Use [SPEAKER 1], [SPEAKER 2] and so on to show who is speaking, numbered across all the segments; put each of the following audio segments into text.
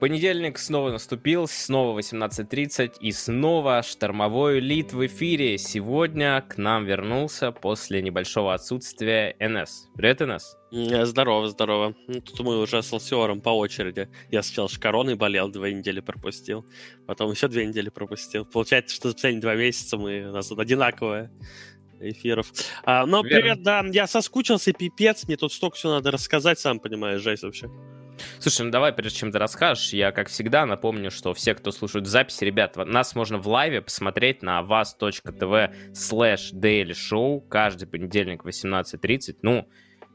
[SPEAKER 1] Понедельник снова наступил, снова 18.30 и снова штормовой лид в эфире. Сегодня к нам вернулся после небольшого отсутствия НС. Привет, НС.
[SPEAKER 2] Здорово, здорово. Ну, тут мы уже с Алсиором по очереди. Я сначала с короной болел, две недели пропустил. Потом еще две недели пропустил. Получается, что за последние два месяца мы, у нас тут одинаковые эфиров. А, но Верно. привет, да, я соскучился, пипец, мне тут столько всего надо рассказать, сам понимаешь, жесть вообще.
[SPEAKER 1] Слушай, ну давай, прежде чем ты расскажешь, я, как всегда, напомню, что все, кто слушает записи, ребят, нас можно в лайве посмотреть на WASD.TV slash daily show каждый понедельник в 18.30. Ну,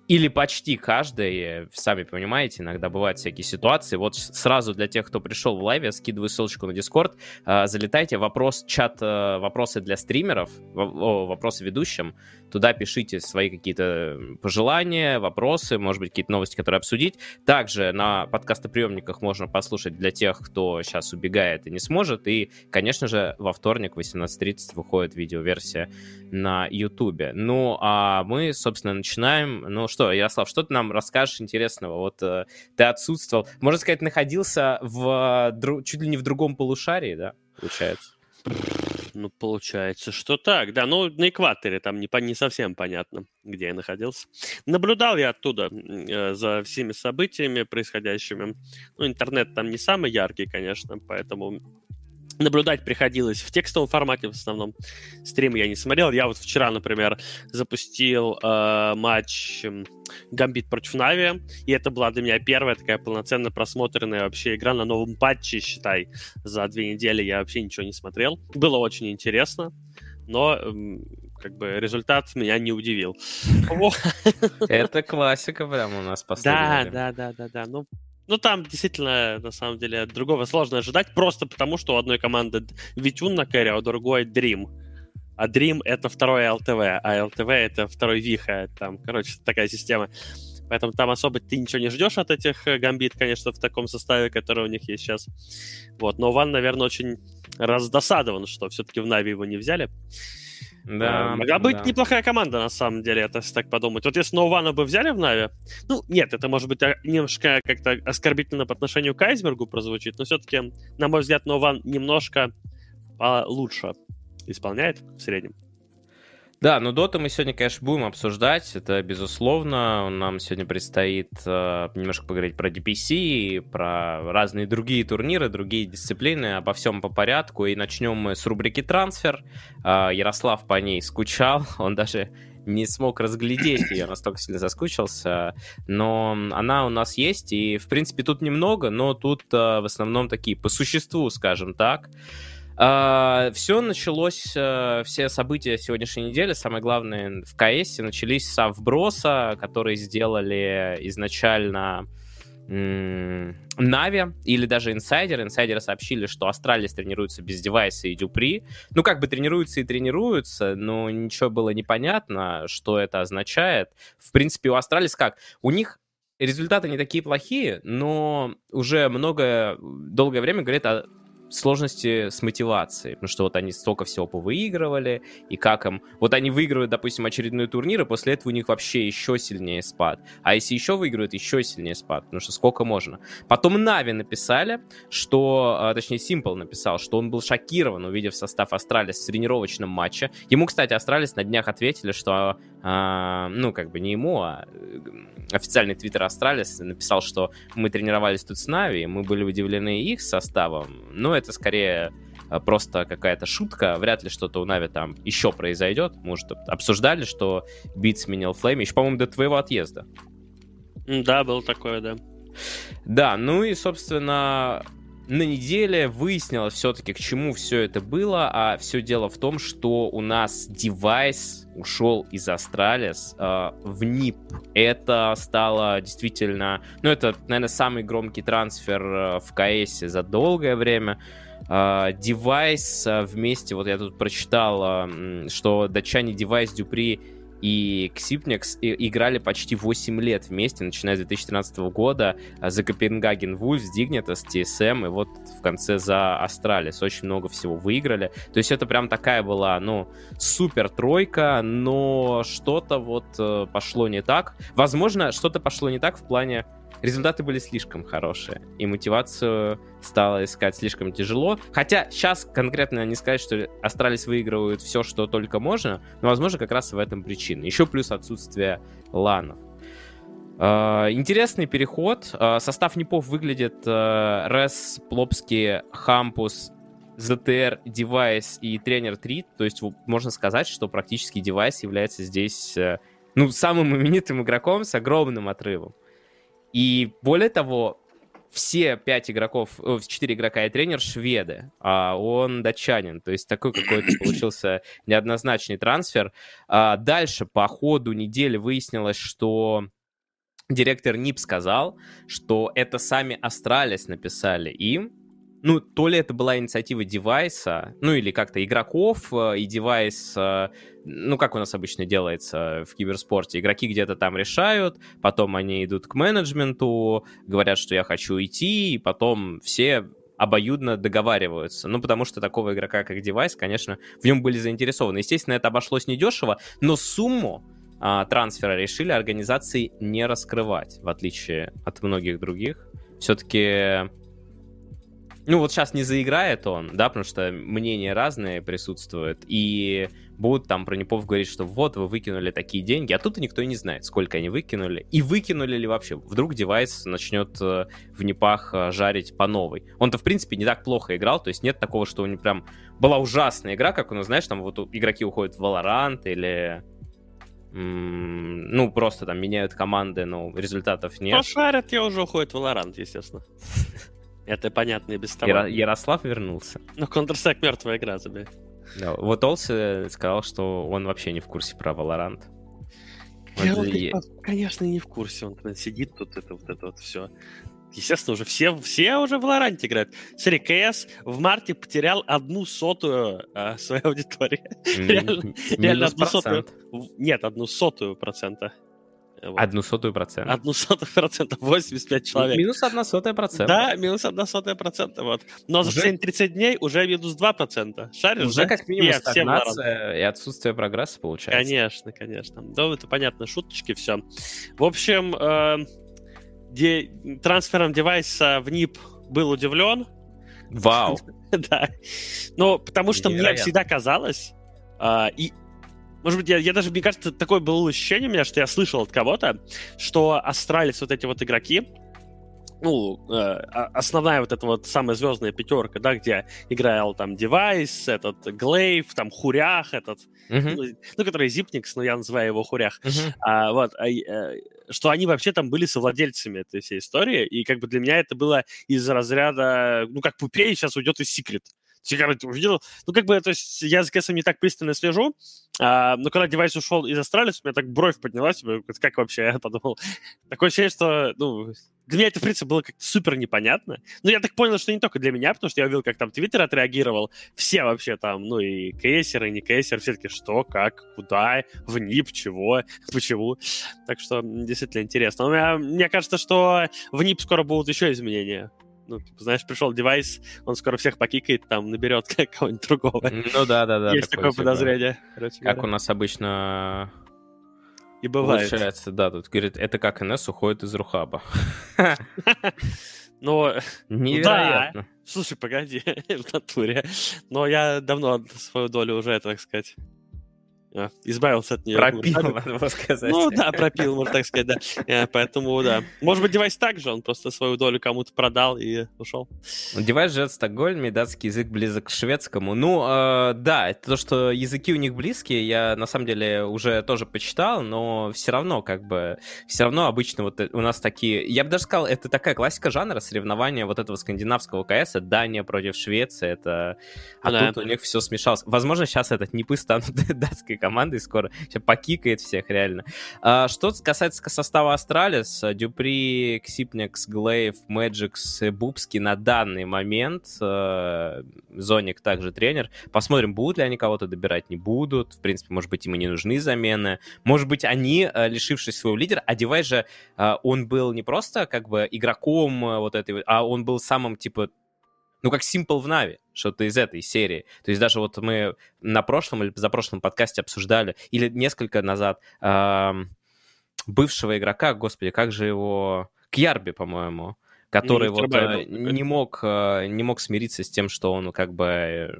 [SPEAKER 1] или почти каждый, сами понимаете, иногда бывают всякие ситуации. Вот сразу для тех, кто пришел в лайв, я скидываю ссылочку на Discord, а, залетайте, вопрос, чат, э, вопросы для стримеров, вопросы ведущим, туда пишите свои какие-то пожелания, вопросы, может быть, какие-то новости, которые обсудить. Также на подкастоприемниках можно послушать для тех, кто сейчас убегает и не сможет. И, конечно же, во вторник в 18.30 выходит видеоверсия на YouTube. Ну, а мы, собственно, начинаем. Ну что, Ярослав, что ты нам расскажешь интересного? Вот э, ты отсутствовал, можно сказать, находился в чуть ли не в другом полушарии, да, получается?
[SPEAKER 2] Ну, получается, что так. Да, ну, на экваторе там не, не совсем понятно, где я находился. Наблюдал я оттуда э, за всеми событиями происходящими. Ну, интернет там не самый яркий, конечно, поэтому наблюдать приходилось в текстовом формате в основном. Стримы я не смотрел. Я вот вчера, например, запустил э, матч Гамбит против Нави, и это была для меня первая такая полноценно просмотренная вообще игра на новом патче, считай. За две недели я вообще ничего не смотрел. Было очень интересно, но как бы результат меня не удивил.
[SPEAKER 1] Это классика прям у нас
[SPEAKER 2] последняя. Да, да, да, да, да. Ну, ну, там действительно, на самом деле, другого сложно ожидать, просто потому, что у одной команды Витюн на carry, а у другой Dream. А Dream — это второй LTV, а LTV — это второй Виха. Там, короче, такая система. Поэтому там особо ты ничего не ждешь от этих э, гамбит, конечно, в таком составе, который у них есть сейчас. Вот. Но Ван, наверное, очень раздосадован, что все-таки в Нави его не взяли. Да, э, Могла быть да. неплохая команда, на самом деле, это если так подумать. Вот если Ноувана бы взяли в Нави, ну, нет, это может быть а, немножко как-то оскорбительно по отношению к Айсбергу прозвучит, но все-таки, на мой взгляд, Ноуван немножко лучше исполняет в среднем.
[SPEAKER 1] Да, ну Дота мы сегодня, конечно, будем обсуждать, это безусловно. Нам сегодня предстоит э, немножко поговорить про DPC, про разные другие турниры, другие дисциплины, обо всем по порядку. И начнем мы с рубрики «Трансфер». Э, Ярослав по ней скучал, он даже не смог разглядеть ее, настолько сильно заскучился, но она у нас есть, и, в принципе, тут немного, но тут э, в основном такие по существу, скажем так. Э, все началось, э, все события сегодняшней недели, самое главное, в КС начались со вброса, который сделали изначально NaVi или даже инсайдеры. Инсайдеры сообщили, что Astralis тренируется без device а и dupreeh. Ну, как бы тренируются и тренируются, но ничего было непонятно, что это означает. В принципе, у Astralis как? У них результаты не такие плохие, но уже много, долгое время говорят о сложности с мотивацией, потому что вот они столько всего повыигрывали, и как им... Вот они выигрывают, допустим, очередной турнир, и после этого у них вообще еще сильнее спад. А если еще выигрывают, еще сильнее спад, потому что сколько можно. Потом NaVi написали, что... А, точнее, s1mple написал, что он был шокирован, увидев состав Astralis в тренировочном матче. Ему, кстати, Astralis на днях ответили, что... А, ну, как бы не ему, а официальный твиттер Astralis написал, что мы тренировались тут с NaVi, мы были удивлены их составом, но это скорее э, просто какая-то шутка, вряд ли что-то у NaVi там еще произойдет. Может, обсуждали, что B1T сменил flamie, еще, по-моему, до твоего отъезда.
[SPEAKER 2] Да, был такое, да.
[SPEAKER 1] Да, ну и, собственно, на неделе выяснилось все-таки, к чему все это было, а все дело в том, что у нас device ушел из Astralis э, в NIP. Это стало действительно, ну это, наверное, самый громкий трансфер э, в КС за долгое время. Э, device э, вместе, вот я тут прочитал, э, что датчане device, dupreeh и Xyp9x играли почти 8 лет вместе, начиная с 2013 года а, за Copenhagen Wolves, Dignitas, TSM и вот в конце за Astralis. Очень много всего выиграли. То есть это прям такая была, ну, супер тройка, но что-то вот э, пошло не так. Возможно, что-то пошло не так в плане результаты были слишком хорошие, и мотивацию стало искать слишком тяжело. Хотя сейчас конкретно не сказать, что Astralis выигрывают все, что только можно, но, возможно, как раз в этом причина. Еще плюс отсутствие ланов. Э, интересный переход. Э, состав NIP ов выглядит э, REZ, Plopski, hampus, ztr, device и тренер 3. То есть можно сказать, что практически device является здесь ну, самым именитым игроком с огромным отрывом. И более того, все пять игроков, четыре игрока и тренер шведы, а он датчанин. То есть такой какой-то получился неоднозначный трансфер. А дальше по ходу недели выяснилось, что директор NIP сказал, что это сами Astralis написали им, ну, то ли это была инициатива device а, ну, или как-то игроков, э, и device, э, ну, как у нас обычно делается в киберспорте, игроки где-то там решают, потом они идут к менеджменту, говорят, что я хочу идти, и потом все обоюдно договариваются. Ну, потому что такого игрока, как device, конечно, в нем были заинтересованы. Естественно, это обошлось недешево, но сумму а, трансфера решили организации не раскрывать, в отличие от многих других. Все-таки ну вот сейчас не заиграет он, да, потому что мнения разные присутствуют, и будут там про Непов говорить, что вот, вы выкинули такие деньги, а тут никто и не знает, сколько они выкинули, и выкинули ли вообще. Вдруг девайс начнет э, в Непах э, жарить по новой. Он-то, в принципе, не так плохо играл, то есть нет такого, что у него прям была ужасная игра, как у нас, знаешь, там вот игроки уходят в Valorant или ну, просто там меняют команды, но результатов нет.
[SPEAKER 2] Пошарят, я уже уходит в Valorant, естественно. Это понятно и без того.
[SPEAKER 1] Яро- Ярослав вернулся.
[SPEAKER 2] Ну, Counter-Strike мертвая игра тебе.
[SPEAKER 1] Да, вот Олси сказал, что он вообще не в курсе про Valorant.
[SPEAKER 2] Я вот, и... Конечно, не в курсе. Он сидит тут, это вот это вот все. Естественно, уже все, все уже в Valorant играют. Смотри, КС в марте потерял одну сотую а, своей аудитории. реально, реально одну сотую. Нет, одну сотую процента.
[SPEAKER 1] Вот. Одну сотую процента.
[SPEAKER 2] Одну сотую процента, 85 человек.
[SPEAKER 1] Минус одна сотая процента.
[SPEAKER 2] Да, минус одна сотая процента, вот. Но уже... за 30 дней уже минус 2 процента. Шаришь,
[SPEAKER 1] Уже да? как минимум Нет, стагнация и отсутствие прогресса получается.
[SPEAKER 2] Конечно, конечно. Да, это понятно, шуточки, все. В общем, э, де... трансфером девайса в НИП был удивлен.
[SPEAKER 1] Вау.
[SPEAKER 2] да. Ну, потому что мне всегда казалось, э, и может быть, я, я даже, мне кажется, такое было ощущение у меня, что я слышал от кого-то, что Astralis вот эти вот игроки, ну, э, основная вот эта вот самая звездная пятерка, да, где играл там device, этот gla1ve, там Хурях этот, uh-huh. ну, ну, который Xyp9x, но я называю его Хурях, uh-huh. а, вот, а, э, что они вообще там были совладельцами этой всей истории, и как бы для меня это было из разряда, ну, как Puppey сейчас уйдет из Секрет. Сигары ты увидел? Ну, как бы, то есть я за КСом не так пристально слежу, а, но когда девайс ушел из Австралии, у меня так бровь поднялась, как вообще, я подумал. Такое ощущение, что, ну, для меня это, в принципе, было как-то супер непонятно. Но я так понял, что не только для меня, потому что я увидел, как там Твиттер отреагировал. Все вообще там, ну и кейсеры, и не кейсеры, все таки что, как, куда, в НИП, чего, почему. Так что действительно интересно. Но меня, мне кажется, что в НИП скоро будут еще изменения ну, типа, знаешь, пришел девайс, он скоро всех покикает, там, наберет кого-нибудь другого.
[SPEAKER 1] Ну да, да, да.
[SPEAKER 2] Есть такое, такое подозрение.
[SPEAKER 1] Как у нас обычно
[SPEAKER 2] и бывает.
[SPEAKER 1] Получается, да, тут говорит, это как НС уходит из Рухаба.
[SPEAKER 2] Но...
[SPEAKER 1] Невероятно.
[SPEAKER 2] Слушай, погоди, в натуре. Но я давно свою долю уже, так сказать, избавился от нее.
[SPEAKER 1] Пропил, надо сказать.
[SPEAKER 2] Ну да, пропил, можно так сказать, да. Э, поэтому, да. Может быть, device так же, он просто свою долю кому-то продал и ушел.
[SPEAKER 1] Device живет в Стокгольме, датский язык близок к шведскому. Ну, э, да, это то, что языки у них близкие, я на самом деле уже тоже почитал, но все равно, как бы, все равно обычно вот у нас такие, я бы даже сказал, это такая классика жанра, соревнования вот этого скандинавского КС, Дания против Швеции, это... А да. тут у них все смешалось. Возможно, сейчас этот NIP ы станут датской командой скоро. Сейчас покикает всех, реально. А, что касается состава Astralis, dupreeh, Xyp9x, gla1ve, Magisk, Bubzkji на данный момент, э, zonic также тренер. Посмотрим, будут ли они кого-то добирать, не будут. В принципе, может быть, им и не нужны замены. Может быть, они, э, лишившись своего лидера, а же, э, он был не просто как бы игроком вот этой, а он был самым, типа, ну, как s1mple в NAVI, что-то из этой серии. То есть даже вот мы на прошлом или за прошлом подкасте обсуждали, или несколько назад, э, бывшего игрока, господи, как же его... Кьярби, по-моему, который ну, вот не мог, не мог смириться с тем, что он как бы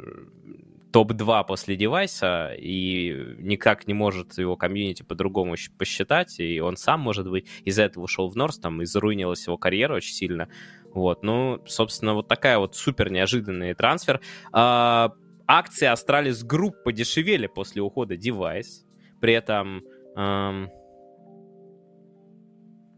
[SPEAKER 1] топ-2 после девайса, и никак не может его комьюнити по-другому посчитать, и он сам, может быть, из-за этого ушел в Норс, там, и заруинилась его карьера очень сильно. Вот, ну, собственно, вот такая вот супер неожиданный трансфер. А, акции Astralis Group подешевели после ухода девайс, при этом... Эм,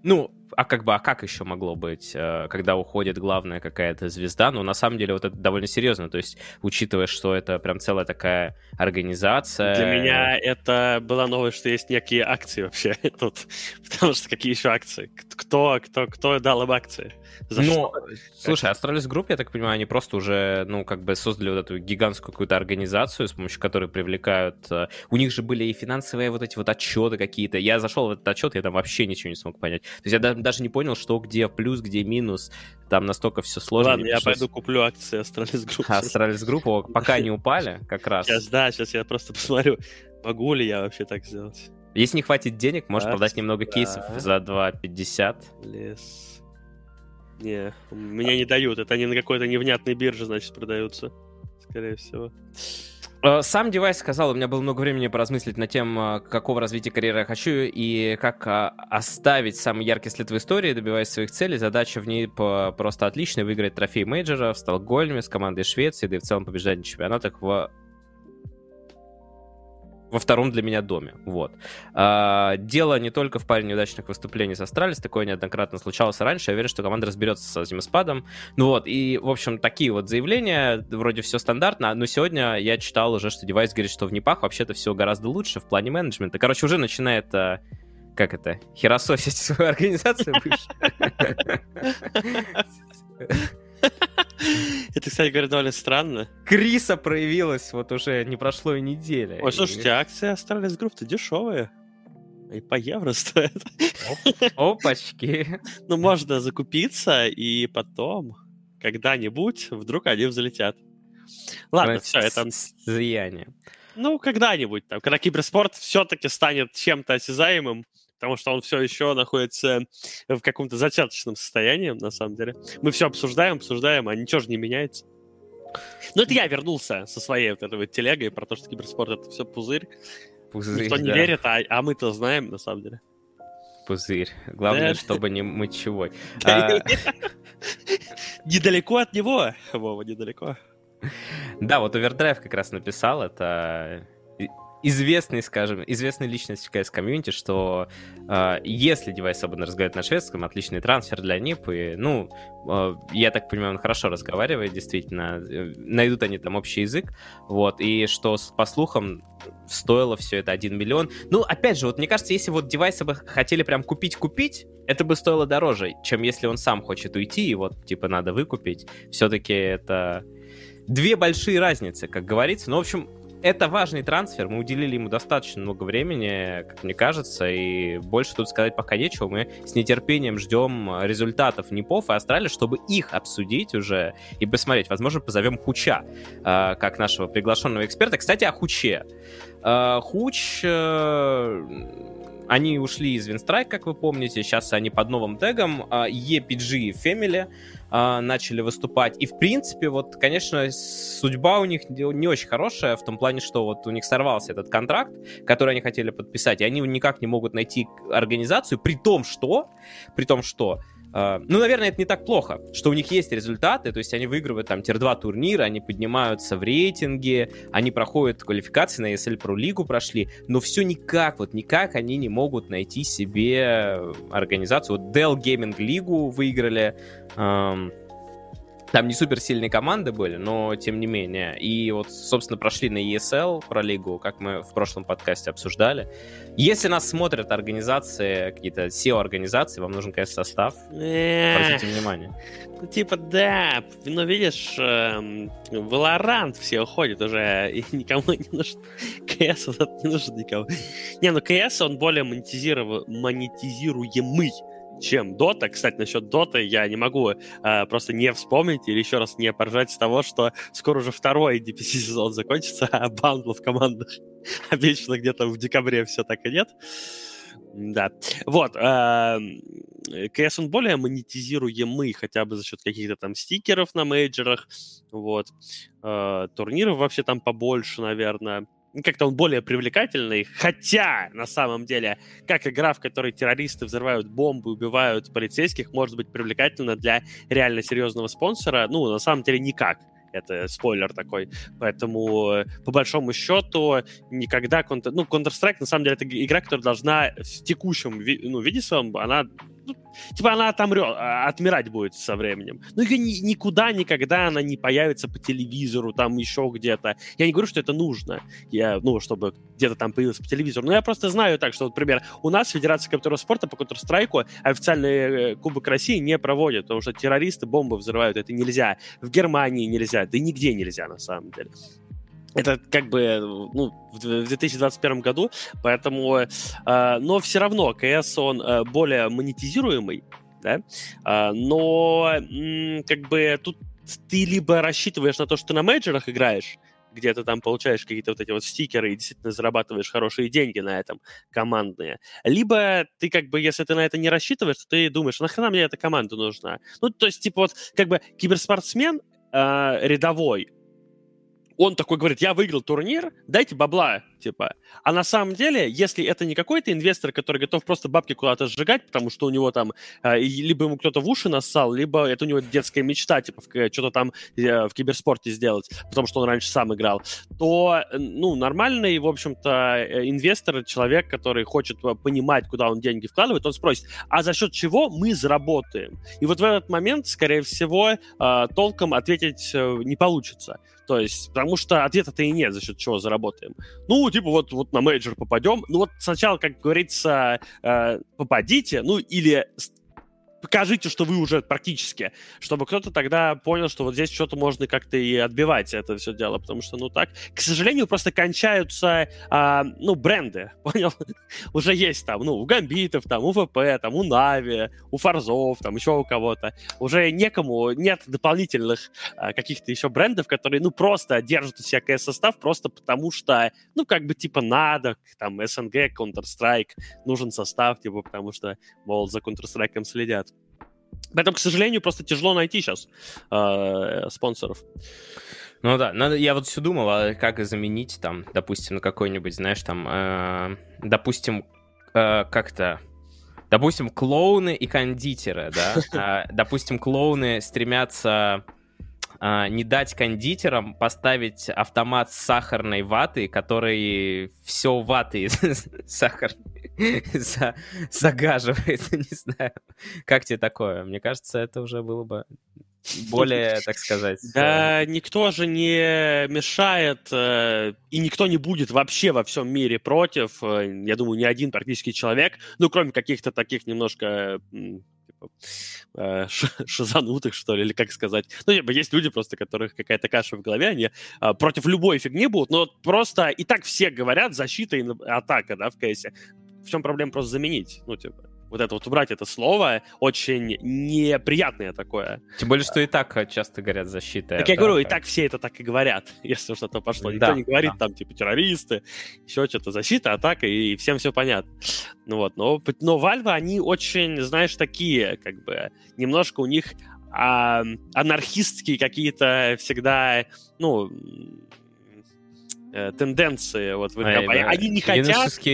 [SPEAKER 1] ну, а как бы, а как еще могло быть, э, когда уходит главная какая-то звезда? Ну, на самом деле, вот это довольно серьезно. То есть, учитывая, что это прям целая такая организация.
[SPEAKER 2] Для меня это была новость, что есть некие акции вообще тут. Потому что какие еще акции? Кто, кто, кто дал им акции?
[SPEAKER 1] За ну, что? слушай, Astralis Group, я так понимаю, они просто уже, ну, как бы создали вот эту гигантскую какую-то организацию, с помощью которой привлекают... Э, у них же были и финансовые вот эти вот отчеты какие-то. Я зашел в этот отчет, я там вообще ничего не смог понять. То есть я даже не понял, что где плюс, где минус. Там настолько все сложно.
[SPEAKER 2] Ладно, я пойду куплю акции Astralis Group.
[SPEAKER 1] Astralis Group, пока не упали, как раз.
[SPEAKER 2] Сейчас, да, сейчас я просто посмотрю, могу ли я вообще так сделать.
[SPEAKER 1] Если не хватит денег, можешь продать немного кейсов за 2,50.
[SPEAKER 2] Лес. Не, меня не дают. Это они на какой-то невнятной бирже, значит, продаются. Скорее всего.
[SPEAKER 1] Э, сам device сказал, у меня было много времени поразмыслить над тем, э, какого развития карьеры я хочу и как э, оставить самый яркий след в истории, добиваясь своих целей. Задача в ней просто отличная. Выиграть трофей мейджора в Стокгольме с командой Швеции, да и в целом побеждать на чемпионатах в во втором для меня доме. Вот. А, дело не только в паре неудачных выступлений с Astralis, такое неоднократно случалось раньше. Я уверен, что команда разберется с этим спадом. Ну вот, и, в общем, такие вот заявления, вроде все стандартно, но сегодня я читал уже, что device говорит, что в NIP ах вообще-то все гораздо лучше в плане менеджмента. Короче, уже начинает а, как это, хуесосить свою организацию
[SPEAKER 2] Это, кстати говоря, довольно странно.
[SPEAKER 1] Крыса проявилась, вот уже не прошло и недели.
[SPEAKER 2] Ой, слушайте, акции Astralis Group-то дешевые. И по евро стоят.
[SPEAKER 1] Опачки.
[SPEAKER 2] Ну, можно закупиться, и потом, когда-нибудь, вдруг они взлетят. Ладно, все, это...
[SPEAKER 1] Злияние.
[SPEAKER 2] Ну, когда-нибудь, там, когда киберспорт все-таки станет чем-то осязаемым, потому что он все еще находится в каком-то зачаточном состоянии, на самом деле. Мы все обсуждаем, обсуждаем, а ничего же не меняется. Ну, это я вернулся со своей вот этой вот телегой про то, что киберспорт — это все пузырь. Пузырь, Никто не да. верит, а, а мы-то знаем, на самом деле.
[SPEAKER 1] Пузырь. Главное, да. чтобы не мочевой.
[SPEAKER 2] А недалеко от него, Вова, недалеко.
[SPEAKER 1] Да, вот Овердрайв как раз написал это известный, скажем, известная личность в комьюнити, что э, если девайс свободно разговаривает на шведском, отличный трансфер для НИП, и, ну, э, я так понимаю, он хорошо разговаривает, действительно, э, найдут они там общий язык, вот, и что, по слухам, стоило все это 1 миллион. Ну, опять же, вот мне кажется, если вот девайсы бы хотели прям купить-купить, это бы стоило дороже, чем если он сам хочет уйти, и вот, типа, надо выкупить. Все-таки это две большие разницы, как говорится. Ну, в общем, это важный трансфер, мы уделили ему достаточно много времени, как мне кажется, и больше тут сказать пока нечего. Мы с нетерпением ждем результатов НИПов и Австралии, чтобы их обсудить уже и посмотреть. Возможно, позовем Хуча, э, как нашего приглашенного эксперта. Кстати, о Хуче. Э, Хуч... Они ушли из Винстрайк, как вы помните, сейчас они под новым тегом. EPG Family э, начали выступать. И, в принципе, вот, конечно, судьба у них не очень хорошая в том плане, что вот у них сорвался этот контракт, который они хотели подписать, и они никак не могут найти организацию, при том, что, при том, что ну, наверное, это не так плохо, что у них есть результаты, то есть они выигрывают там тир-2 турнира, они поднимаются в рейтинге, они проходят квалификации на ESL Pro Лигу прошли, но все никак, вот никак они не могут найти себе организацию. Вот Dell Gaming Лигу выиграли, um, там не супер сильные команды были, но тем не менее. И вот, собственно, прошли на ESL про лигу, как мы в прошлом подкасте обсуждали. Если нас смотрят организации, какие-то SEO-организации, вам нужен, конечно, состав. Обратите внимание.
[SPEAKER 2] Ну, типа, да, но видишь, эм, Valorant все уходит уже, и никому не нужен. КС не нужен никому. Не, ну КС, он более монетизируемый чем Dota. Кстати, насчет Dota я не могу э, просто не вспомнить или еще раз не поржать с того, что скоро уже второй DPC сезон закончится, а бандлов в командах обещано где-то в декабре все так и нет. Да. Вот. Э, КС он более монетизируемый, хотя бы за счет каких-то там стикеров на мейджорах, вот. Э, турниров вообще там побольше, наверное как-то он более привлекательный, хотя, на самом деле, как игра, в которой террористы взрывают бомбы, убивают полицейских, может быть привлекательна для реально серьезного спонсора, ну, на самом деле, никак. Это спойлер такой. Поэтому, по большому счету, никогда... Counter... Ну, Counter-Strike, на самом деле, это игра, которая должна в текущем ну, виде своем, она ну, типа она отомрет, а, отмирать будет со временем. Но ее ни, никуда никогда она не появится по телевизору, там еще где-то. Я не говорю, что это нужно, я, ну, чтобы где-то там появилось по телевизору. Но я просто знаю так, что, например, у нас Федерация компьютерного спорта по Counter-Strike официальный э, Кубок России не проводит, потому что террористы бомбы взрывают, это нельзя. В Германии нельзя, да и нигде нельзя на самом деле. Это как бы ну, в 2021 году, поэтому, э, но все равно КС он э, более монетизируемый, да, э, но м, как бы тут ты либо рассчитываешь на то, что ты на мейджорах играешь, где ты там получаешь какие-то вот эти вот стикеры и действительно зарабатываешь хорошие деньги на этом, командные. Либо ты как бы, если ты на это не рассчитываешь, то ты думаешь, нахрена мне эта команда нужна? Ну, то есть, типа вот, как бы киберспортсмен э, рядовой, он такой говорит, я выиграл турнир, дайте бабла, типа. А на самом деле, если это не какой-то инвестор, который готов просто бабки куда-то сжигать, потому что у него там э, либо ему кто-то в уши нассал, либо это у него детская мечта, типа, что-то там э, в киберспорте сделать, потому что он раньше сам играл, то, ну, нормальный, в общем-то, э, инвестор, человек, который хочет понимать, куда он деньги вкладывает, он спросит, а за счет чего мы заработаем? И вот в этот момент, скорее всего, э, толком ответить э, не получится. То есть, потому что ответа-то и нет, за счет чего заработаем. Ну, типа, вот, вот на мейджор попадем. Ну, вот сначала, как говорится, э, попадите, ну, или покажите, что вы уже практически, чтобы кто-то тогда понял, что вот здесь что-то можно как-то и отбивать это все дело, потому что, ну так, к сожалению, просто кончаются, а, ну, бренды, понял? уже есть там, ну, у Гамбитов, там, у ВП, там, у Нави, у Фарзов, там, еще у кого-то. Уже некому, нет дополнительных а, каких-то еще брендов, которые, ну, просто держат у себя КС-состав просто потому что, ну, как бы, типа, надо, там, СНГ, Counter-Strike, нужен состав, типа, потому что, мол, за Counter-Strike следят. Поэтому, к сожалению, просто тяжело найти сейчас э, спонсоров.
[SPEAKER 1] Ну да, надо, я вот все думал, а как заменить там, допустим, какой-нибудь, знаешь, там, э, допустим, э, как-то, допустим, клоуны и кондитеры, да, допустим, клоуны стремятся э, не дать кондитерам поставить автомат с сахарной ватой, который все ваты сахар за, загаживает, не знаю. Как тебе такое? Мне кажется, это уже было бы более, так сказать...
[SPEAKER 2] Да, никто же не мешает, э, и никто не будет вообще во всем мире против. Э, я думаю, ни один практически человек, ну, кроме каких-то таких немножко типа, шизанутых, что ли, или как сказать. Ну, типа, есть люди просто, которых какая-то каша в голове, они а, против любой фигни будут, но просто и так все говорят защита и атака, да, в кейсе. В чем проблема просто заменить? Ну, типа, вот это вот убрать это слово очень неприятное такое.
[SPEAKER 1] Тем более, что и так часто говорят защита.
[SPEAKER 2] Так я говорю, и так все это так и говорят, если что-то пошло. Никто да, не говорит да. там, типа, террористы, еще что-то, защита, атака, и всем все понятно. Ну вот, но, но Valve, они очень, знаешь, такие, как бы, немножко у них а, анархистские какие-то всегда, ну, э, тенденции вот в НКП. Да. Они не хотят...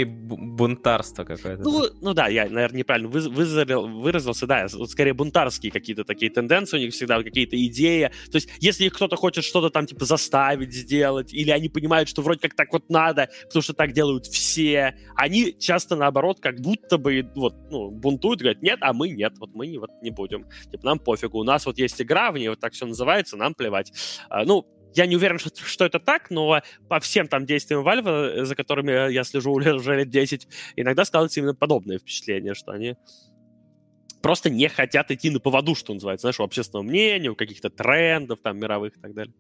[SPEAKER 1] бунтарство какое-то.
[SPEAKER 2] Ну, ну да, я, наверное, неправильно вы, выразил, выразился. Да, вот скорее бунтарские какие-то такие тенденции, у них всегда какие-то идеи. То есть, если их кто-то хочет что-то там типа заставить сделать, или они понимают, что вроде как так вот надо, потому что так делают все, они часто наоборот как будто бы вот, ну, бунтуют, говорят, нет, а мы нет, вот мы вот не будем. Типа, нам пофигу, у нас вот есть игра, в ней вот так все называется, нам плевать. А, ну, я не уверен, что, что это так, но по всем там действиям Valve, за которыми я слежу уже лет 10, иногда складывается именно подобное впечатление, что они просто не хотят идти на поводу, что называется, знаешь, у общественного мнения, у каких-то трендов там мировых и так далее.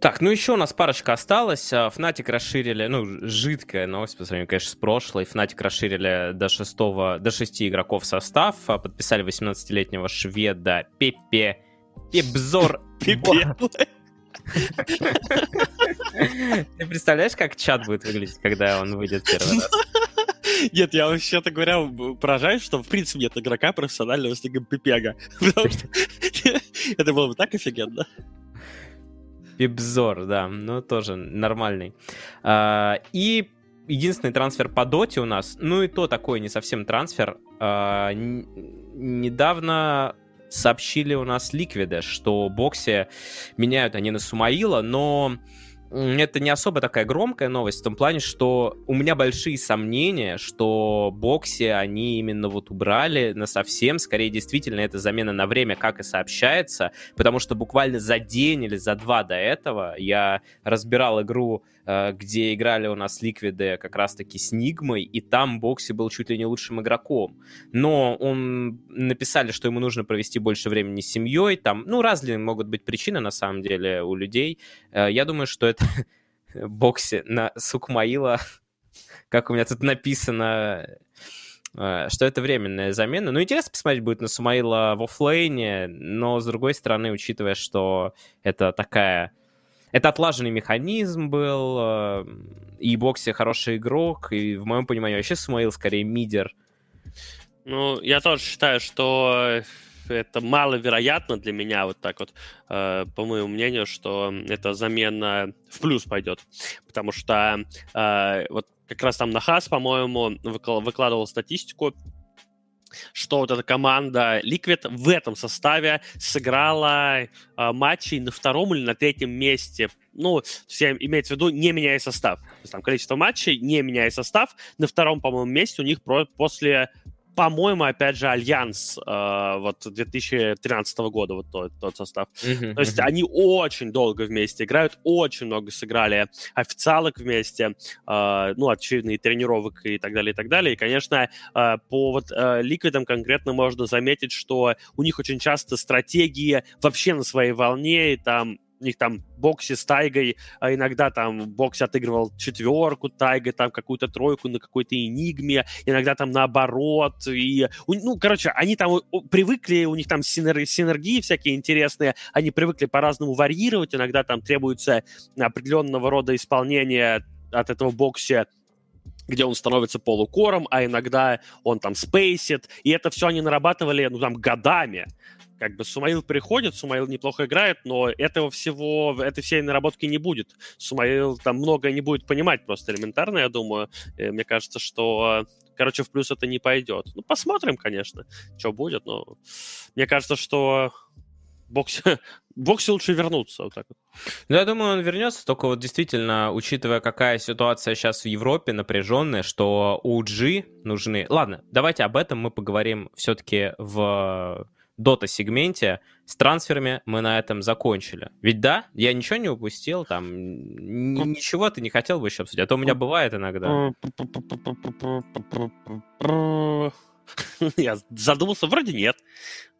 [SPEAKER 1] Так, ну еще у нас парочка осталась. Фнатик расширили, ну, жидкая новость по сравнению, конечно, с прошлой. Фнатик расширили до шестого, до шести игроков состав. Подписали 18-летнего шведа Пепе Пепзор. Пепе.
[SPEAKER 2] Ты
[SPEAKER 1] представляешь, как чат будет выглядеть, когда он выйдет первый раз?
[SPEAKER 2] Нет, я вообще-то говоря поражаюсь, что в принципе нет игрока профессионального с ником Пипега. Потому что это было бы так офигенно.
[SPEAKER 1] Пипзор, да, ну тоже нормальный. А, и единственный трансфер по доте у нас, ну и то такой не совсем трансфер. А, недавно сообщили у нас Ликвиды, что боксе меняют они на Сумаила, но это не особо такая громкая новость в том плане, что у меня большие сомнения, что боксе они именно вот убрали на совсем. Скорее, действительно, это замена на время, как и сообщается, потому что буквально за день или за два до этого я разбирал игру где играли у нас Ликвиды как раз-таки с Нигмой, и там Бокси был чуть ли не лучшим игроком. Но он написали, что ему нужно провести больше времени с семьей, там, ну, разные могут быть причины, на самом деле, у людей. Э, я думаю, что это Бокси на Сукмаила, как у меня тут написано, э, что это временная замена. Ну, интересно посмотреть будет на Сумаила в оффлейне, но, с другой стороны, учитывая, что это такая это отлаженный механизм был, э, и Бокси хороший игрок, и в моем понимании вообще Смаил скорее мидер.
[SPEAKER 2] Ну, я тоже считаю, что это маловероятно для меня, вот так вот, э, по моему мнению, что эта замена в плюс пойдет. Потому что э, вот как раз там Нахас, по-моему, выкладывал статистику, что вот эта команда Liquid в этом составе сыграла э, матчей на втором или на третьем месте. Ну, все имеется в виду, не меняя состав. То есть там количество матчей, не меняя состав. На втором, по-моему, месте у них про- после по-моему, опять же, Альянс э, вот 2013 года, вот тот, тот состав. Uh-huh, То есть они очень долго вместе играют, очень много сыграли официалок вместе, э, ну, очевидно, и тренировок и так далее, и так далее. И, конечно, э, по вот э, Liquid ам конкретно можно заметить, что у них очень часто стратегии вообще на своей волне, и там у них там Boxi с Тайгой, а иногда там Boxi отыгрывал четверку, Тайга там какую-то тройку на какой-то энигме, иногда там наоборот. И, ну, короче, они там привыкли, у них там синер- синергии всякие интересные, они привыкли по-разному варьировать, иногда там требуется определенного рода исполнение от этого Boxi где он становится полукором, а иногда он там спейсит, и это все они нарабатывали, ну, там, годами как бы Сумаил приходит, Сумаил неплохо играет, но этого всего, этой всей наработки не будет. Сумаил там много не будет понимать просто элементарно, я думаю. Мне кажется, что, короче, в плюс это не пойдет. Ну, посмотрим, конечно, что будет, но мне кажется, что боксе, боксе лучше вернуться. Вот так.
[SPEAKER 1] Ну, я думаю, он вернется, только вот действительно, учитывая, какая ситуация сейчас в Европе напряженная, что OG нужны... Ладно, давайте об этом мы поговорим все-таки в дота-сегменте с трансферами мы на этом закончили. Ведь да, я ничего не упустил, там ничего ты не хотел бы еще обсудить, а то у меня бывает иногда.
[SPEAKER 2] Я задумался, вроде нет.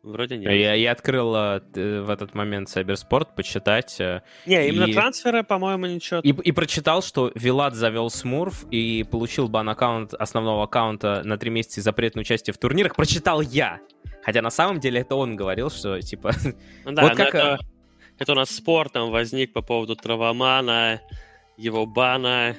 [SPEAKER 2] Вроде нет.
[SPEAKER 1] Я, я открыл э, в этот момент Cybersport почитать. Э,
[SPEAKER 2] не, именно и, трансферы, по-моему, ничего.
[SPEAKER 1] И, и прочитал, что Вилат завел Смурф и получил бан-аккаунт основного аккаунта на три месяца и запрет на участие в турнирах. Прочитал я. Хотя на самом деле это он говорил, что типа...
[SPEAKER 2] Ну, да, вот как... это, это у нас спор там возник по поводу Травомана, его бана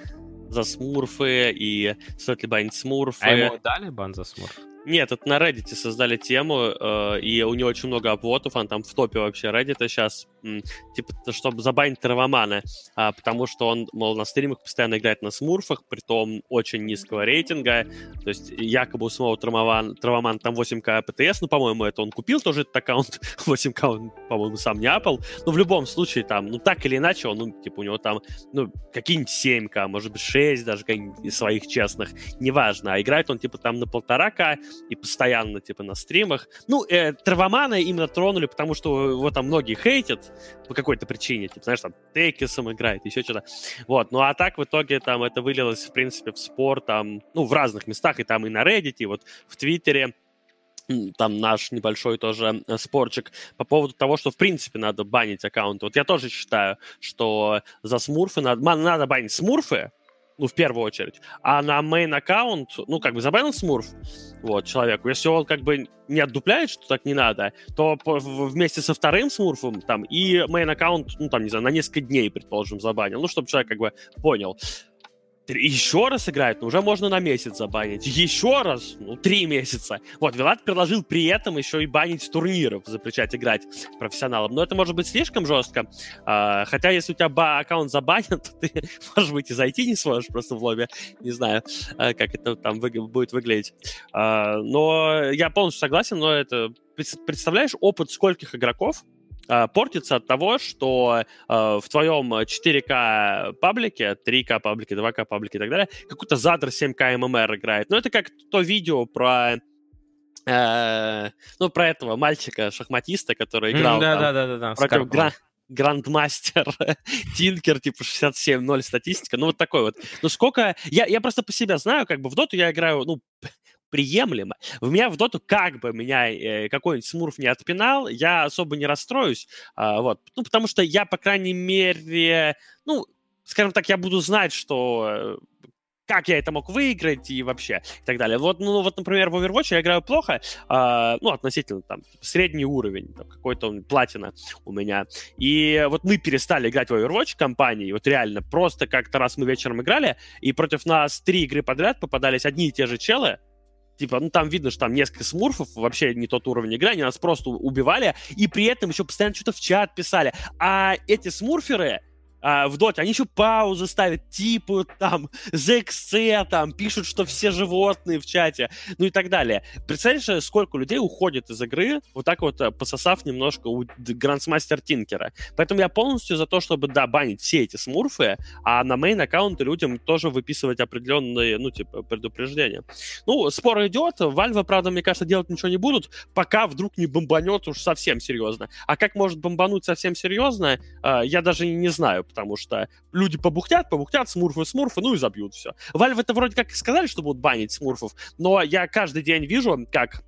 [SPEAKER 2] за смурфы и стоит ли банить смурфы. А
[SPEAKER 1] ему дали бан за смурф?
[SPEAKER 2] Нет, это на Reddit создали тему, э, и у него очень много обводов, он там в топе вообще Reddit сейчас, м, типа, чтобы забанить Травомана, а, потому что он, мол, на стримах постоянно играет на смурфах, при том очень низкого рейтинга, то есть якобы у самого Травоман, Травоман там 8к ПТС, ну, по-моему, это он купил тоже этот аккаунт, 8к он, по-моему, сам не апал, но в любом случае там, ну, так или иначе, он, ну, типа, у него там, ну, какие-нибудь 7к, может быть, 6 даже из своих честных, неважно, а играет он, типа, там на полтора к и постоянно, типа, на стримах. Ну, э, Травомана именно тронули, потому что его там многие хейтят по какой-то причине. Типа, знаешь, там, Текисом играет, еще что-то. Вот, ну, а так в итоге там это вылилось, в принципе, в спор там, ну, в разных местах, и там и на Reddit, и вот в Твиттере там наш небольшой тоже э, спорчик по поводу того, что в принципе надо банить аккаунты. Вот я тоже считаю, что за смурфы надо, надо банить смурфы, ну, в первую очередь. А на main аккаунт, ну, как бы забанил смурф, вот, человеку, если он как бы не отдупляет, что так не надо, то вместе со вторым смурфом там и main аккаунт, ну, там, не знаю, на несколько дней, предположим, забанил, ну, чтобы человек как бы понял. Еще раз играют, ну, уже можно на месяц забанить. Еще раз, ну, три месяца. Вот, Вилат предложил при этом еще и банить турниров, запрещать играть профессионалам. Но это может быть слишком жестко. А, хотя, если у тебя аккаунт забанен, то ты, может быть, и зайти не сможешь просто в лобби. Не знаю, а, как это там вы- будет выглядеть. А, но я полностью согласен, но это... Представляешь опыт скольких игроков, э, портится от того, что э, в твоем 4К паблике, 3К паблике, 2К паблике и так далее, какой-то задр 7К ММР играет. Ну, это как то видео про э, ну, про этого мальчика-шахматиста, который играл
[SPEAKER 1] да,
[SPEAKER 2] там,
[SPEAKER 1] да, да, да, да,
[SPEAKER 2] против гра- грандмастер Тинкер, типа 67-0 статистика, ну вот такой вот. Ну сколько... Я, я просто по себе знаю, как бы в доту я играю, ну, приемлемо. В меня в доту как бы меня э, какой-нибудь смурф не отпинал, я особо не расстроюсь, а, вот. Ну, потому что я, по крайней мере, ну, скажем так, я буду знать, что э, как я это мог выиграть и вообще и так далее. Вот, ну, вот, например, в Overwatch я играю плохо, э, ну, относительно там средний уровень, там, какой-то он платина у меня. И вот мы перестали играть в Overwatch компании, вот реально, просто как-то раз мы вечером играли, и против нас три игры подряд попадались одни и те же челы, Типа, ну там видно, что там несколько смурфов, вообще не тот уровень игры, они нас просто убивали, и при этом еще постоянно что-то в чат писали. А эти смурферы, а, в доте, они еще паузы ставят, типа там ZXC, там, пишут, что все животные в чате, ну и так далее. Представляешь, сколько людей уходит из игры, вот так вот э, пососав немножко у Грандмастер Тинкера. Поэтому я полностью за то, чтобы, да, банить все эти смурфы, а на мейн-аккаунты людям тоже выписывать определенные, ну, типа, предупреждения. Ну, спор идет, Valve, правда, мне кажется, делать ничего не будут, пока вдруг не бомбанет уж совсем серьезно. А как может бомбануть совсем серьезно, э, я даже не знаю, потому что люди побухтят, побухтят, смурфы, смурфы, ну и забьют все. Valve это вроде как сказали, что будут банить смурфов, но я каждый день вижу, как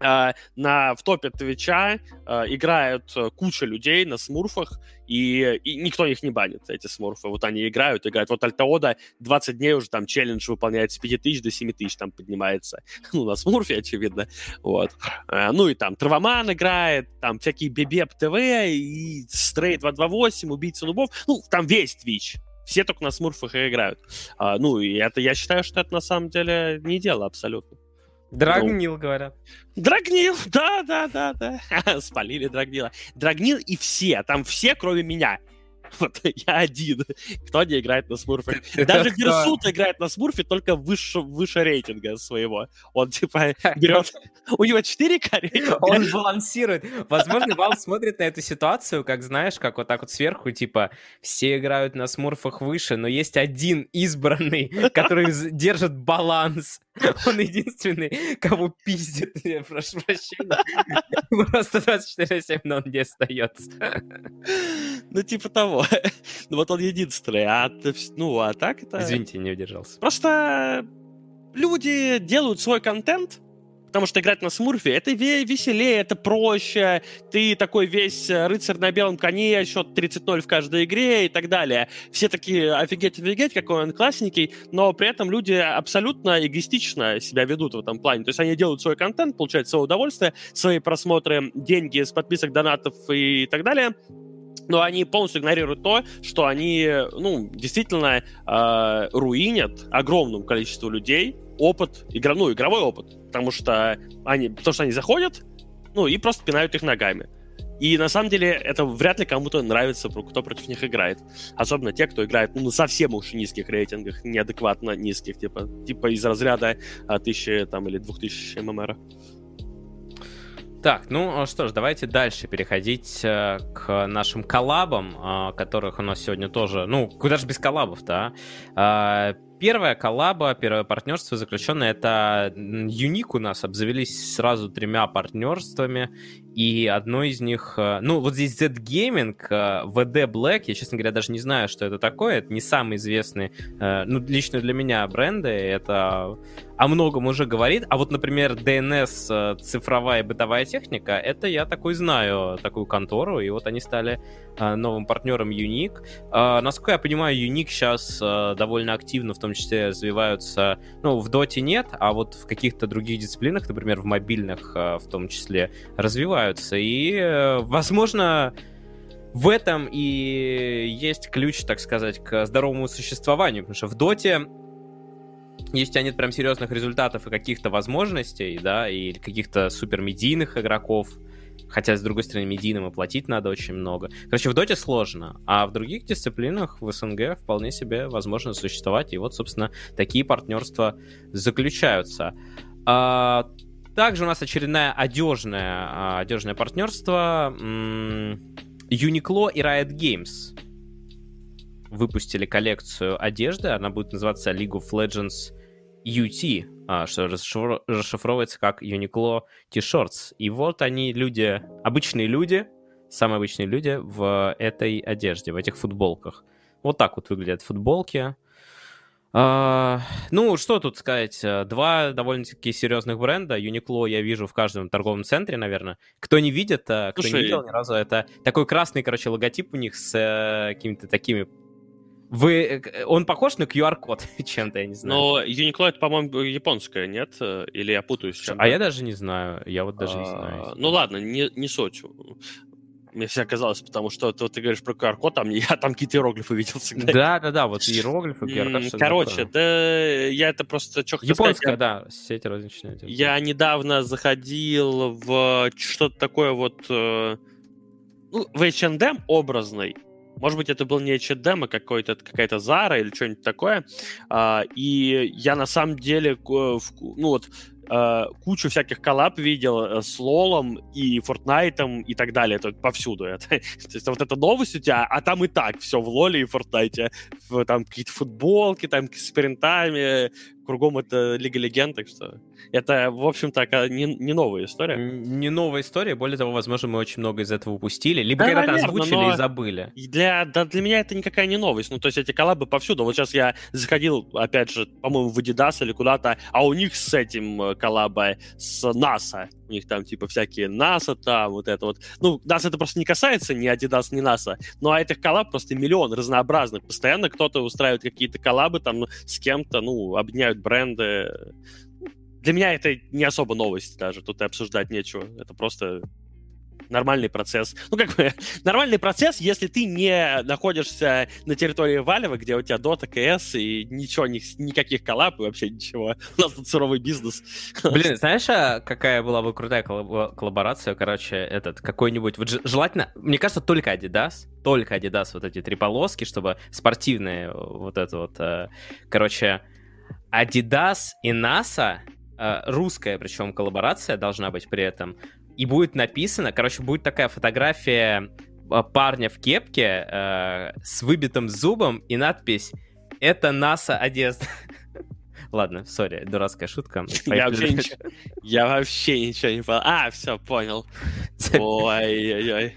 [SPEAKER 2] Э, на, в топе Твича uh, играют куча людей на смурфах, и, и никто их не банит, эти смурфы. Вот они играют, играют. Вот Альтаода 20 дней уже там челлендж выполняет с 5 тысяч до 7 тысяч там поднимается. Ну, на смурфе, очевидно. Вот. Э, ну и там Травоман играет, там всякие Бебеп ТВ, и Стрейт 228, Убийца нубов. Ну, там весь Твич. Все только на смурфах и играют. ну, и это, я считаю, что это на самом деле не дело абсолютно.
[SPEAKER 1] Драгнил, ну, говорят.
[SPEAKER 2] Драгнил, да, да, да, да. Спалили Драгнила. Драгнил и все, там все, кроме меня. Вот я один. Кто не играет на смурфе? Даже Версут играет на смурфе только выше, выше рейтинга своего. Он типа берет... У него 4 рейтинга.
[SPEAKER 1] Он балансирует. Возможно, Вал смотрит на эту ситуацию, как знаешь, как вот так вот сверху, типа, все играют на смурфах выше, но есть один избранный, который держит баланс. Он единственный, кого пиздит, прошу прощения. Просто 24-7, но он не остается.
[SPEAKER 2] Ну, типа того. ну, вот он единственный. А, ну, а так это...
[SPEAKER 1] Извините, не удержался.
[SPEAKER 2] Просто люди делают свой контент, потому что играть на смурфе это веселее, это проще, ты такой весь рыцарь на белом коне, счет 30-0 в каждой игре и так далее. Все такие офигеть, офигеть, какой он классненький, но при этом люди абсолютно эгоистично себя ведут в этом плане. То есть они делают свой контент, получают свое удовольствие, свои просмотры, деньги с подписок, донатов и так далее, но они полностью игнорируют то, что они, ну, действительно э, руинят огромному количеству людей опыт, игра, ну, игровой опыт, потому что они, потому что они заходят, ну, и просто пинают их ногами. И на самом деле это вряд ли кому-то нравится, кто против них играет. Особенно те, кто играет ну, на совсем уж низких рейтингах, неадекватно низких, типа, типа из разряда 1000 там, или 2000 ММР.
[SPEAKER 1] Так, ну что ж, давайте дальше переходить э, к нашим коллабам, э, которых у нас сегодня тоже, ну, куда же без коллабов-то, а? Э, первая коллаба, первое партнерство заключенное, это Юник у нас. Обзавелись сразу тремя партнерствами, и одно из них, э, ну, вот здесь Z Gaming, VD э, Black, я, честно говоря, даже не знаю, что это такое, это не самый известный, э, ну, лично для меня бренды, это о многом уже говорит, а вот, например, DNS, цифровая бытовая техника, это я такой знаю, такую контору, и вот они стали новым партнером Unique. Насколько я понимаю, Unique сейчас довольно активно в том числе развиваются, ну, в доте нет, а вот в каких-то других дисциплинах, например, в мобильных в том числе, развиваются. И, возможно, в этом и есть ключ, так сказать, к здоровому существованию, потому что в доте если у тебя нет прям серьезных результатов и каких-то возможностей, да, и каких-то супермедийных игроков, хотя, с другой стороны, медийным и платить надо очень много. Короче, в доте сложно, а в других дисциплинах в СНГ вполне себе возможно существовать, и вот, собственно, такие партнерства заключаются. А, также у нас очередное одежное, а, одежное партнерство. Uniqlo и Riot Games выпустили коллекцию одежды. Она будет называться League of Legends UT, а, что расшифровывается как Uniqlo T-shirts. И вот они, люди, обычные люди, самые обычные люди в этой одежде, в этих футболках. Вот так вот выглядят футболки. Uh, ну, что тут сказать? Два довольно-таки серьезных бренда. Uniqlo я вижу в каждом торговом центре, наверное. Кто не видит, а кто Слушай, не видел ни разу, это такой красный, короче, логотип у них с э, какими-то такими вы... Э, он похож на QR-код чем-то, я не знаю.
[SPEAKER 2] Но Uniqlo это, по-моему, японское, нет? Или я путаюсь с
[SPEAKER 1] чем-то? А я даже не знаю. Я вот даже а, не знаю.
[SPEAKER 2] Ну ладно, не, не суть. Мне всегда казалось, потому что ты, вот, ты говоришь про QR-код, там, я там какие-то иероглифы видел всегда.
[SPEAKER 1] Да, да, да, вот иероглифы,
[SPEAKER 2] QR-код. Короче, да, я это просто... Что
[SPEAKER 1] Японская, да, сеть розничная.
[SPEAKER 2] Я недавно заходил в что-то такое вот... Э, ну, в H&M образный, может быть, это был не H&M, а какой-то, какая-то Zara или что-нибудь такое. А, и я на самом деле, ну вот, а, кучу всяких коллаб видел э, с Лолом и Фортнайтом и так далее. Это повсюду. Это, то есть вот эта новость у тебя, а там и так все в Лоле и Фортнайте. Там какие-то футболки, там с принтами, кругом это Лига Легенд, так что это, в общем-то, не, не новая история.
[SPEAKER 1] Не новая история, более того, возможно, мы очень много из этого упустили, либо да, когда-то озвучили и забыли.
[SPEAKER 2] Для, да, для меня это никакая не новость, ну, то есть эти коллабы повсюду. Вот сейчас я заходил, опять же, по-моему, в Adidas или куда-то, а у них с этим э, коллаба с NASA. Них там, типа, всякие NASA там, вот это вот. Ну, нас это просто не касается ни Adidas, ни NASA, но а этих коллаб просто миллион разнообразных. Постоянно кто-то устраивает какие-то коллабы там с кем-то, ну, объединяют бренды. Для меня это не особо новость даже, тут и обсуждать нечего. Это просто нормальный процесс. Ну, как бы, нормальный процесс, если ты не находишься на территории Валева, где у тебя Dota, CS и ничего, ни, никаких коллаб и вообще ничего. У нас тут суровый бизнес.
[SPEAKER 1] Блин, знаешь, а какая была бы крутая коллаборация, короче, этот, какой-нибудь, вот желательно, мне кажется, только Adidas, только Adidas, вот эти три полоски, чтобы спортивные, вот это вот, э, короче, Adidas и NASA, э, русская причем коллаборация должна быть при этом, и будет написано, короче, будет такая фотография э, парня в кепке э, с выбитым зубом и надпись «Это NASA одежда». Ладно, сори, дурацкая шутка.
[SPEAKER 2] Я вообще, ничего, я вообще ничего не понял. А, все, понял. Ой-ой-ой.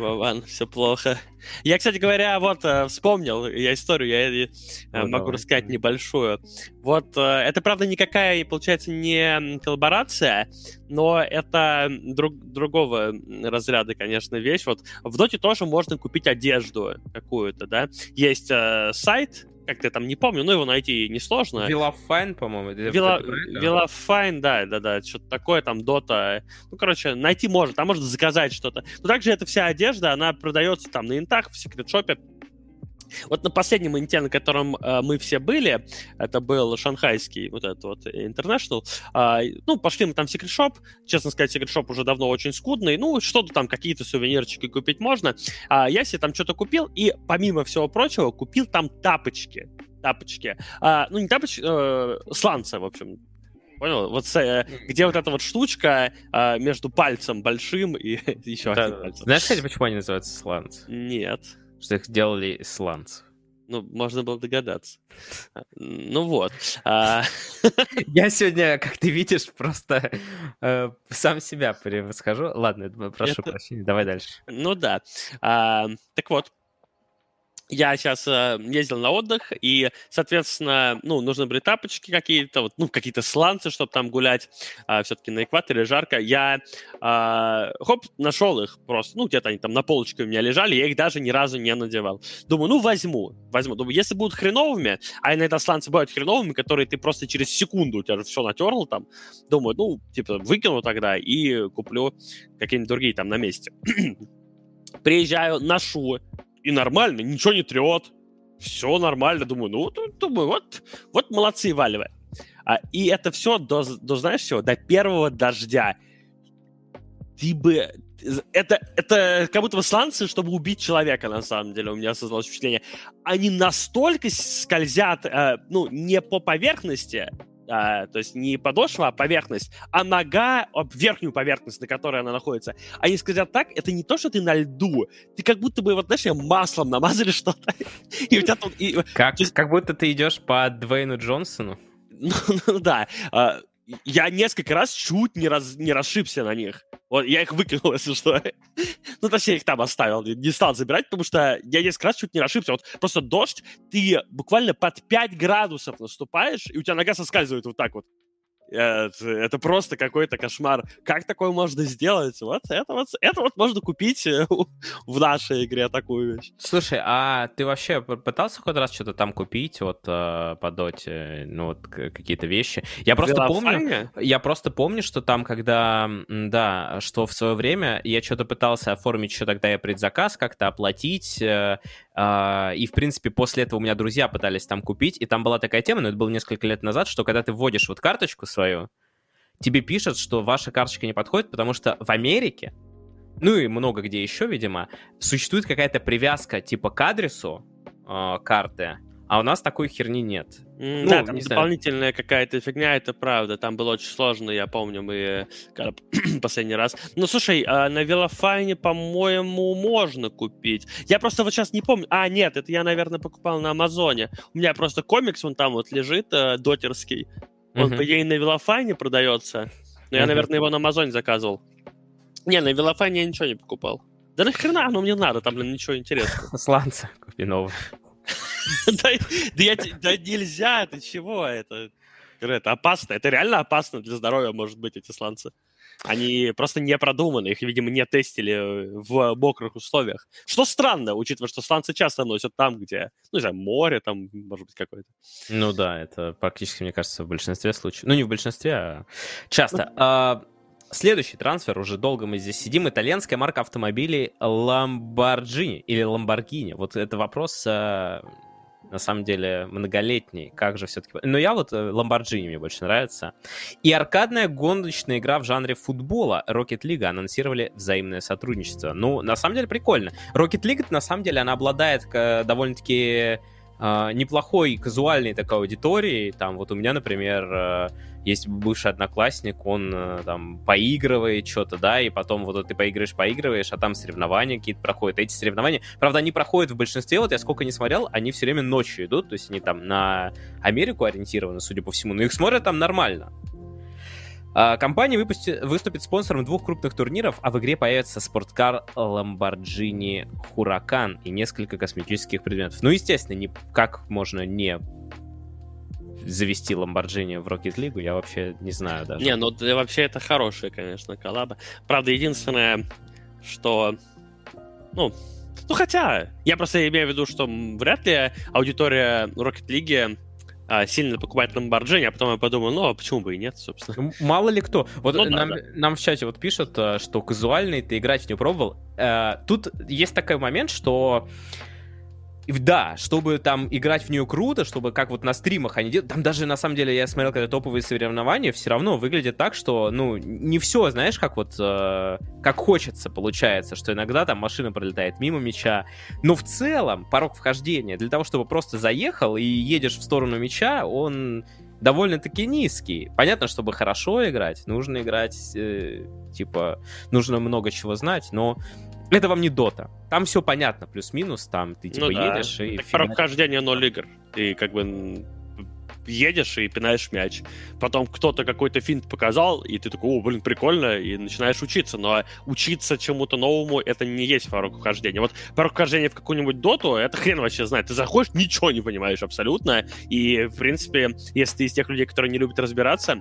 [SPEAKER 2] Вован, все плохо. Я, кстати говоря, вот э, вспомнил я историю, я ну, могу давай. рассказать небольшую. Вот э, это, правда, никакая, получается, не коллаборация, но это друг, другого разряда, конечно, вещь. Вот в Доте тоже можно купить одежду какую-то, да. Есть э, сайт, как-то я там не помню, но его найти несложно.
[SPEAKER 1] WeLoveFine, по-моему.
[SPEAKER 2] WeLoveFine, да, да, да, что-то такое, там, Dota. Ну, короче, найти можно, там можно заказать что-то. Но также эта вся одежда, она продается там на интах, в Secret Shop е. Вот на последнем инте, на котором э, мы все были, это был шанхайский вот этот вот International, э, ну, пошли мы там в Secret Shop, честно сказать, Secret Shop уже давно очень скудный, ну, что-то там, какие-то сувенирчики купить можно. А я себе там что-то купил, и помимо всего прочего, купил там тапочки. Тапочки. А, ну, не тапочки, э, сланцы, в общем, Понял? Вот э, где вот эта вот штучка э, между пальцем большим и еще да, одним пальцем.
[SPEAKER 1] Знаешь, кстати, почему они называются сланцы?
[SPEAKER 2] Нет
[SPEAKER 1] что их делали из сланцев.
[SPEAKER 2] Ну, можно было догадаться. Ну вот. А,
[SPEAKER 1] Я сегодня, как ты видишь, просто э, сам себя превосхожу. Ладно, прошу прощения, давай дальше.
[SPEAKER 2] Ну да. А, так вот, я сейчас э, ездил на отдых, и, соответственно, ну, нужны были тапочки какие-то, вот, ну, какие-то сланцы, чтобы там гулять, э, все-таки на экваторе жарко. Я, э, хоп, нашел их просто, ну, где-то они там на полочке у меня лежали, я их даже ни разу не надевал. Думаю, ну, возьму, возьму. Думаю, если будут хреновыми, а иногда сланцы бывают хреновыми, которые ты просто через секунду, у тебя же все натерл там, думаю, ну, типа, выкину тогда и куплю какие-нибудь другие там на месте. приезжаю, ношу, и нормально, ничего не трет, все нормально, думаю, ну, думаю, вот, вот молодцы, Валевы. А, и это все до, до, знаешь чего, до первого дождя. Ты бы... Это, это как будто сланцы, чтобы убить человека, на самом деле, у меня создалось впечатление. Они настолько скользят, э, ну, не по поверхности, а, то есть не подошва, а поверхность, а нога верхнюю поверхность, на которой она находится. Они скажут так, это не то, что ты на льду, ты как будто бы, вот знаешь, маслом намазали что-то,
[SPEAKER 1] и у тебя тут... И, как, есть... как будто ты идешь по Двейну Джонсону.
[SPEAKER 2] Ну, ну да, а, я несколько раз чуть не, раз, не расшибся на них. Вот, я их выкинул, если что. ну, точнее, их там оставил, не стал забирать, потому что я несколько раз чуть не расшибся. Вот просто дождь, ты буквально под 5 градусов наступаешь, и у тебя нога соскальзывает вот так вот. Это, это просто какой-то кошмар. Как такое можно сделать? Вот это вот, это вот можно купить э, в нашей игре такую вещь.
[SPEAKER 1] Слушай, а ты вообще пытался хоть раз что-то там купить вот э, по доте, ну вот какие-то вещи? Я просто помню, я просто помню, что там, когда, да, что в свое время я что-то пытался оформить еще тогда я предзаказ как-то оплатить, э, и, в принципе, после этого у меня друзья пытались там купить, и там была такая тема, но это было несколько лет назад, что когда ты вводишь вот карточку свою, тебе пишут, что ваша карточка не подходит, потому что в Америке, ну и много где еще, видимо, существует какая-то привязка типа к адресу э, карты, а у нас такой херни нет.
[SPEAKER 2] Mm, ну, да, там дополнительная какая-то фигня, это правда. Там было очень сложно, я помню, мы когда последний раз. Ну, слушай, а на Велофайне, по-моему, можно купить. Я просто вот сейчас не помню. А, нет, это я, наверное, покупал на Амазоне. У меня просто комикс, он там вот лежит, э, дотерский. Он, uh-huh. по идее, на Велофайне продается. Но uh-huh. я, наверное, его на Амазоне заказывал. Не, на Велофайне я ничего не покупал. Да нахрена оно мне надо, там, блин, ничего интересного.
[SPEAKER 1] Сланца купи новый.
[SPEAKER 2] да, нельзя, ты чего? Это, это опасно, это реально опасно для здоровья, может быть, эти сланцы. Они просто не продуманы, их, видимо, не тестили в мокрых условиях. Что странно, учитывая, что сланцы часто носят там, где, ну, не знаю, море там, может быть, какое-то.
[SPEAKER 1] Ну да, это практически, мне кажется, в большинстве случаев. Ну, не в большинстве, а часто. А, Следующий трансфер, уже долго мы здесь сидим, итальянская марка автомобилей Lamborghini или Lamborghini. Вот это вопрос э, на самом деле многолетний. Как же все-таки... Но я вот э, Lamborghini мне больше нравится. И аркадная гоночная игра в жанре футбола Rocket League анонсировали взаимное сотрудничество. Ну, на самом деле прикольно. Rocket League, на самом деле, она обладает э, довольно-таки э, неплохой казуальной такой аудиторией. Там вот у меня, например, э, есть бывший одноклассник, он э, там поигрывает что-то, да, и потом вот ты поигрываешь, поигрываешь, а там соревнования какие-то проходят. Эти соревнования, правда, они проходят в большинстве, вот я сколько не смотрел, они все время ночью идут, то есть они там на Америку ориентированы, судя по всему, но их смотрят там нормально. А, компания выпусти... выступит спонсором двух крупных турниров, а в игре появится спорткар Lamborghini Huracan и несколько косметических предметов. Ну, естественно, не... как можно не завести Lamborghini в Rocket League, я вообще не знаю даже.
[SPEAKER 2] Не, ну вообще это хорошая, конечно, коллаба. Правда, единственное, что... Ну, ну хотя, я просто имею в виду, что вряд ли аудитория Rocket League сильно покупать Lamborghini, а потом я подумал, ну, а почему бы и нет, собственно.
[SPEAKER 1] Мало ли кто. Вот ну, нам, да, да. нам в чате вот пишут, э, что казуальный ты играть не пробовал. Э, тут есть такой момент, что да, чтобы там играть в нее круто, чтобы как вот на стримах они делают, там даже на самом деле я смотрел, когда топовые соревнования, все равно выглядит так, что, ну, не все, знаешь, как вот, э, как хочется получается, что иногда там машина пролетает мимо мяча, но в целом порог вхождения для того, чтобы просто заехал и едешь в сторону мяча, он довольно-таки низкий. Понятно, чтобы хорошо играть, нужно играть, э, типа, нужно много чего знать, но это вам не дота. Там все понятно, плюс-минус, там ты типа ну, да. едешь и...
[SPEAKER 2] Так про прохождение ноль игр. Ты как бы едешь и пинаешь мяч. Потом кто-то какой-то финт показал, и ты такой, о, блин, прикольно, и начинаешь учиться. Но учиться чему-то новому, это не есть порог вхождения. Вот порог вхождения в какую-нибудь доту, это хрен вообще знает. Ты заходишь, ничего не понимаешь абсолютно. И, в принципе, если ты из тех людей, которые не любят разбираться,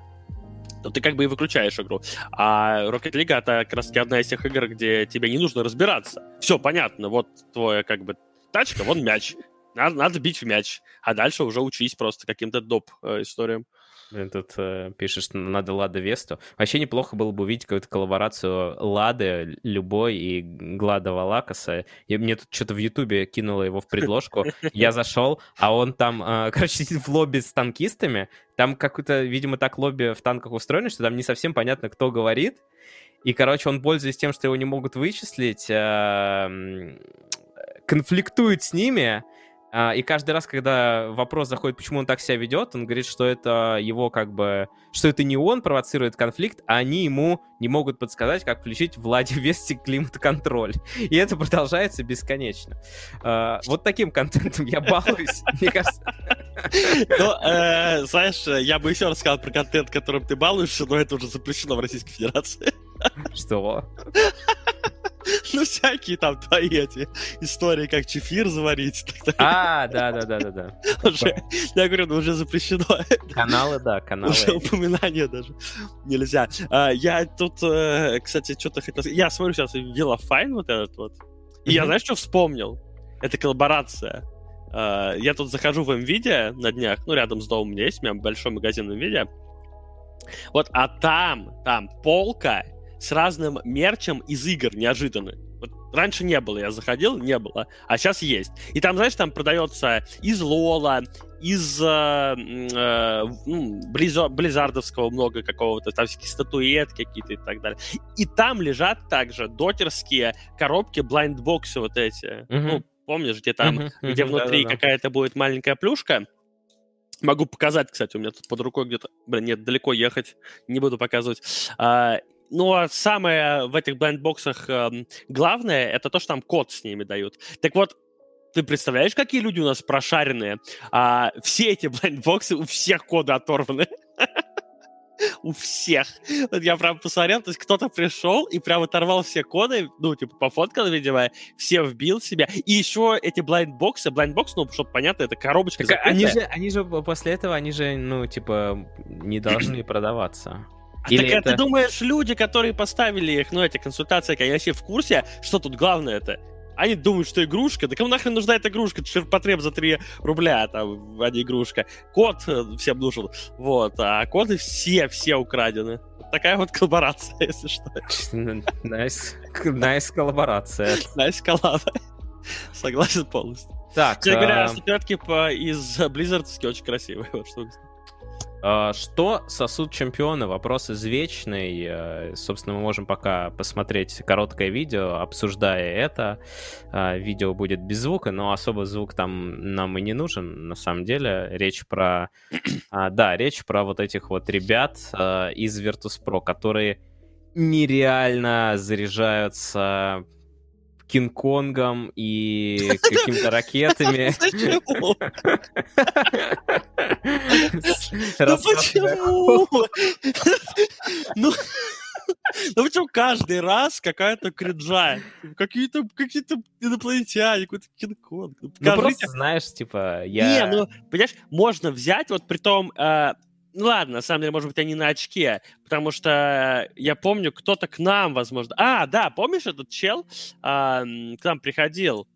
[SPEAKER 2] то ты как бы и выключаешь игру. А Rocket League это как раз одна из тех игр, где тебе не нужно разбираться. Все понятно, вот твоя как бы тачка, вон мяч. Надо, надо бить в мяч. А дальше уже учись просто каким-то доп. Э, историям.
[SPEAKER 1] Блин, тут э, пишет, что надо Лада Весту. Вообще неплохо было бы увидеть какую-то коллаборацию Лады, любой и Глада Валакаса. И мне тут что-то в Ютубе кинуло его в предложку. Я зашел, а он там, э, короче, сидит в лобби с танкистами. Там какое-то, видимо, так лобби в танках устроено, что там не совсем понятно, кто говорит. И, короче, он, пользуясь тем, что его не могут вычислить, э, конфликтует с ними, и каждый раз, когда вопрос заходит, почему он так себя ведет, он говорит, что это его как бы... Что это не он провоцирует конфликт, а они ему не могут подсказать, как включить Влади Вести климат-контроль. И это продолжается бесконечно. А, вот таким контентом я балуюсь, мне кажется.
[SPEAKER 2] Ну, э, знаешь, я бы еще рассказал про контент, которым ты балуешься, но это уже запрещено в Российской Федерации.
[SPEAKER 1] Что?
[SPEAKER 2] Ну, всякие там твои эти истории, как чефир заварить.
[SPEAKER 1] А, да-да-да-да-да.
[SPEAKER 2] Я говорю, ну уже запрещено.
[SPEAKER 1] Каналы, да, каналы.
[SPEAKER 2] Уже упоминания даже нельзя. А, я тут, э, кстати, что-то хотел. Я смотрю сейчас WeLoveFine вот этот вот. И я, знаешь, что вспомнил? Это коллаборация. А, я тут захожу в М.Видео на днях, ну, рядом с домом у меня есть, у меня большой магазин М.Видео. Вот, а там, там полка с разным мерчем из игр неожиданно. Вот раньше не было, я заходил, не было, а сейчас есть. И там, знаешь, там продается из Лола, из э, э, ну, Близо, Близзардовского много какого-то, там всякие статуэтки какие-то и так далее. И там лежат также дотерские коробки, blind box ы вот эти. Uh-huh. Ну, помнишь, где там, uh-huh, где внутри да, да, какая-то будет маленькая плюшка, Могу показать, кстати, у меня тут под рукой где-то... Блин, нет, далеко ехать, не буду показывать. А, ну, а самое в этих blind box ах э, главное, это то, что там код с ними дают. Так вот, ты представляешь, какие люди у нас прошаренные? А, все эти blind box ы, у всех коды оторваны. у всех. Вот я прям посмотрел, то есть кто-то пришел и прям оторвал все коды, ну, типа, пофоткал, видимо, все вбил себя. И еще эти blind box ы, blind box, ну, чтобы понятно, это коробочка
[SPEAKER 1] так они же, они же после этого, они же, ну, типа, не должны продаваться.
[SPEAKER 2] А Или так это... ты думаешь, люди, которые поставили их, ну, эти консультации, они вообще в курсе, что тут главное это? Они думают, что игрушка. Да кому нахрен нужна эта игрушка? Ширпотреб за 3 рубля, там, а не игрушка. Код э, всем нужен. Вот. А коды все, все украдены. Такая вот коллаборация, если что.
[SPEAKER 1] Nice nice. коллаборация.
[SPEAKER 2] Nice коллаба. Согласен полностью.
[SPEAKER 1] Так.
[SPEAKER 2] Я говоря, а, статуэтки из Blizzard очень красивые. Вот что
[SPEAKER 1] что сосуд чемпиона? Вопрос извечный. Э, собственно, мы можем пока посмотреть короткое видео, обсуждая это. А, видео будет без звука, но особо звук там нам и не нужен, на самом деле. Речь про... А, да, речь про вот этих вот ребят из Virtus.pro, которые нереально заряжаются Кинг-Конгом и какими-то ракетами.
[SPEAKER 2] Ну почему? Ну, ну почему каждый раз какая-то кринжа? Какие-то какие инопланетяне, какой-то Кинг-Конг.
[SPEAKER 1] Ну, ну просто знаешь, типа, я...
[SPEAKER 2] Не, ну, понимаешь, можно взять, вот при том, э, ну ладно, на самом деле, может быть, они на очке, потому что я помню, кто-то к нам, возможно... А, да, помнишь этот чел а, к нам приходил,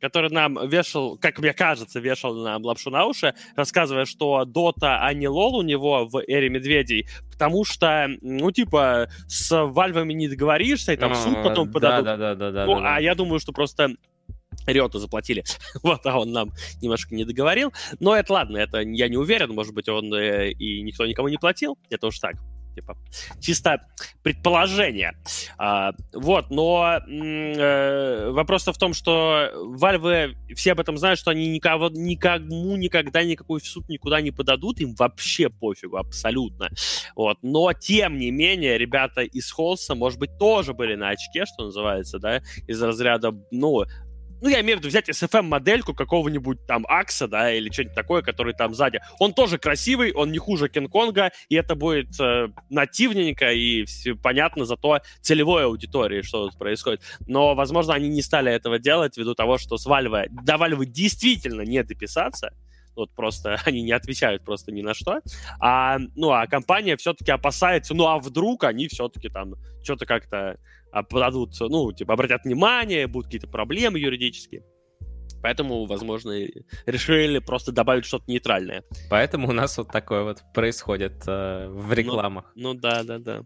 [SPEAKER 2] который нам вешал, как мне кажется, вешал нам лапшу на уши, рассказывая, что Дота, а не Лол у него в Эре Медведей, потому что, ну, типа, с Вальвами не договоришься, и там суд потом подадут.
[SPEAKER 1] Да, да, да, да.
[SPEAKER 2] Ну, а я думаю, что просто Риоту заплатили. вот, а он нам немножко не договорил. Но это ладно, это я не уверен. Может быть, он э, и никто никому не платил. Это уж так. Типа, чисто предположение. А, вот, но э, вопрос в том, что Valve все об этом знают, что они никого, никому никогда никакой в суд никуда не подадут, им вообще пофигу, абсолютно. Вот, но тем не менее, ребята из Холса, может быть, тоже были на очке, что называется, да, из разряда, ну, ну, я имею в виду взять SFM-модельку какого-нибудь там Акса, да, или что-нибудь такое, который там сзади. Он тоже красивый, он не хуже Кинг-Конга, и это будет э, нативненько и все понятно зато целевой аудитории, что тут происходит. Но, возможно, они не стали этого делать ввиду того, что с Valve, до Valve действительно не дописаться, вот просто они не отвечают просто ни на что. А, ну, а компания все-таки опасается, ну, а вдруг они все-таки там что-то как-то подадут, ну, типа, обратят внимание, будут какие-то проблемы юридические. Поэтому, возможно, решили просто добавить что-то нейтральное.
[SPEAKER 1] Поэтому у нас вот такое вот происходит э, в ну, рекламах.
[SPEAKER 2] Ну, ну да, да, да.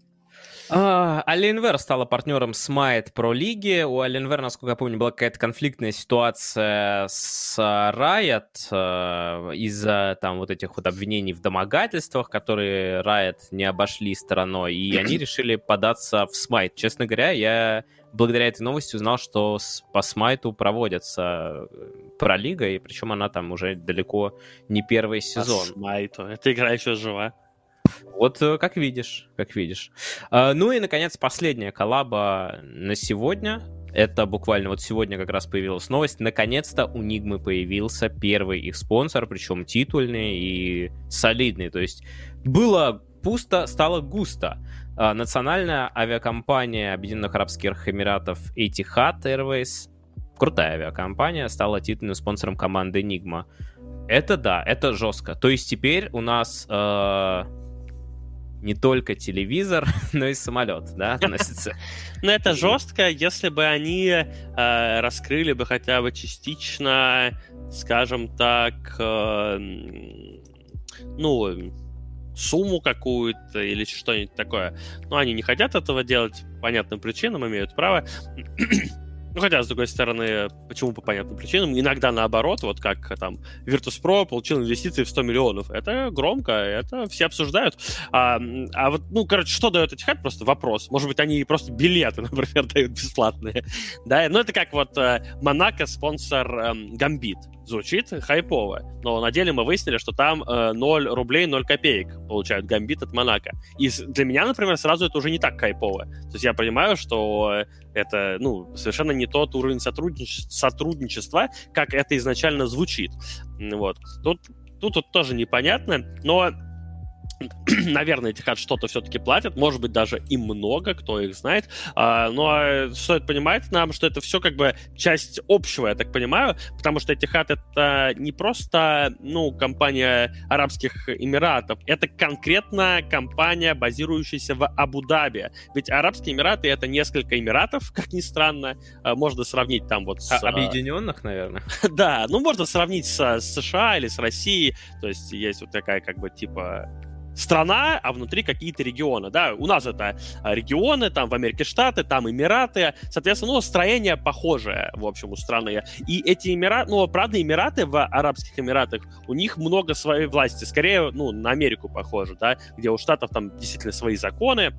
[SPEAKER 1] Alienware стала партнером Smite Pro лиги. У Alienware, насколько я помню, была какая-то конфликтная ситуация с Riot uh, из-за там вот этих вот обвинений в домогательствах, которые Riot не обошли стороной, и они решили податься в Smite. Честно говоря, я благодаря этой новости узнал, что по Смайту проводится э, пролига, и причем она там уже далеко не первый сезон. По
[SPEAKER 2] Смайту. Эта игра еще жива.
[SPEAKER 1] Вот э, как видишь, как видишь. А, ну и, наконец, последняя коллаба на сегодня. Это буквально вот сегодня как раз появилась новость. Наконец-то у Нигмы появился первый их спонсор, причем титульный и солидный. То есть было пусто, стало густо. А, национальная авиакомпания Объединенных Арабских Эмиратов Etihad Airways, крутая авиакомпания, стала титульным спонсором команды Enigma. Это да, это жестко. То есть теперь у нас э, не только телевизор, но и самолет, да, относится.
[SPEAKER 2] Ну, это жестко, если бы они э, раскрыли бы хотя бы частично, скажем так, э, ну, сумму какую-то или что-нибудь такое. Но они не хотят этого делать, понятным причинам, имеют право. Ну, хотя, с другой стороны, почему по понятным причинам? Иногда наоборот, вот как там Virtus.pro получил инвестиции в 100 миллионов. Это громко, это все обсуждают. А, а вот, ну, короче, что дает эти хайп? Просто вопрос. Может быть, они просто билеты, например, дают бесплатные. да, ну, это как вот э, Монако спонсор эм, Гамбит. Звучит хайпово, но на деле мы выяснили, что там э, 0 рублей 0 копеек получают Гамбит от Монако. И для меня, например, сразу это уже не так хайпово. То есть я понимаю, что это, ну, совершенно не тот уровень сотрудниче- сотрудничества, как это изначально звучит. Вот. Тут, тут, тут тоже непонятно, но наверное, Этихад что-то все-таки платят, может быть, даже и много, кто их знает. А, но а, стоит понимать нам, что это все как бы часть общего, я так понимаю, потому что Этихад это не просто, ну, компания Арабских Эмиратов, это конкретно компания, базирующаяся в Абу-Даби. Ведь Арабские Эмираты это несколько Эмиратов, как ни странно, а, можно сравнить там вот с...
[SPEAKER 1] А, объединенных, наверное.
[SPEAKER 2] да, ну, можно сравнить с США или с Россией, то есть есть вот такая как бы типа страна, а внутри какие-то регионы, да, у нас это а, регионы, там в Америке Штаты, там Эмираты, соответственно, ну, строение похожее, в общем, у страны. И эти Эмираты, ну, правда, Эмираты в Арабских Эмиратах, у них много своей власти, скорее, ну, на Америку похоже, да, где у Штатов там действительно свои законы,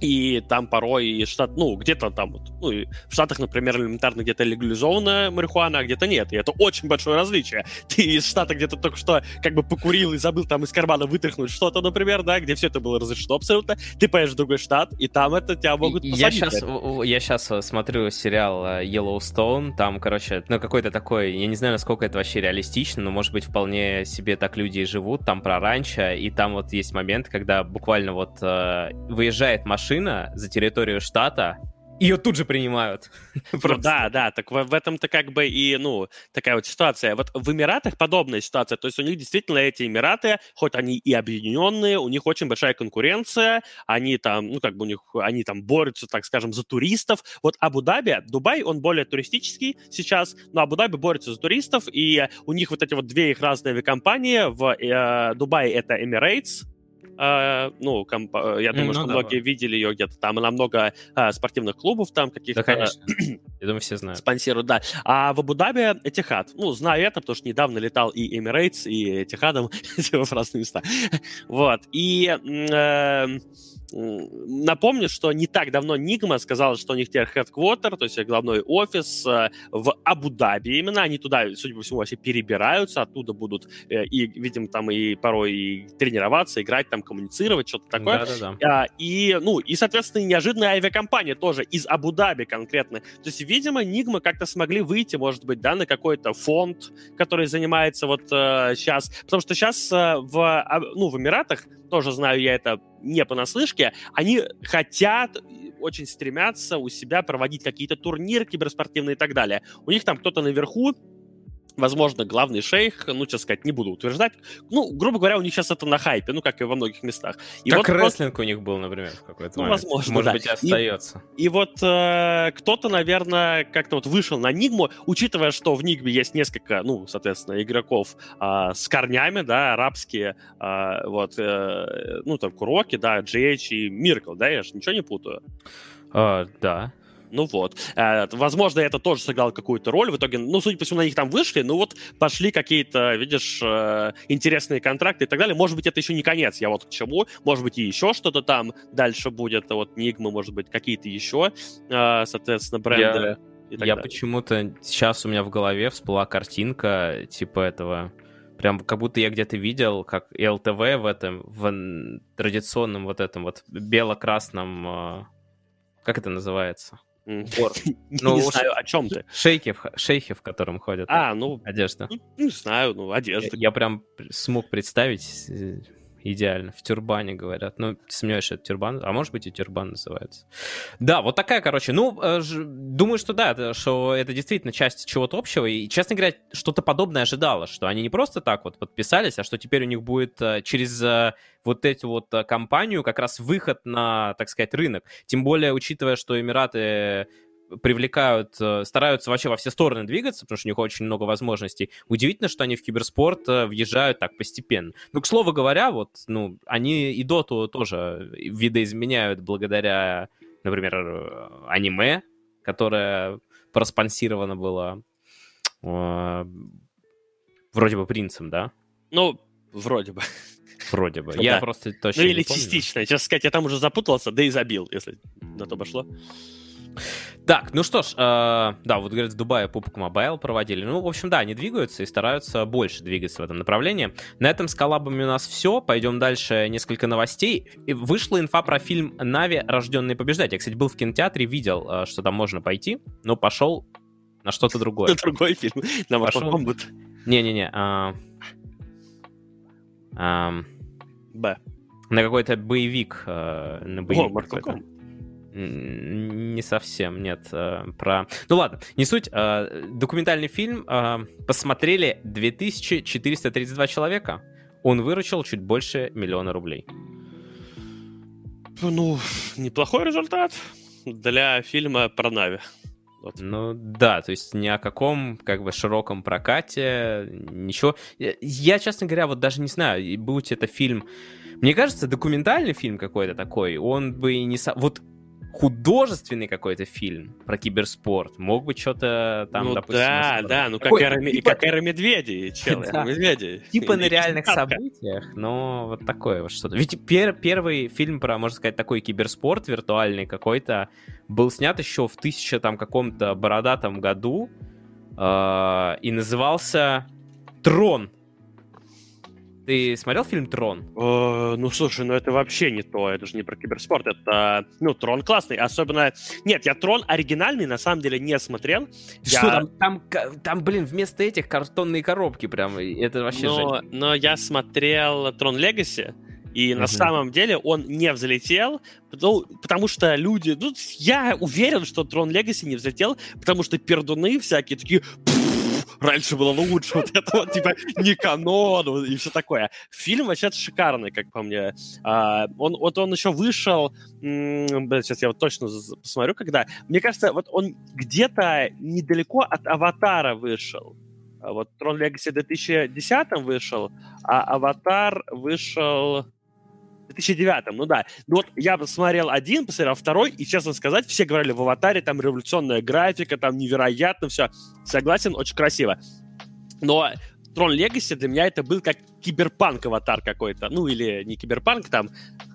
[SPEAKER 2] и там порой штат, ну, где-то там вот, ну, в Штатах, например, элементарно где-то легализована марихуана, а где-то нет. И это очень большое различие. Ты из Штата где-то только что как бы покурил и забыл там из кармана вытряхнуть что-то, например, да, где все это было разрешено абсолютно. Ты поедешь в другой штат, и там это тебя могут посадить.
[SPEAKER 1] Я сейчас, я сейчас смотрю сериал э, Yellowstone, там, короче, ну, какой-то такой, я не знаю, насколько это вообще реалистично, но, может быть, вполне себе так люди и живут, там про ранчо, и там вот есть момент, когда буквально вот э, выезжает машина, машина за территорию штата, ее тут же принимают.
[SPEAKER 2] Ну, да, да, так в, в этом-то как бы и, ну, такая вот ситуация. Вот в Эмиратах подобная ситуация, то есть у них действительно эти Эмираты, хоть они и объединенные, у них очень большая конкуренция, они там, ну, как бы у них, они там борются, так скажем, за туристов. Вот Абу-Даби, Дубай, он более туристический сейчас, но Абу-Даби борется за туристов, и у них вот эти вот две их разные авиакомпании, в э, Дубае это Emirates, Uh, ну, комп... Э, я думаю, ну, что да, многие да. видели ее где-то там. Она много uh, спортивных клубов там каких-то.
[SPEAKER 1] Да, конечно. я думаю, все знают.
[SPEAKER 2] Спонсируют, да. А в Абу-Даби Этихад. Ну, знаю это, потому что недавно летал и Emirates, и Этихадом в разные места. вот. И... Uh, Напомню, что не так давно Нигма сказала, что у них теперь headquarter, то есть главной офис э, в Абу-Даби. Именно они туда, судя по всему, вообще перебираются, оттуда будут э, и, видимо, там и порой и тренироваться, играть, там коммуницировать, что-то такое. Да-да-да. И, ну, и, соответственно, неожиданная авиакомпания тоже из Абу-Даби конкретно. То есть, видимо, Нигма как-то смогли выйти, может быть, да, на какой-то фонд, который занимается вот э, сейчас. Потому что сейчас э, в, а, ну, в Эмиратах тоже знаю я это не понаслышке, они хотят, очень стремятся у себя проводить какие-то турниры киберспортивные и так далее. У них там кто-то наверху возможно, главный шейх, ну, честно сказать, не буду утверждать. Ну, грубо говоря, у них сейчас это на хайпе, ну, как и во многих местах. И
[SPEAKER 1] как
[SPEAKER 2] вот
[SPEAKER 1] рестлинг просто... у них был, например, в какой-то ну, момент.
[SPEAKER 2] возможно,
[SPEAKER 1] Может
[SPEAKER 2] да.
[SPEAKER 1] быть, и остается.
[SPEAKER 2] И, и вот э, кто-то, наверное, как-то вот вышел на Нигму, учитывая, что в Нигме есть несколько, ну, соответственно, игроков э, с корнями, да, арабские, э, вот, э, ну, там, Куроки, да, GH и Миркл, да, я же ничего не путаю.
[SPEAKER 1] Uh, да.
[SPEAKER 2] Ну вот. Э, возможно, это тоже сыграло какую-то роль. В итоге, ну, судя по всему, на них там вышли, ну вот пошли какие-то, видишь, э, интересные контракты и так далее. Может быть, это еще не конец, я вот к чему. Может быть, и еще что-то там дальше будет. Вот Нигма, может быть, какие-то еще, э, соответственно, бренды.
[SPEAKER 1] Я, я почему-то сейчас у меня в голове всплыла картинка типа этого Прям как будто я где-то видел, как ЛТВ в этом, в традиционном вот этом вот бело-красном, как это называется?
[SPEAKER 2] Бор. Ну, не знаю, о чем ты.
[SPEAKER 1] Шейхи, шейхи, в котором ходят.
[SPEAKER 2] А, ну...
[SPEAKER 1] Одежда.
[SPEAKER 2] Ну, не знаю, ну, одежда.
[SPEAKER 1] Я, я прям смог представить э, идеально. В тюрбане говорят. Ну, сомневаюсь, что это тюрбан. А может быть и тюрбан называется. Да, вот такая, короче. Ну, э, думаю, что да, что это действительно часть чего-то общего. И, честно говоря, что-то подобное ожидала, что они не просто так вот подписались, а что теперь у них будет э, через э, вот эту вот компанию как раз выход на, так сказать, рынок. Тем более, учитывая, что Эмираты привлекают, э, стараются вообще во все стороны двигаться, потому что у них очень много возможностей. Удивительно, что они в киберспорт э, въезжают так постепенно. Ну, к слову говоря, вот, ну, они и доту тоже видоизменяют благодаря, например, э, аниме, которое проспонсировано было э, вроде бы принцем, да?
[SPEAKER 2] Ну, вроде бы.
[SPEAKER 1] Вроде бы. Я просто точно
[SPEAKER 2] Ну, или частично. Честно сказать, я там уже запутался, да и забил, если на то пошло.
[SPEAKER 1] Так, ну что ж, э, да, вот говорят, в Дубае PUBG Mobile проводили. Ну, в общем, да, они двигаются и стараются больше двигаться в этом направлении. На этом с коллабами у нас все. Пойдем дальше. Несколько новостей. Вышла инфа про фильм «Нави. Рожденные побеждать». Я, кстати, был в кинотеатре, видел, э, что там можно пойти, но пошел на что-то другое.
[SPEAKER 2] На другой фильм. На Mortal Kombat.
[SPEAKER 1] Не-не-не. А...
[SPEAKER 2] Б.
[SPEAKER 1] На какой-то боевик. Э, на боевик
[SPEAKER 2] О.
[SPEAKER 1] Не совсем, нет. Э, про... Ну ладно, не суть. Э, документальный фильм э, посмотрели 2432 человека. Он выручил чуть больше миллиона рублей.
[SPEAKER 2] Ну, неплохой результат для фильма про Нави.
[SPEAKER 1] Вот. Ну да, то есть ни о каком как бы широком прокате, ничего. Я, честно говоря, вот даже не знаю, будь это фильм... Мне кажется, документальный фильм какой-то такой, он бы и не... Вот художественный какой-то фильм про киберспорт, мог бы что-то там,
[SPEAKER 2] ну,
[SPEAKER 1] допустим...
[SPEAKER 2] Да, да, ну как, эра, типа... медведей, чел, да. медведи.
[SPEAKER 1] Типа на реальных событиях, но вот такое вот что-то. Ведь пер первый фильм про, можно сказать, такой киберспорт виртуальный какой-то был снят еще в тысяча там каком-то бородатом году э и назывался «Трон». Ты смотрел фильм «Трон»?
[SPEAKER 2] Э, ну, слушай, ну это вообще не то. Это же не про киберспорт. Это, ну, «Трон» классный. Особенно... Нет, я «Трон» оригинальный на самом деле не смотрел.
[SPEAKER 1] Я... Что там, там? Там, блин, вместо этих картонные коробки прям. Это вообще
[SPEAKER 2] но, но я смотрел «Трон Легаси». И mm-hmm. на самом деле он не взлетел, потому, потому что люди... Ну, я уверен, что Трон Легаси не взлетел, потому что пердуны всякие такие раньше было лучше, вот это вот, типа, не канон, и все такое. Фильм вообще шикарный, как по мне. А, он, вот он еще вышел, сейчас я вот точно посмотрю, когда. Мне кажется, вот он где-то недалеко от «Аватара» вышел. А вот «Трон Легаси» в 2010 вышел, а «Аватар» вышел... 2009, ну да. Ну вот я посмотрел один, посмотрел второй, и, честно сказать, все говорили в «Аватаре», там революционная графика, там невероятно все. Согласен, очень красиво. Но Трон Легаси для меня это был как киберпанк-аватар какой-то. Ну, или не киберпанк там,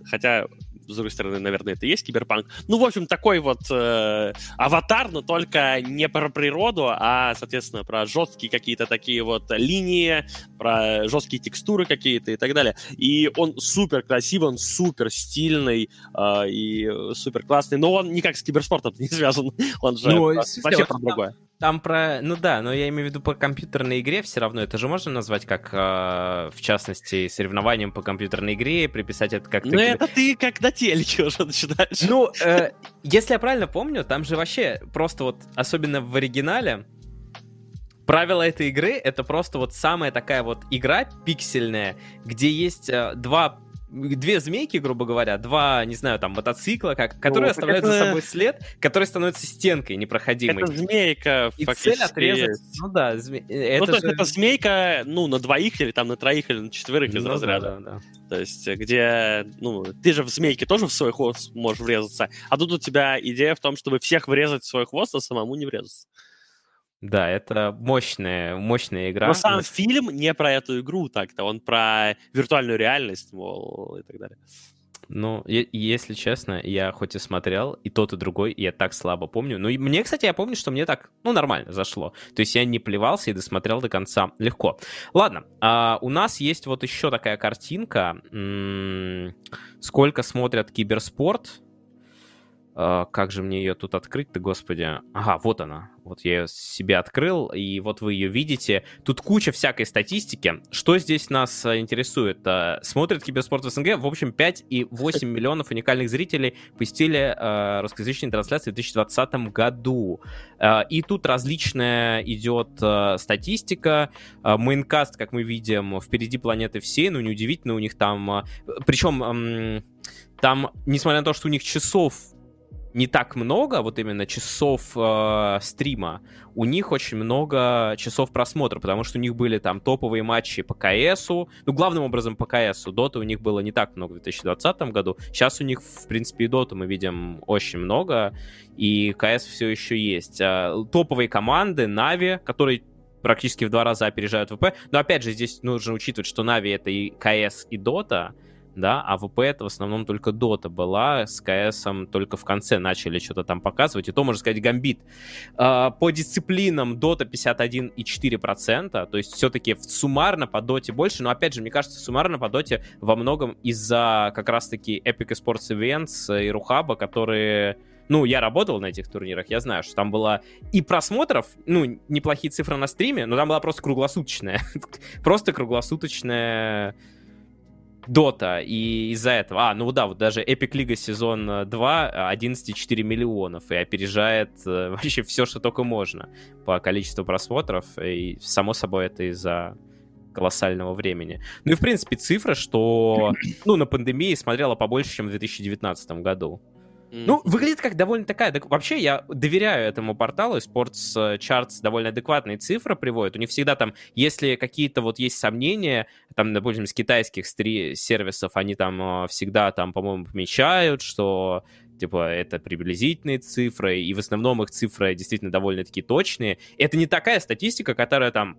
[SPEAKER 2] хотя с другой стороны, наверное, это и есть киберпанк. Ну, в общем, такой вот э, аватар, но только не про природу, а, соответственно, про жесткие какие-то такие вот линии, про жесткие текстуры какие-то и так далее. И он супер красивый, он супер стильный э, и супер классный, но он никак с киберспортом не связан. Он же ну, вообще про другое.
[SPEAKER 1] Там про... Ну да, но я имею в виду по компьютерной игре все равно. Это же можно назвать как, э, в частности, соревнованием по компьютерной игре, приписать это как...
[SPEAKER 2] Ну это ты как на телеке уже начинаешь.
[SPEAKER 1] Ну, э, если я правильно помню, там же вообще просто вот, особенно в оригинале, правила этой игры это просто вот самая такая вот игра пиксельная, где есть э, два две змейки, грубо говоря, два, не знаю, там, мотоцикла, как, которые ну, оставляют это... за собой след, который становится стенкой непроходимой.
[SPEAKER 2] Это змейка,
[SPEAKER 1] И цель отрезать... Есть. Ну да, зме...
[SPEAKER 2] Ну, это ну, то есть же... это змейка, ну, на двоих или там на троих или на четверых из ну, разряда. Да, да. То есть, где, ну, ты же в змейке тоже в свой хвост можешь врезаться, а тут у тебя идея в том, чтобы всех врезать в свой хвост, а самому не врезаться.
[SPEAKER 1] Да, это мощная, мощная игра.
[SPEAKER 2] Но сам Но... фильм не про эту игру так-то, он про виртуальную реальность, мол, и так далее.
[SPEAKER 1] Ну, если честно, я хоть и смотрел и тот, и другой, и я так слабо помню. Ну, и мне, кстати, я помню, что мне так, ну, нормально зашло. То есть я не плевался и досмотрел до конца легко. Ладно, а, у нас есть вот еще такая картинка. М -м, сколько смотрят киберспорт? А, как же мне ее тут открыть-то, господи? Ага, вот она. Вот я ее себе открыл, и вот вы ее видите. Тут куча всякой статистики. Что здесь нас а, интересует? А, смотрит Киберспорт в СНГ. В общем, 5,8 миллионов уникальных зрителей посетили э, русскоязычные трансляции в 2020 году. И тут различная идет статистика. Мейнкаст, как мы видим, впереди планеты всей. Ну, неудивительно, у них там... Причем там, несмотря на то, что у них часов не так много, вот именно часов э, стрима, у них очень много часов просмотра, потому что у них были там топовые матчи по КСу, ну, главным образом по КСу, Дота у них было не так много в 2020 году, сейчас у них, в принципе, и Дота мы видим очень много, и КС все еще есть. А, топовые команды, Нави, которые практически в два раза опережают ВП, но, опять же, здесь нужно учитывать, что Нави это и КС, и Дота, да, а ВП это в основном только Дота была, с КС только в конце начали что-то там показывать, и то, можно сказать, гамбит. А, по дисциплинам Дота 51,4%, то есть все-таки суммарно по Доте больше, но опять же, мне кажется, суммарно по Доте во многом из-за как раз-таки Epic Sports Events и Рухаба, которые ну, я работал на этих турнирах, я знаю, что там было и просмотров, ну, неплохие цифры на стриме, но там была просто круглосуточная. просто круглосуточная Дота, и из-за этого... А, ну да, вот даже Epic League сезон 2 11,4 миллионов и опережает э, вообще все, что только можно по количеству просмотров, и само собой это из-за колоссального времени. Ну и, в принципе, цифра, что ну, на пандемии смотрела побольше, чем в 2019 году. Ну, выглядит как довольно такая... Вообще, я доверяю этому порталу, Sports Charts довольно адекватные цифры приводят. У них всегда там, если какие-то вот есть сомнения, там, допустим, с китайских стри- сервисов, они там а, всегда там, по-моему, помечают, что типа, это приблизительные цифры, и в основном их цифры действительно довольно-таки точные. Это не такая статистика, которая там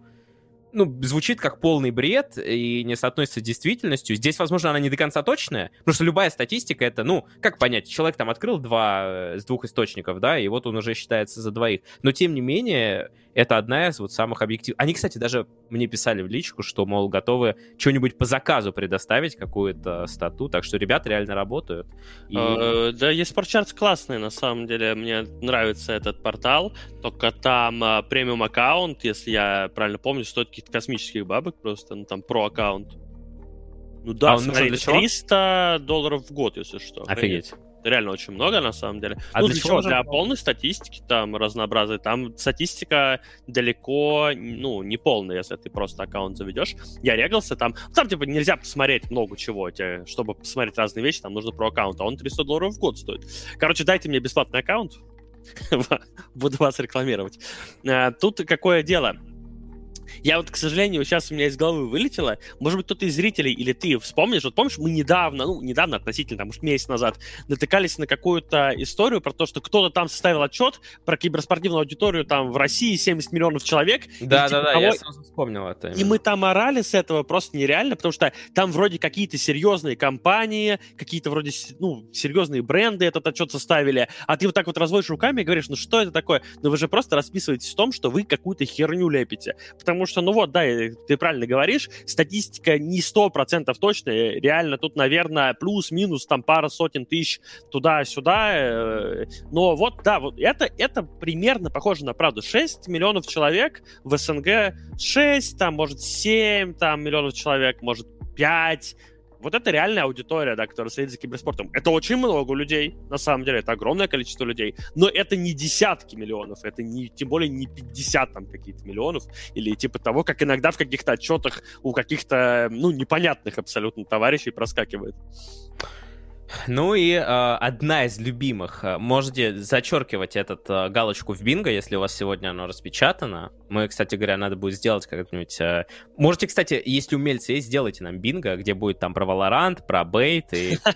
[SPEAKER 1] ну, звучит как полный бред и не соотносится с действительностью. Здесь, возможно, она не до конца точная, потому что любая статистика это, ну, как понять, человек там открыл два э, с двух источников, да, и вот он уже считается за двоих. Но, тем не менее, это одна из вот самых объективных. Они, кстати, даже мне писали в личку, что, мол, готовы что-нибудь по заказу предоставить, какую-то стату, так что ребята реально работают.
[SPEAKER 2] Uh, да, есть спортчартс классный, на самом деле, мне нравится этот портал, только там uh, премиум аккаунт, если я правильно помню, стоит каких-то космических бабок просто, ну там про аккаунт. Ну да, а смотри, 300 долларов в год, если что.
[SPEAKER 1] Офигеть
[SPEAKER 2] реально очень много, на самом деле. А ну, для, для чего? Для полной статистики там разнообразия. Там статистика далеко, ну, не полная, если ты просто аккаунт заведешь. Я регался там. Там, типа, нельзя посмотреть много чего. Тебе, чтобы посмотреть разные вещи, там нужно про аккаунт. А он 300 долларов в год стоит. Короче, дайте мне бесплатный аккаунт. Буду вас рекламировать. А, тут какое дело? Я вот, к сожалению, сейчас у меня из головы вылетело. Может быть, кто-то из зрителей или ты вспомнишь. Вот помнишь, мы недавно, ну, недавно относительно, там, может, месяц назад, натыкались на какую-то историю про то, что кто-то там составил отчет про киберспортивную аудиторию там в России 70 миллионов человек.
[SPEAKER 1] Да-да-да, типа, я сразу вспомнил это.
[SPEAKER 2] И мы там орали с этого просто нереально, потому что там вроде какие-то серьезные компании, какие-то вроде, ну, серьезные бренды этот отчет составили, а ты вот так вот разводишь руками и говоришь, ну, что это такое? Ну, вы же просто расписываетесь в том, что вы какую-то херню лепите. Потому что, ну вот, да, ты правильно говоришь, статистика не сто процентов точная, реально тут, наверное, плюс-минус там пара сотен тысяч туда-сюда, э, но вот, да, вот это, это примерно похоже на правду. 6 миллионов человек в СНГ, 6, там, может, 7 там, миллионов человек, может, 5, вот это реальная аудитория, да, которая следит за киберспортом. Это очень много людей, на самом деле, это огромное количество людей, но это не десятки миллионов, это не, тем более не 50 там какие-то миллионов, или типа того, как иногда в каких-то отчетах у каких-то, ну, непонятных абсолютно товарищей проскакивает.
[SPEAKER 1] Ну и э, одна из любимых. Э, можете зачеркивать этот э, галочку в бинго, если у вас сегодня оно распечатано. Мы, кстати говоря, надо будет сделать как-нибудь... Э... Можете, кстати, если умельцы есть, сделайте нам бинго, где будет там про Valorant, про бейт и...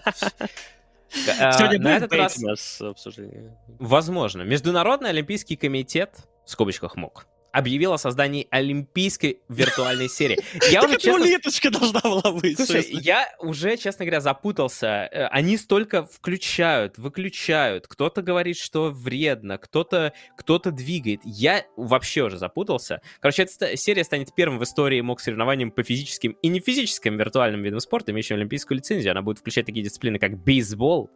[SPEAKER 2] Сегодня на этот раз обсуждение.
[SPEAKER 1] Возможно. Международный олимпийский комитет, в скобочках МОК, объявил о создании олимпийской виртуальной серии.
[SPEAKER 2] Я уже, честно... должна была быть.
[SPEAKER 1] Слушай, я уже, честно говоря, запутался. Э, они столько включают, выключают. Кто-то говорит, что вредно, кто-то кто двигает. Я вообще уже запутался. Короче, эта серия станет первым в истории МОК соревнованием по физическим и нефизическим виртуальным видам спорта, имеющим олимпийскую лицензию. Она будет включать такие дисциплины, как бейсбол,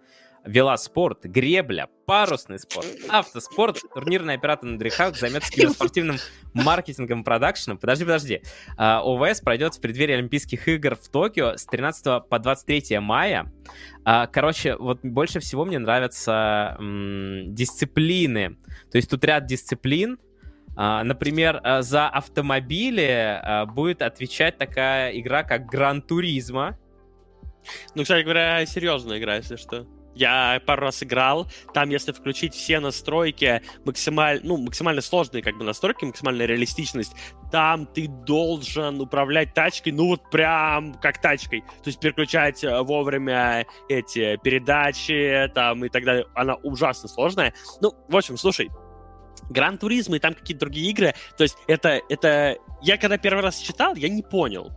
[SPEAKER 1] велоспорт, гребля, парусный спорт, автоспорт, турнирный оператор на дрехах займется киберспортивным маркетингом и продакшеном. Подожди, подожди. Uh, ОВС пройдет в преддверии Олимпийских игр в Токио с 13 по 23 мая. Uh, короче, вот больше всего мне нравятся м- дисциплины. То есть тут ряд дисциплин, Uh, например, за автомобили будет отвечать такая игра, как Гран Туризма.
[SPEAKER 2] Ну, кстати говоря, серьезная игра, если что. Я пару раз играл. Там, если включить все настройки, максималь... ну, максимально сложные как бы настройки, максимальная реалистичность, там ты должен управлять тачкой, ну вот прям как тачкой. То есть переключать э, вовремя эти передачи там и так далее. Она ужасно сложная. Ну, в общем, слушай, Гран Туризм и там какие-то другие игры. То есть это, это... Я когда первый раз читал, я не понял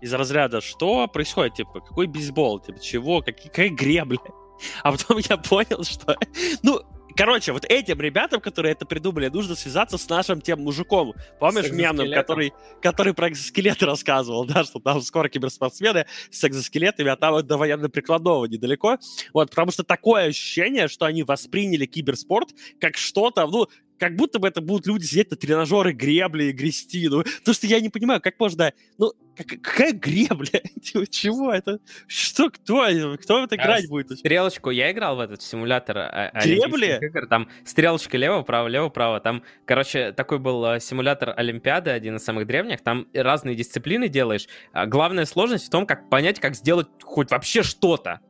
[SPEAKER 2] из разряда, что происходит, типа, какой бейсбол, типа, чего, какие, какая гребля. А потом я понял, что... Ну, Короче, вот этим ребятам, которые это придумали, нужно связаться с нашим тем мужиком. Помнишь мемным, который, который про экзоскелеты рассказывал, да, что там скоро киберспортсмены с экзоскелетами, а там до военно-прикладного недалеко. Вот, потому что такое ощущение, что они восприняли киберспорт как что-то, ну, как будто бы это будут люди сидеть на тренажеры гребли и грести. Ну, то, что я не понимаю, как можно... Ну, как, какая гребля? Чего это? Что, кто? Кто это играть а будет?
[SPEAKER 1] Стрелочку я играл в этот симулятор
[SPEAKER 2] а, Гребли?
[SPEAKER 1] Игр. Там стрелочка лево-право, лево-право. Там, короче, такой был а, симулятор Олимпиады, один из самых древних. Там разные дисциплины делаешь. А главная сложность в том, как понять, как сделать хоть вообще что-то.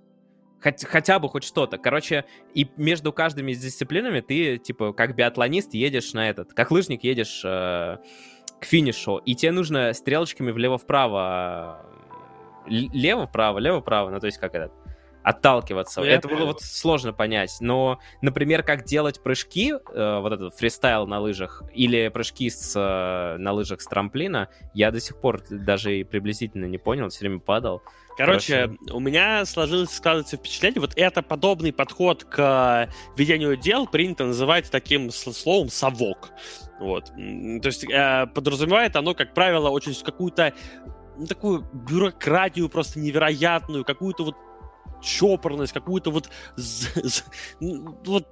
[SPEAKER 1] Хоть, хотя бы хоть что-то. Короче, и между каждыми дисциплинами ты, типа, как биатлонист едешь на этот, как лыжник едешь э, к финишу, и тебе нужно стрелочками влево-вправо, лево-вправо, лево-вправо, ну, то есть как этот, отталкиваться. Ну, это было вот сложно понять. Но, например, как делать прыжки, э, вот этот фристайл на лыжах, или прыжки с, э, на лыжах с трамплина, я до сих пор даже и приблизительно не понял, все время падал.
[SPEAKER 2] Короче, Хорошо. у меня сложилось складывается впечатление, вот это подобный подход к ведению дел принято называть таким словом «совок». Вот. То есть э, подразумевает оно, как правило, очень какую-то ну, такую бюрократию просто невероятную, какую-то вот чопорность, какую-то вот, вот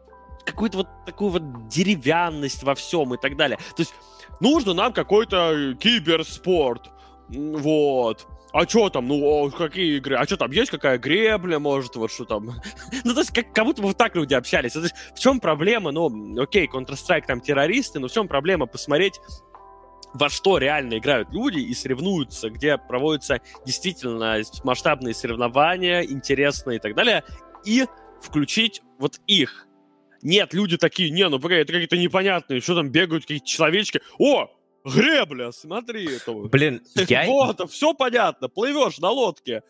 [SPEAKER 2] какую-то вот такую вот деревянность во всем и так далее. То есть нужно нам какой-то киберспорт. Вот а что там, ну, какие игры, а что там, есть какая гребля, может, вот что там? ну, то есть, как, как будто бы вот так люди общались. То есть, в чем проблема, ну, окей, Counter-Strike там террористы, но в чем проблема посмотреть во что реально играют люди и соревнуются, где проводятся действительно масштабные соревнования, интересные и так далее, и включить вот их. Нет, люди такие, не, ну погоди, это какие-то непонятные, что там бегают какие-то человечки. О, Гребля, смотри. Это...
[SPEAKER 1] Блин,
[SPEAKER 2] я... Вот, все понятно, плывешь на лодке.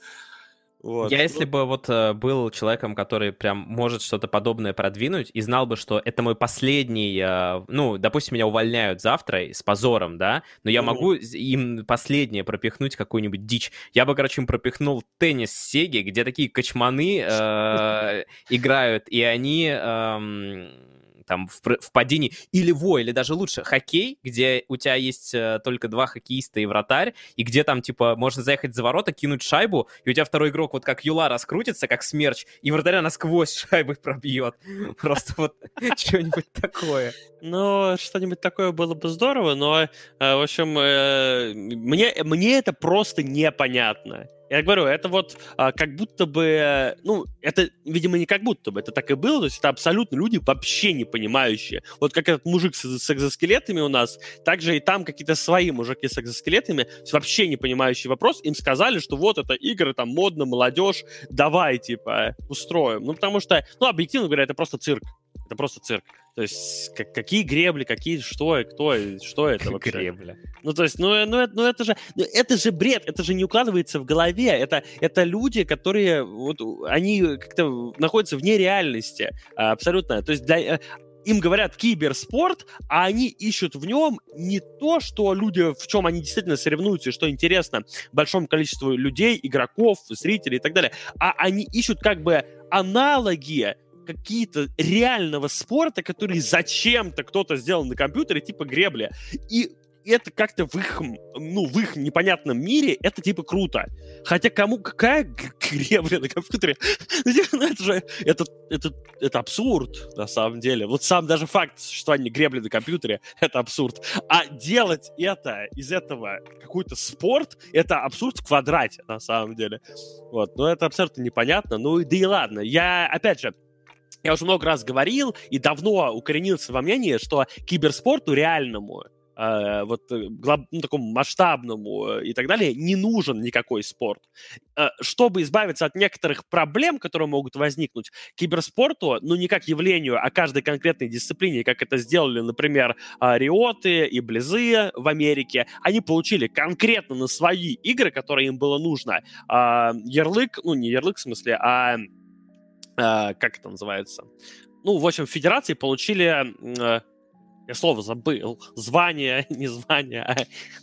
[SPEAKER 1] Вот. Я если бы вот э, был человеком, который прям может что-то подобное продвинуть и знал бы, что это мой последний, э, ну, допустим, меня увольняют завтра с позором, да, но я mm-hmm. могу им последнее пропихнуть какую-нибудь дичь. Я бы, короче, им пропихнул теннис Сеги, где такие качманы э, играют, и они... Там в, в падении, или во, или даже лучше хоккей, где у тебя есть э, только два хоккеиста и вратарь, и где там, типа, можно заехать за ворота, кинуть шайбу, и у тебя второй игрок вот как Юла раскрутится, как смерч, и вратаря насквозь шайбой пробьет. Просто вот что-нибудь такое.
[SPEAKER 2] Ну, что-нибудь такое было бы здорово, но, э, в общем, э, мне, мне это просто непонятно. Я говорю, это вот а, как будто бы, ну, это, видимо, не как будто бы, это так и было, то есть это абсолютно люди вообще не понимающие. Вот как этот мужик с, с экзоскелетами у нас, также и там какие-то свои мужики с экзоскелетами, вообще не понимающие вопрос, им сказали, что вот это игры, там, модно, молодежь, давай, типа, устроим. Ну, потому что, ну, объективно говоря, это просто цирк. Это просто цирк. То есть как, какие гребли, какие что, кто, что это вообще?
[SPEAKER 1] Гребли.
[SPEAKER 2] Ну то есть, ну, ну, ну это же, ну, это же бред, это же не укладывается в голове. Это, это люди, которые вот они как-то находятся вне реальности абсолютно. То есть для, э, им говорят киберспорт, а они ищут в нем не то, что люди, в чем они действительно соревнуются, и что интересно большому количеству людей, игроков, зрителей и так далее, а они ищут как бы аналоги какие-то реального спорта, который зачем-то кто-то сделал на компьютере, типа гребли. И это как-то в их, ну, в их непонятном мире это типа круто. Хотя кому какая гребля на компьютере? Ну, это же, это, это, это абсурд, на самом деле. Вот сам даже факт существования гребли на компьютере — это абсурд. А делать это, из этого какой-то спорт, это абсурд в квадрате, на самом деле. Вот, но это абсолютно непонятно. Ну, да и ладно. Я, опять же, я уже много раз говорил и давно укоренился во мнении, что киберспорту реальному, э, вот э, глоб, ну, такому масштабному э, и так далее, не нужен никакой спорт. Э, чтобы избавиться от некоторых проблем, которые могут возникнуть, киберспорту, ну не как явлению, а каждой конкретной дисциплине, как это сделали, например, э, Риоты и Близы в Америке, они получили конкретно на свои игры, которые им было нужно, э, ярлык, ну не ярлык в смысле, а э, как это называется? Ну, в общем, федерации получили, э, я слово забыл, звание, не звание, а,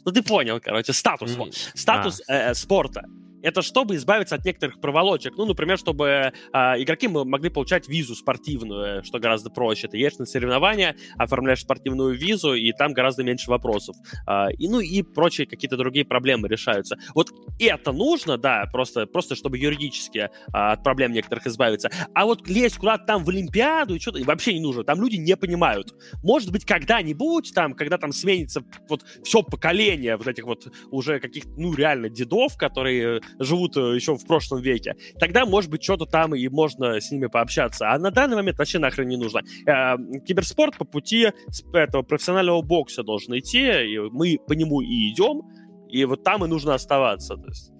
[SPEAKER 2] ну ты понял, короче, статус, mm. статус а. э, спорта это чтобы избавиться от некоторых проволочек. Ну, например, чтобы э, игроки могли получать визу спортивную, что гораздо проще. Ты едешь на соревнования, оформляешь спортивную визу, и там гораздо меньше вопросов. Э, и, ну, и прочие какие-то другие проблемы решаются. Вот это нужно, да, просто, просто чтобы юридически э, от проблем некоторых избавиться. А вот лезть куда-то там в Олимпиаду и что-то вообще не нужно. Там люди не понимают. Может быть, когда-нибудь, там, когда там сменится вот все поколение вот этих вот уже каких-то, ну, реально дедов, которые живут э, еще в прошлом веке, тогда, может быть, что-то там и можно с ними пообщаться. А на данный момент вообще нахрен не нужно. Э, киберспорт по пути этого профессионального бокса должен идти, и мы по нему и идем, и вот там и нужно оставаться. То есть,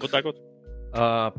[SPEAKER 2] вот так вот.
[SPEAKER 1] А,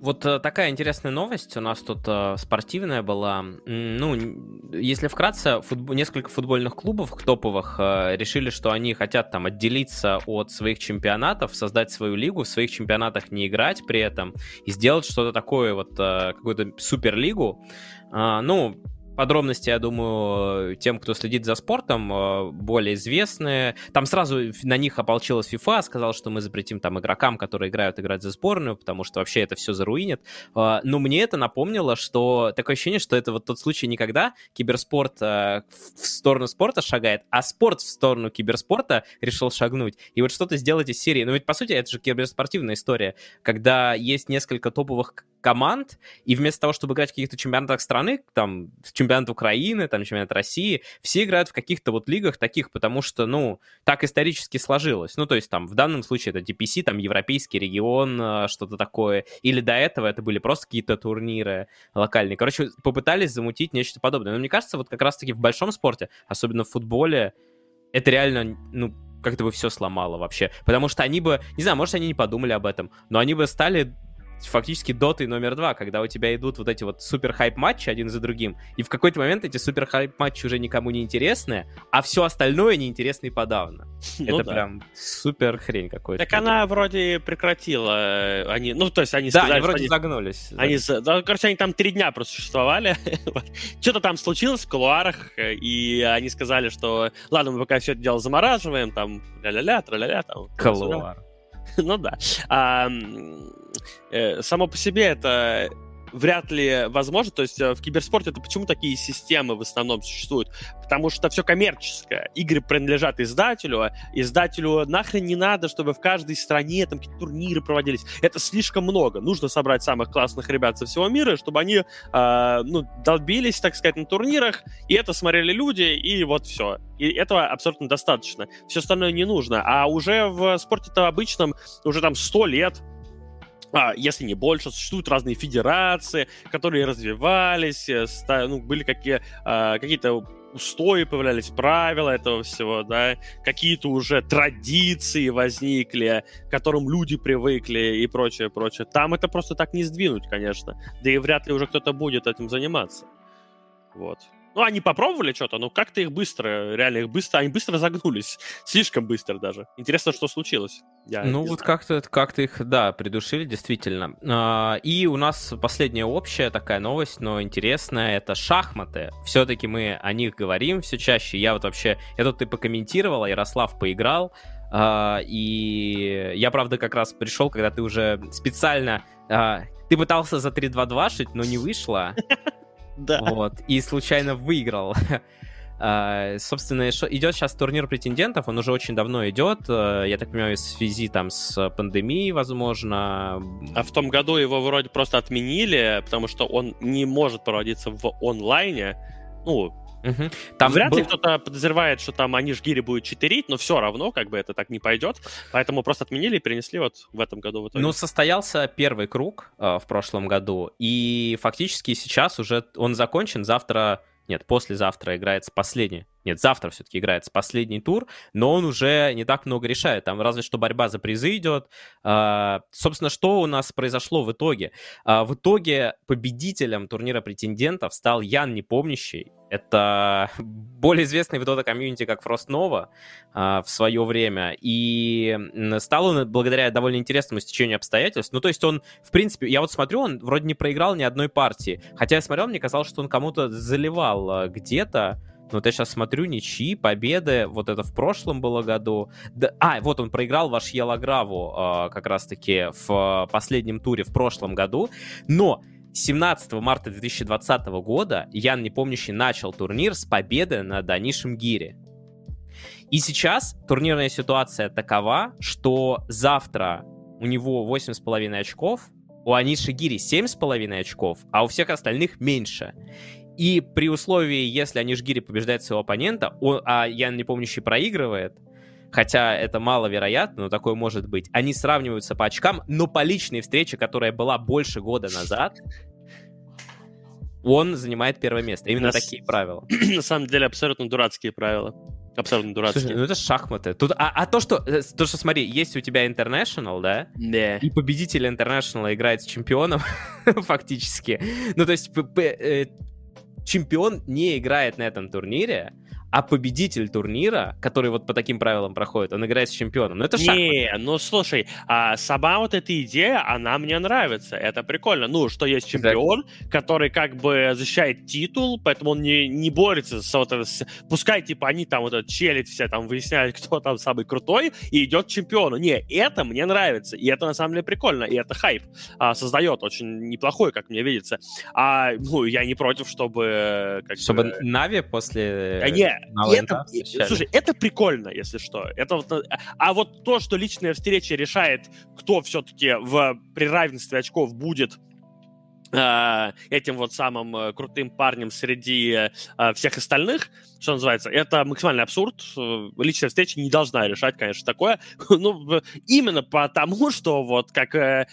[SPEAKER 1] вот э, такая интересная новость у нас тут э, спортивная была. Ну, если вкратце, футбол, несколько футбольных клубов топовых э, решили, что они хотят там отделиться от своих чемпионатов, создать свою лигу, в своих чемпионатах не играть при этом и сделать что-то такое, вот какую-то суперлигу. Э, ну, подробности, я думаю, тем, кто следит за спортом, э, более известные. Там сразу на них ополчилась FIFA, сказал, что мы запретим там игрокам, которые играют, играть за сборную, потому что вообще это все заруинит. Э, но мне это напомнило, что такое ощущение, что это вот тот случай никогда киберспорт э, в сторону спорта шагает, а спорт в сторону киберспорта решил шагнуть. И вот что-то сделать из серии. Но ведь, по сути, это же киберспортивная история, когда есть несколько топовых команд, и вместо того, чтобы играть в каких-то чемпионатах страны, там, чемпионат Украины, там, чемпионат России, все играют в каких-то вот лигах таких, потому что, ну, так исторически сложилось. Ну, то есть, там, в данном случае это DPC, там, Европейский регион, э, что-то такое, или до этого это были просто какие-то турниры локальные. Короче, попытались замутить нечто подобное. Но мне кажется, вот как раз-таки в большом спорте, особенно в футболе, это реально, ну, как-то бы все сломало вообще. Потому что они бы, не знаю, может, они не подумали об этом, но они бы стали фактически доты номер два, когда у тебя идут вот эти вот супер хайп матчи один за другим, и в какой-то момент эти супер хайп матчи уже никому не интересны, а все остальное неинтересно и подавно. Ну, Это да. прям супер хрень какой-то.
[SPEAKER 2] Так она вроде прекратила, э, они, ну то есть они
[SPEAKER 1] да, сказали, они вроде они, загнулись.
[SPEAKER 2] Они, да, короче, они там три дня просто существовали, что-то там случилось в кулуарах, и они сказали, что ладно, мы пока все это дело замораживаем, там ля-ля-ля, тра-ля-ля, там.
[SPEAKER 1] Кулуар.
[SPEAKER 2] ну да. А, э, само по себе это вряд ли возможно. То есть э, в киберспорте это почему такие системы в основном существуют? Потому что все коммерческое. Игры принадлежат издателю, а издателю нахрен не надо, чтобы в каждой стране там какие-то турниры проводились. Это слишком много. Нужно собрать самых классных ребят со всего мира, чтобы они э, ну, долбились, так сказать, на турнирах, и это смотрели люди, и вот все. И этого абсолютно достаточно. Все остальное не нужно. А уже в спорте-то обычном уже там сто лет а, если не больше, существуют разные федерации, которые развивались, э, ну, были какие, а, какие-то устои появлялись, правила этого всего, да, какие-то уже традиции возникли, к которым люди привыкли и прочее, прочее. Там это просто так не сдвинуть, конечно. Да и вряд ли уже кто-то будет этим заниматься. Вот. Ну, они попробовали что-то, но как-то их быстро, реально их быстро, они быстро загнулись. Слишком быстро даже. Интересно, что случилось.
[SPEAKER 1] Я ну, вот как-то как их, да, придушили, действительно. А, и у нас последняя общая такая новость, но интересная, это шахматы. Все-таки мы о них говорим все чаще. Я вот вообще, я тут ты покомментировал, Ярослав поиграл, а, и я, правда, как раз пришел, когда ты уже специально... А, ты пытался за 3-2-2 шить, но не вышло.
[SPEAKER 2] Да.
[SPEAKER 1] Вот. И случайно выиграл. Uh, собственно, идет сейчас турнир претендентов, он уже очень давно идет, uh, я так понимаю, в связи там с пандемией, возможно.
[SPEAKER 2] А в том году его вроде просто отменили, потому что он не может проводиться в онлайне. Ну, Угу. Там Вряд был... ли кто-то подозревает, что там они жгири будут читерить, но все равно как бы это так не пойдет. Поэтому просто отменили и перенесли вот в этом году. В
[SPEAKER 1] итоге. Ну, состоялся первый круг э, в прошлом году, и фактически сейчас уже он закончен. Завтра, нет, послезавтра играется последний нет, завтра все-таки играется последний тур, но он уже не так много решает. Там разве что борьба за призы идет. А, собственно, что у нас произошло в итоге? А, в итоге победителем турнира претендентов стал Ян Непомнящий. Это более известный в Dota комьюнити как Nova а, в свое время. И стал он благодаря довольно интересному стечению обстоятельств. Ну, то есть он, в принципе, я вот смотрю, он вроде не проиграл ни одной партии. Хотя я смотрел, мне казалось, что он кому-то заливал а, где-то. Вот я сейчас смотрю, ничьи, победы, вот это в прошлом было году. Да, а, вот он проиграл ваш Елаграву э, как раз-таки в э, последнем туре в прошлом году, но 17 марта 2020 года Ян Непомнящий начал турнир с победы над Данишем Гири. И сейчас турнирная ситуация такова, что завтра у него 8,5 очков, у Аниши Гири 7,5 очков, а у всех остальных меньше. И при условии, если Анишгири побеждает своего оппонента, он, а Ян Непомнящий проигрывает, хотя это маловероятно, но такое может быть, они сравниваются по очкам, но по личной встрече, которая была больше года назад, он занимает первое место. Именно на такие с... правила.
[SPEAKER 2] На самом деле абсолютно дурацкие правила. Абсолютно дурацкие. Слушай,
[SPEAKER 1] ну это шахматы. Тут, а, а то, что, э, то, что, смотри, есть у тебя International, да?
[SPEAKER 2] Да.
[SPEAKER 1] И победитель International играет с чемпионом, фактически. Ну, то есть э, чемпион не играет на этом турнире, а победитель турнира, который вот по таким правилам проходит, он играет с чемпионом. Ну, это шахматы.
[SPEAKER 2] Не, ну, слушай, а сама вот эта идея, она мне нравится. Это прикольно. Ну, что есть чемпион, exactly. который как бы защищает титул, поэтому он не, не борется с, вот, с... Пускай, типа, они там вот этот челить все там выясняют, кто там самый крутой, и идет к чемпиону. Не, это мне нравится. И это, на самом деле, прикольно. И это хайп а, создает очень неплохой, как мне видится. А, ну, я не против, чтобы...
[SPEAKER 1] Как чтобы бы... Нави после...
[SPEAKER 2] А, не, это, слушай, это прикольно, если что. Это вот, а вот то, что личная встреча решает, кто все-таки в, при равенстве очков будет э, этим вот самым э, крутым парнем среди э, всех остальных, что называется, это максимальный абсурд. Э, личная встреча не должна решать, конечно, такое. ну, именно потому, что вот как... Э,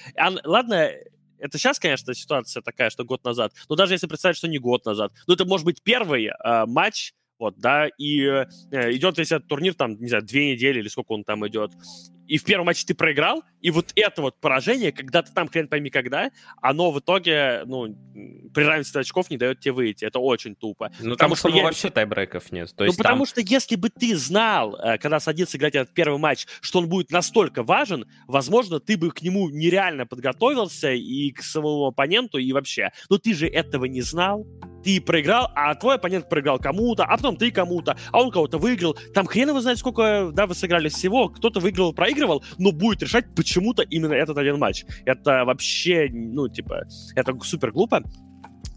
[SPEAKER 2] ладно, это сейчас, конечно, ситуация такая, что год назад, но даже если представить, что не год назад, ну, это может быть первый э, матч вот, да, и э, идет весь этот турнир, там, не знаю, две недели или сколько он там идет, и в первом матче ты проиграл, и вот это вот поражение, когда ты там хрен пойми когда, оно в итоге, ну, при равенстве очков не дает тебе выйти. Это очень тупо.
[SPEAKER 1] Ну, потому что я... вообще тайбреков нет.
[SPEAKER 2] То ну, есть потому там... что если бы ты знал, э, когда садился играть этот первый матч, что он будет настолько важен, возможно, ты бы к нему нереально подготовился и к самому оппоненту, и вообще. Но ты же этого не знал. Ты проиграл, а твой оппонент проиграл кому-то, а потом ты кому-то, а он кого-то выиграл. Там хрен его знает, сколько, да, вы сыграли всего. Кто-то выиграл, проиграл, проигрывал, но будет решать почему-то именно этот один матч. Это вообще, ну, типа, это супер глупо.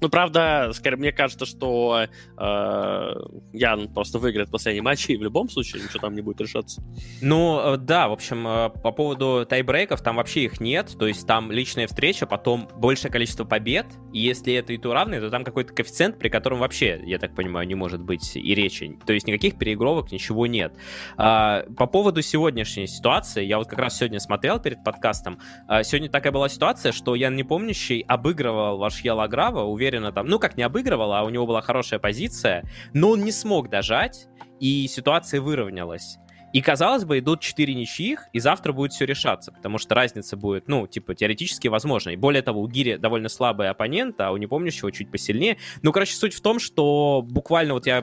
[SPEAKER 2] Ну, правда, скорее, мне кажется, что э, Ян просто выиграет последний матч, и в любом случае ничего там не будет решаться.
[SPEAKER 1] Ну, э, да, в общем, э, по поводу тайбрейков, там вообще их нет, то есть там личная встреча, потом большее количество побед, и если это и то равные, то там какой-то коэффициент, при котором вообще, я так понимаю, не может быть и речи. То есть никаких переигровок, ничего нет. А, по поводу сегодняшней ситуации, я вот как раз сегодня смотрел перед подкастом, а, сегодня такая была ситуация, что Ян Непомнящий обыгрывал ваш Ялаграва, уверен уверенно там, ну как не обыгрывал, а у него была хорошая позиция, но он не смог дожать, и ситуация выровнялась. И, казалось бы, идут 4 ничьих, и завтра будет все решаться, потому что разница будет, ну, типа, теоретически возможной. Более того, у Гири довольно слабый оппонент, а у непомнящего чуть посильнее. Ну, короче, суть в том, что буквально вот я,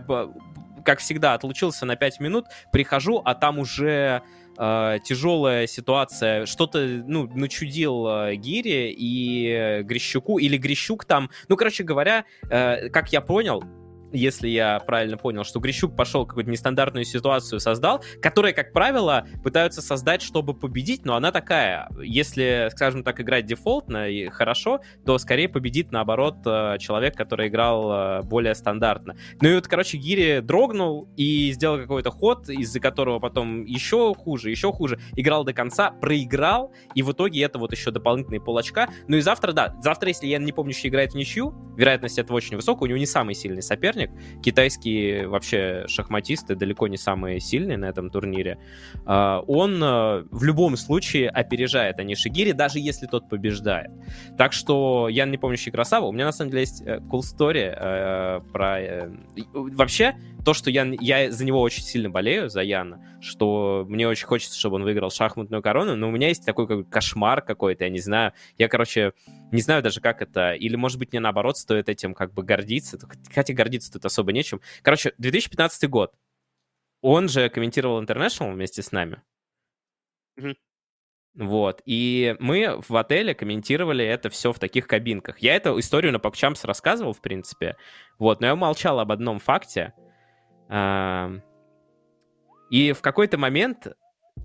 [SPEAKER 1] как всегда, отлучился на 5 минут, прихожу, а там уже э, тяжелая ситуация, что-то, ну, начудил э, Гири и Грищуку, или Грищук там, ну, короче говоря, э, как я понял, если я правильно понял, что Грищук пошел какую-то нестандартную ситуацию создал, которая, как правило, пытаются создать, чтобы победить, но она такая, если, скажем так, играть дефолтно и хорошо, то скорее победит, наоборот, э, человек, который играл э, более стандартно. Ну и вот, короче, Гири дрогнул и сделал какой-то ход, из-за которого потом еще хуже, еще хуже, играл до конца, проиграл, и в итоге это вот еще дополнительные полочка. Ну и завтра, да, завтра, если я не помню, что играет в ничью, вероятность этого очень высокая, у него не самый сильный соперник, соперник. Китайские вообще шахматисты далеко не самые сильные на этом турнире. А, он э, в любом случае опережает Анишигири, даже если тот побеждает. Так что я не помнящий красава. У меня на самом деле есть э, cool story э, про... Вообще, то, что я, я за него очень сильно болею, за Яна, что мне очень хочется, чтобы он выиграл шахматную корону, но у меня есть такой как кошмар какой-то, я не знаю. Я, короче, не знаю даже, как это. Или, может быть, мне наоборот стоит этим как бы гордиться. Хотя гордиться тут особо нечем. Короче, 2015 год. Он же комментировал International вместе с нами. Mm-hmm. Вот. И мы в отеле комментировали это все в таких кабинках. Я эту историю на PogChamps рассказывал, в принципе. Вот. Но я молчал об одном факте — и в какой-то момент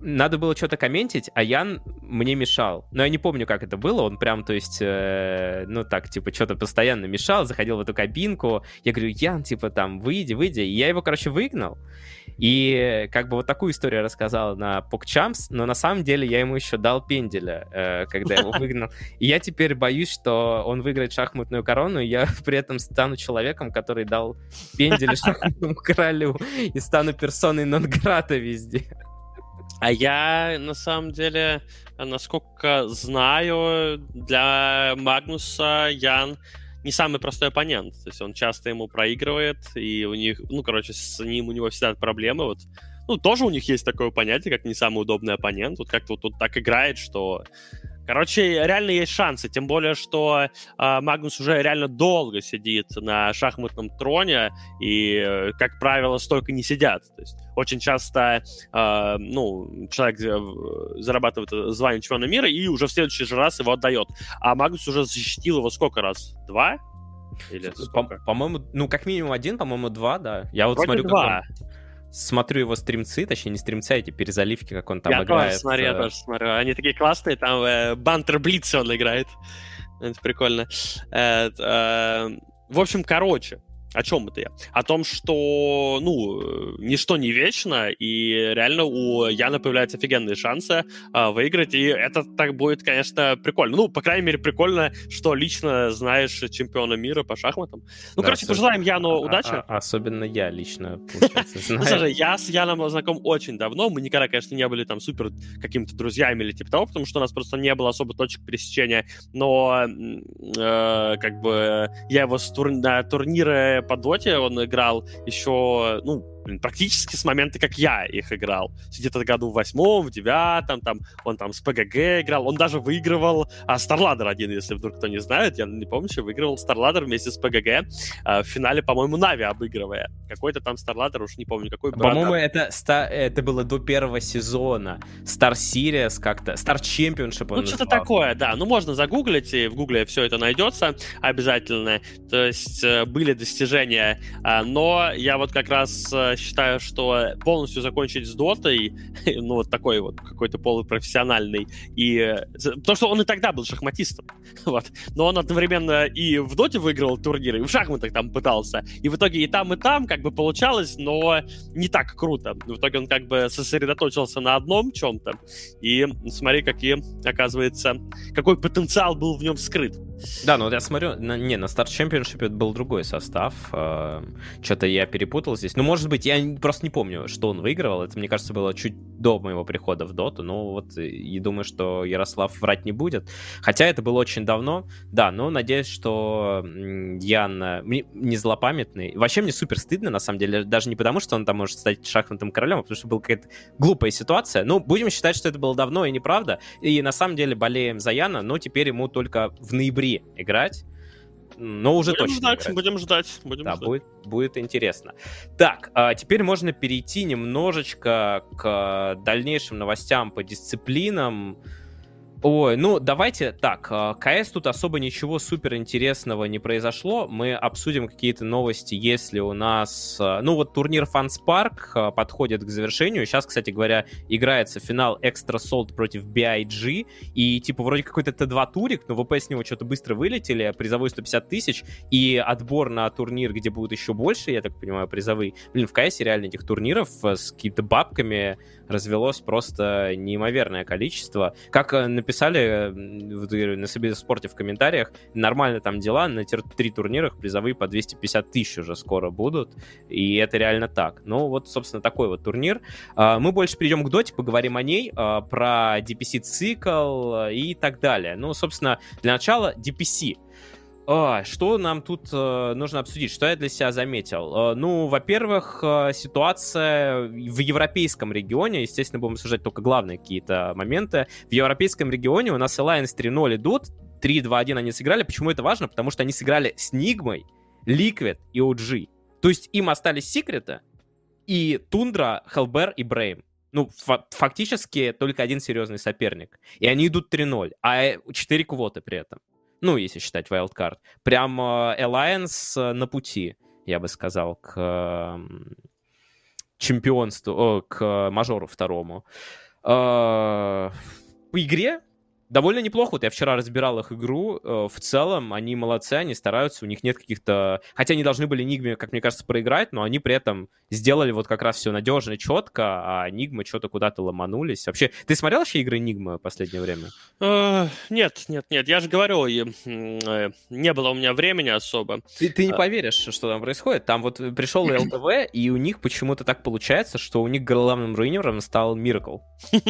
[SPEAKER 1] надо было что-то комментить, а Ян мне мешал. Но я не помню, как это было. Он прям, то есть, э, ну так, типа, что-то постоянно мешал, заходил в эту кабинку. Я говорю, Ян, типа, там, выйди, выйди. И я его, короче, выгнал. И как бы вот такую историю рассказал на PogChamps, но на самом деле я ему еще дал пенделя, э, когда его выгнал. И я теперь боюсь, что он выиграет шахматную корону, и я при этом стану человеком, который дал пенделя шахматному королю, и стану персоной нон-грата везде.
[SPEAKER 2] А я, на самом деле, насколько знаю, для Магнуса Ян не самый простой оппонент. То есть он часто ему проигрывает, и у них, ну, короче, с ним у него всегда проблемы. Вот ну, тоже у них есть такое понятие, как не самый удобный оппонент. Вот как-то вот, вот так играет, что Короче, реально есть шансы, тем более, что э, Магнус уже реально долго сидит на шахматном троне, и, э, как правило, столько не сидят. То есть очень часто э, ну, человек э, зарабатывает звание чемпиона мира и уже в следующий же раз его отдает. А Магнус уже защитил его сколько раз? Два?
[SPEAKER 1] Или по- по-моему, ну, как минимум один, по-моему, два, да. Я вот Вроде смотрю, два. как он смотрю его стримцы, точнее, не стримцы, а эти перезаливки, как он там
[SPEAKER 2] я
[SPEAKER 1] играет.
[SPEAKER 2] Я тоже смотрю, я тоже смотрю. Они такие классные, там э, Бантер Блиц он играет. Это прикольно. Э, э, в общем, короче, о чем это я? О том, что, ну, ничто не вечно, и реально у Яна появляются офигенные шансы а, выиграть, и это так будет, конечно, прикольно. Ну, по крайней мере, прикольно, что лично знаешь чемпиона мира по шахматам. Ну, да, короче, пожелаем Яну а, удачи. А,
[SPEAKER 1] а, особенно я лично, получается,
[SPEAKER 2] ну, знаю. Ну, слушай, я с Яном знаком очень давно, мы никогда, конечно, не были там супер какими-то друзьями или типа того, потому что у нас просто не было особо точек пересечения, но э, как бы я его с тур... на турниры по доте он играл еще, ну, блин, практически с момента, как я их играл. Где-то году в восьмом, в девятом, там, он там с ПГГ играл, он даже выигрывал а, Старладер один, если вдруг кто не знает, я не помню, что выигрывал Старладер вместе с ПГГ а, в финале, по-моему, Нави обыгрывая. Какой-то там Старладер, уж не помню, какой.
[SPEAKER 1] По-моему, это, ста- это было до первого сезона. Star Series как-то, Star Championship
[SPEAKER 2] Ну, что-то такое, да. Ну, можно загуглить, и в гугле все это найдется обязательно. То есть э, были достижения, а, но я вот как раз э, считаю, что полностью закончить с дотой, ну, вот такой вот какой-то полупрофессиональный, и... То, что он и тогда был шахматистом, вот, но он одновременно и в доте выиграл турниры, и в шахматах там пытался, и в итоге и там, и там как бы получалось, но не так круто. В итоге он как бы сосредоточился на одном чем-то, и смотри, какие, оказывается, какой потенциал был в нем скрыт.
[SPEAKER 1] Да, ну вот я смотрю, на, не, на Star Championship был другой состав. Э, Что-то я перепутал здесь. Ну, может быть, я просто не помню, что он выигрывал. Это, мне кажется, было чуть до моего прихода в Доту. Ну, вот и думаю, что Ярослав врать не будет. Хотя это было очень давно. Да, но надеюсь, что Ян не злопамятный. Вообще мне супер стыдно, на самом деле. Даже не потому, что он там может стать шахматным королем, а потому что была какая-то глупая ситуация. Ну, будем считать, что это было давно и неправда. И на самом деле болеем за Яна, но теперь ему только в ноябре играть но уже
[SPEAKER 2] будем
[SPEAKER 1] точно.
[SPEAKER 2] Ждать,
[SPEAKER 1] играть.
[SPEAKER 2] будем ждать, будем
[SPEAKER 1] да,
[SPEAKER 2] ждать.
[SPEAKER 1] Будет, будет интересно. Так, а теперь можно перейти немножечко к дальнейшим новостям по дисциплинам. Ой, ну давайте так, а, КС тут особо ничего супер интересного не произошло. Мы обсудим какие-то новости, если у нас... А, ну вот турнир Фанспарк подходит к завершению. Сейчас, кстати говоря, играется финал Extra Salt против BIG. И типа вроде какой-то Т2 турик, но ВП с него что-то быстро вылетели, призовой 150 тысяч. И отбор на турнир, где будет еще больше, я так понимаю, призовые. Блин, в КС реально этих турниров с какими-то бабками развелось просто неимоверное количество. Как написали на себе спорте в комментариях, нормально там дела, на три турнирах призовые по 250 тысяч уже скоро будут, и это реально так. Ну вот, собственно, такой вот турнир. Мы больше перейдем к доте, поговорим о ней, про DPC-цикл и так далее. Ну, собственно, для начала DPC — что нам тут э, нужно обсудить? Что я для себя заметил? Э, ну, во-первых, э, ситуация в европейском регионе, естественно, будем обсуждать только главные какие-то моменты. В европейском регионе у нас Alliance 3-0 идут, 3-2-1 они сыграли. Почему это важно? Потому что они сыграли с Нигмой, Liquid и OG. То есть им остались секреты и Тундра, Хелбер и Брейм. Ну, фактически только один серьезный соперник. И они идут 3-0, а 4 квоты при этом ну, если считать wildcard, прям э, Alliance э, на пути, я бы сказал, к чемпионству, к мажору второму. Э, по игре довольно неплохо. Вот я вчера разбирал их игру. Э, в целом они молодцы, они стараются, у них нет каких-то... Хотя они должны были Нигме, как мне кажется, проиграть, но они при этом сделали вот как раз все надежно, четко, а Нигмы что-то куда-то ломанулись. Вообще, ты смотрел вообще игры Нигмы в последнее время?
[SPEAKER 2] Uh, нет, нет, нет. Я же говорю, э, не было у меня времени особо.
[SPEAKER 1] Ты, ты не uh. поверишь, что там происходит. Там вот пришел ЛТВ, и у них почему-то так получается, что у них главным руинером стал Миракл.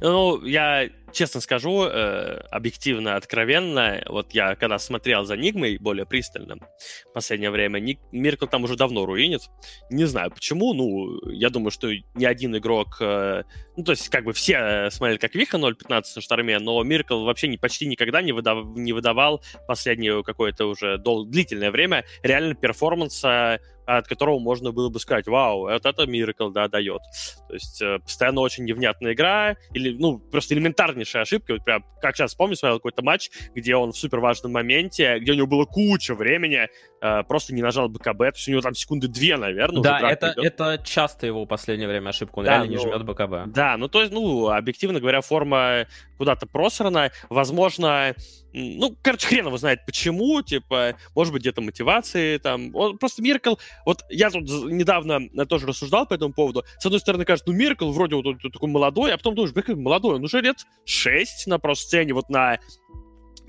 [SPEAKER 2] Ну, я честно скажу, э, объективно, откровенно, вот я когда смотрел за Нигмой более пристально в последнее время, Ник, Миркл там уже давно руинит. Не знаю почему, ну, я думаю, что ни один игрок, э, ну, то есть как бы все э, смотрели как Виха 0.15 на шторме, но Миркл вообще не, почти никогда не, выдав, не выдавал последнее какое-то уже дол- длительное время реально перформанса от которого можно было бы сказать, вау, вот это Miracle, да, дает. То есть э, постоянно очень невнятная игра, или, ну, просто элементарнейшая ошибка. Вот прям, как сейчас помню, смотрел какой-то матч, где он в супер важном моменте, где у него было куча времени, э, просто не нажал БКБ, то есть у него там секунды две, наверное.
[SPEAKER 1] Да, это, это часто его в последнее время ошибка, он да, реально ну, не жмет БКБ.
[SPEAKER 2] Да, ну, то есть, ну, объективно говоря, форма куда-то просрана. Возможно, ну, короче, хрен его знает почему, типа, может быть, где-то мотивации там. Он просто Миркл, вот я тут недавно тоже рассуждал по этому поводу. С одной стороны, кажется, ну, Миркл вроде вот он такой молодой, а потом думаешь, блин, молодой, он уже лет 6 на просто-сцене, вот на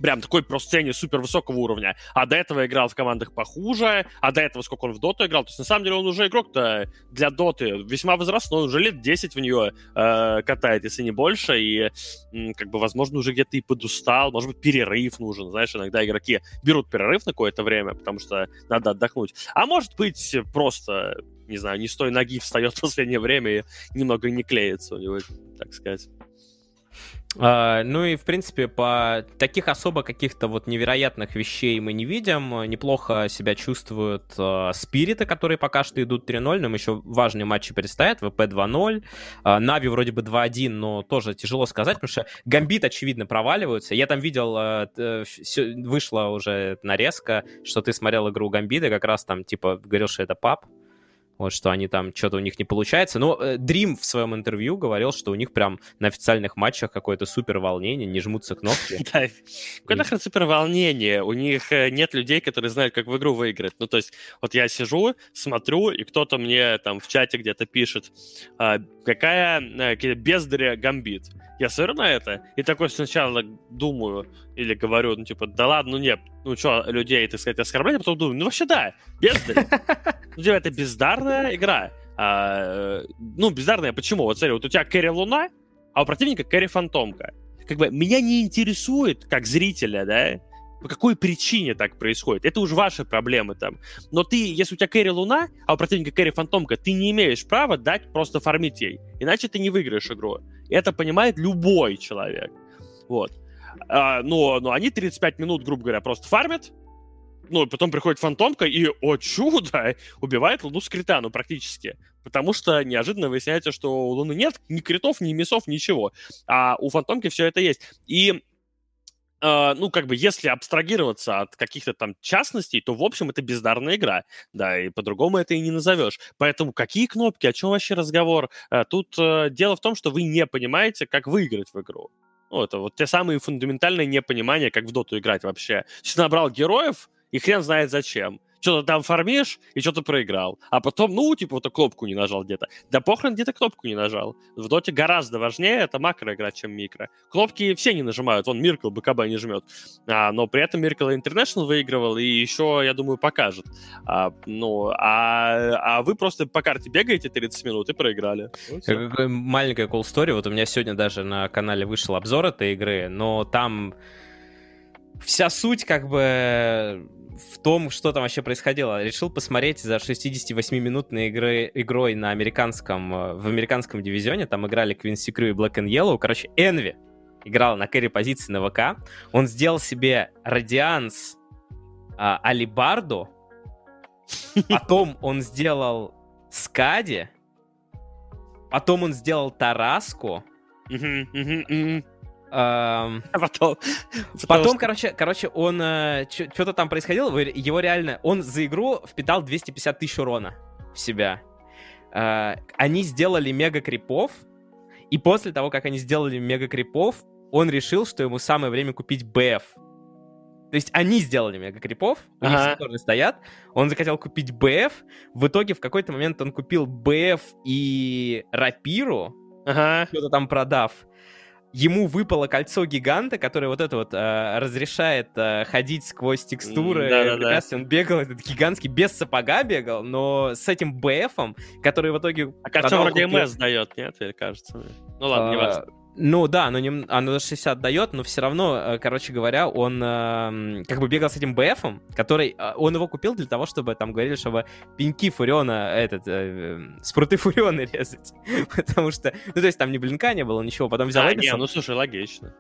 [SPEAKER 2] прям такой про сцене супер высокого уровня. А до этого играл в командах похуже, а до этого сколько он в доту играл. То есть, на самом деле, он уже игрок-то для доты весьма возрастной, уже лет 10 в нее э, катает, если не больше, и как бы, возможно, уже где-то и подустал, может быть, перерыв нужен. Знаешь, иногда игроки берут перерыв на какое-то время, потому что надо отдохнуть. А может быть, просто не знаю, не с той ноги встает в последнее время и немного не клеится у него, так сказать.
[SPEAKER 1] Uh, ну и, в принципе, по таких особо каких-то вот невероятных вещей мы не видим. Неплохо себя чувствуют uh, спириты, которые пока что идут 3-0, нам еще важные матчи предстоят. ВП 2-0, uh, Нави вроде бы 2-1, но тоже тяжело сказать, потому что Гамбит, очевидно, проваливаются. Я там видел, все, вышла уже нарезка, что ты смотрел игру Гамбита, как раз там, типа, говорил, что это пап. Вот, что они там, что-то у них не получается. Но э, Dream в своем интервью говорил, что у них прям на официальных матчах какое-то супер волнение, не жмутся кнопки.
[SPEAKER 2] Да, какое нахрен супер волнение? У них э, нет людей, которые знают, как в игру выиграть. Ну, то есть, вот я сижу, смотрю, и кто-то мне там в чате где-то пишет, «А, какая э, бездаря гамбит. Я смотрю на это и такой сначала думаю или говорю, ну, типа, да ладно, ну нет, ну что, людей, так сказать, оскорблять, а потом думаю, ну вообще да, бездарь. Ну, типа, это бездарная игра. А, ну, бездарная почему? Вот смотри, вот у тебя Кэрри Луна, а у противника Кэрри Фантомка. Как бы меня не интересует, как зрителя, да, по какой причине так происходит. Это уже ваши проблемы там. Но ты, если у тебя Кэрри Луна, а у противника Кэрри Фантомка, ты не имеешь права дать просто фармить ей. Иначе ты не выиграешь игру. Это понимает любой человек. Вот. А, но, но они 35 минут, грубо говоря, просто фармят, ну, потом приходит фантомка и, о чудо, убивает Луну с крита, ну, практически. Потому что неожиданно выясняется, что у Луны нет ни критов, ни мисов, ничего. А у фантомки все это есть. И ну, как бы, если абстрагироваться от каких-то там частностей, то, в общем, это бездарная игра, да, и по-другому это и не назовешь. Поэтому какие кнопки, о чем вообще разговор? Uh, тут uh, дело в том, что вы не понимаете, как выиграть в игру. Ну, это вот те самые фундаментальные непонимания, как в доту играть вообще. Если набрал героев, и хрен знает зачем что-то там фармишь и что-то проиграл. А потом, ну, типа, вот кнопку не нажал где-то. Да похрен, где-то кнопку не нажал. В доте гораздо важнее это макро игра, чем микро. Кнопки все не нажимают. Вон Миркл БКБ не жмет. А, но при этом Миркл International выигрывал и еще, я думаю, покажет. А, ну, а, а вы просто по карте бегаете 30 минут и проиграли.
[SPEAKER 1] Вот Маленькая cool story. Вот у меня сегодня даже на канале вышел обзор этой игры, но там вся суть как бы в том, что там вообще происходило. Решил посмотреть за 68-минутной игры, игрой на американском, э, в американском дивизионе. Там играли Quincy Crew и Black and Yellow. Короче, Энви играл на кэрри позиции на ВК. Он сделал себе Радианс а, Алибарду. Потом он сделал Скади. Потом он сделал Тараску.
[SPEAKER 2] Эм,
[SPEAKER 1] потом, потом короче, короче, он э, что-то там происходило, его реально, он за игру впитал 250 тысяч урона в себя. Э, они сделали мега крипов, и после того, как они сделали мега крипов, он решил, что ему самое время купить БФ. То есть они сделали мега крипов, у них все стоят, он захотел купить БФ, в итоге в какой-то момент он купил БФ и рапиру, ага. что-то там продав, ему выпало кольцо гиганта, которое вот это вот э, разрешает э, ходить сквозь текстуры. Да, да, да. Он бегал, этот гигантский, без сапога бегал, но с этим БФом, который в итоге...
[SPEAKER 2] А кольцо вроде МС дает, нет? Или кажется? Ну ладно, не важно.
[SPEAKER 1] Ну да, оно, не, оно 60 дает, но все равно, э, короче говоря, он э, как бы бегал с этим БФом, который... Э, он его купил для того, чтобы там говорили, чтобы пеньки Фуриона, этот, э, спруты Фуриона резать. Потому что, ну то есть там ни блинка не было, ничего. Потом взял
[SPEAKER 2] а, не, ну слушай, логично.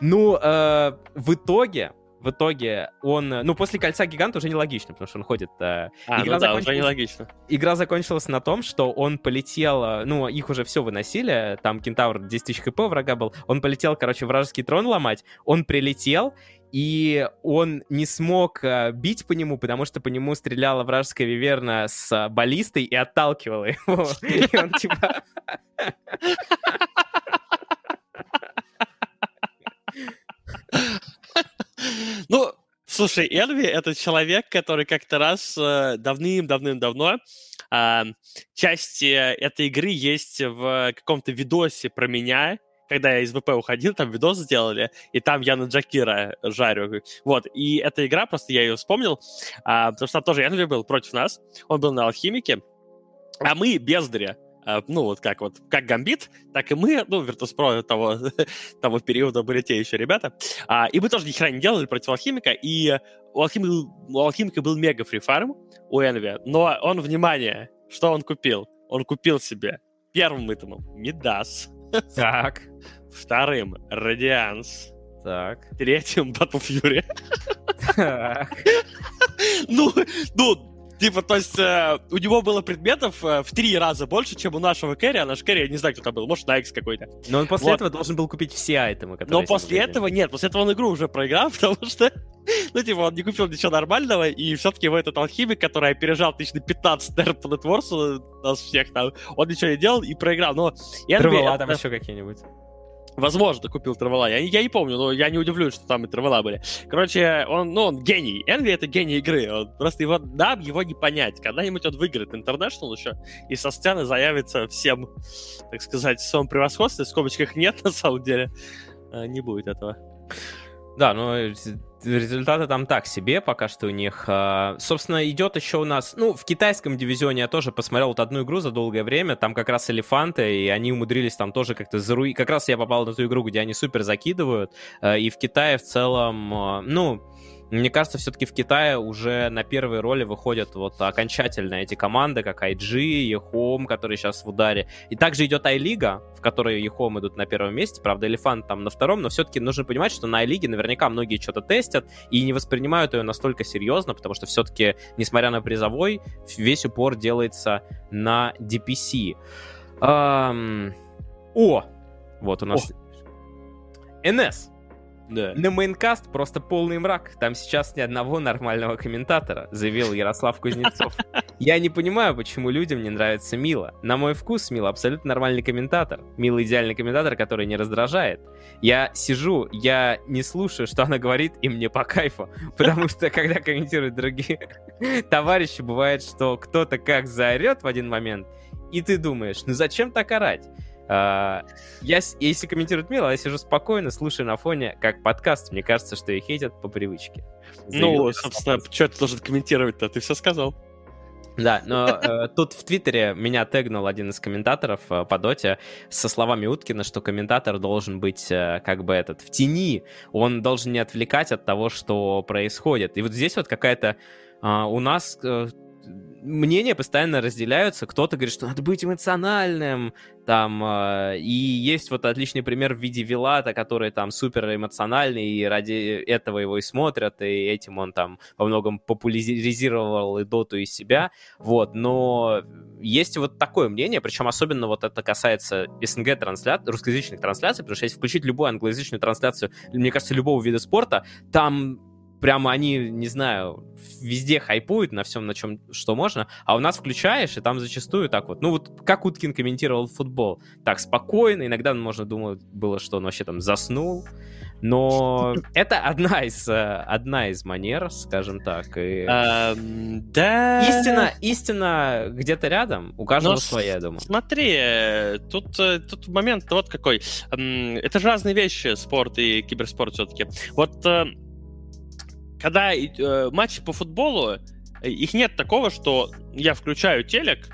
[SPEAKER 1] Ну, э, в итоге, в итоге он... Ну, после кольца гиганта уже нелогично, потому что он ходит... Э,
[SPEAKER 2] а, игра ну да, уже нелогично.
[SPEAKER 1] Игра закончилась на том, что он полетел... Э, ну, их уже все выносили, там кентавр 10 тысяч хп врага был. Он полетел, короче, вражеский трон ломать. Он прилетел, и он не смог э, бить по нему, потому что по нему стреляла вражеская виверна с баллистой и отталкивала его. И он типа...
[SPEAKER 2] Ну, слушай, Элви — это человек, который как-то раз э, давным-давным-давно э, часть этой игры есть в каком-то видосе про меня, когда я из ВП уходил, там видос сделали, и там я на Джакира жарю. Вот, и эта игра, просто я ее вспомнил, а, потому что там тоже Энви был против нас, он был на Алхимике, а мы бездари. А, ну, вот как вот, как Гамбит, так и мы, ну, Virtus.pro того, того периода были те еще ребята. А, и мы тоже ни хера не делали против Алхимика, и у Алхимика, у Алхимика был мега фрифарм у Энви, но он, внимание, что он купил? Он купил себе первым итемом Мидас.
[SPEAKER 1] Так.
[SPEAKER 2] Вторым Радианс.
[SPEAKER 1] Так.
[SPEAKER 2] Третьим Battle Fury. Ну, ну, Типа, то есть э, у него было предметов э, в три раза больше, чем у нашего Кэрри, а наш Кэрри, я не знаю, кто там был, может, на X какой-то.
[SPEAKER 1] Но он после вот. этого должен был купить все айтемы,
[SPEAKER 2] которые... Но после этого нет, после этого он игру уже проиграл, потому что Ну, типа, он не купил ничего нормального, и все-таки его этот алхимик, который опережал тысяч на 15 наверное, по нетворсу нас всех там, он ничего не делал и проиграл. Но
[SPEAKER 1] Травела там еще какие-нибудь.
[SPEAKER 2] Возможно, купил Травела. Я, я не помню, но я не удивлюсь, что там и Травела были. Короче, он, ну, он гений. Энви — это гений игры. Он, просто его, нам его не понять. Когда-нибудь он выиграет International еще, и со сцены заявится всем, так сказать, в своем превосходстве. В скобочках нет, на самом деле. А, не будет этого.
[SPEAKER 1] Да, но результаты там так себе пока что у них. А, собственно, идет еще у нас, ну, в китайском дивизионе я тоже посмотрел вот одну игру за долгое время, там как раз элефанты, и они умудрились там тоже как-то заруить. Как раз я попал на ту игру, где они супер закидывают, а, и в Китае в целом, ну, мне кажется, все-таки в Китае уже на первые роли выходят вот окончательно эти команды, как IG, Ехом, которые сейчас в ударе. И также идет Ай-лига, в которой Ехом идут на первом месте. Правда, Элефант там на втором, но все-таки нужно понимать, что на Ай-лиге наверняка многие что-то тестят и не воспринимают ее настолько серьезно, потому что все-таки, несмотря на призовой, весь упор делается на DPC. Эм... О! Вот у нас... О. НС да. На мейнкаст просто полный мрак. Там сейчас ни одного нормального комментатора, заявил Ярослав Кузнецов. Я не понимаю, почему людям не нравится Мила. На мой вкус Мила абсолютно нормальный комментатор. Мила идеальный комментатор, который не раздражает. Я сижу, я не слушаю, что она говорит, и мне по кайфу. Потому что, когда комментируют другие товарищи, бывает, что кто-то как заорет в один момент, и ты думаешь, ну зачем так орать? А, я, если комментируют мило, я сижу спокойно, слушаю на фоне, как подкаст. Мне кажется, что их хейтят по привычке.
[SPEAKER 2] ну, собственно, что ты должен комментировать-то? Ты все сказал.
[SPEAKER 1] Да, но э, тут в Твиттере меня тегнул один из комментаторов э, по доте со словами Уткина, что комментатор должен быть э, как бы этот в тени, он должен не отвлекать от того, что происходит. И вот здесь вот какая-то э, у нас э, мнения постоянно разделяются. Кто-то говорит, что надо быть эмоциональным, там, э, и есть вот отличный пример в виде Вилата, который там супер эмоциональный, и ради этого его и смотрят, и этим он там во многом популяризировал и доту из себя, вот, но есть вот такое мнение, причем особенно вот это касается СНГ трансляций, русскоязычных трансляций, потому что если включить любую англоязычную трансляцию, мне кажется, любого вида спорта, там прямо они, не знаю, везде хайпуют на всем, на чем что можно, а у нас включаешь, и там зачастую так вот, ну вот как Уткин комментировал футбол, так спокойно, иногда можно думать было, что он вообще там заснул, но это одна из, э, одна из манер, скажем так. И...
[SPEAKER 2] Um, да.
[SPEAKER 1] Истина, истина где-то рядом, у каждого Но своя, я думаю.
[SPEAKER 2] Смотри, э, тут, э, тут момент вот какой. Это же разные вещи, спорт и киберспорт все-таки. Вот когда э, матчи по футболу, э, их нет такого, что я включаю телек,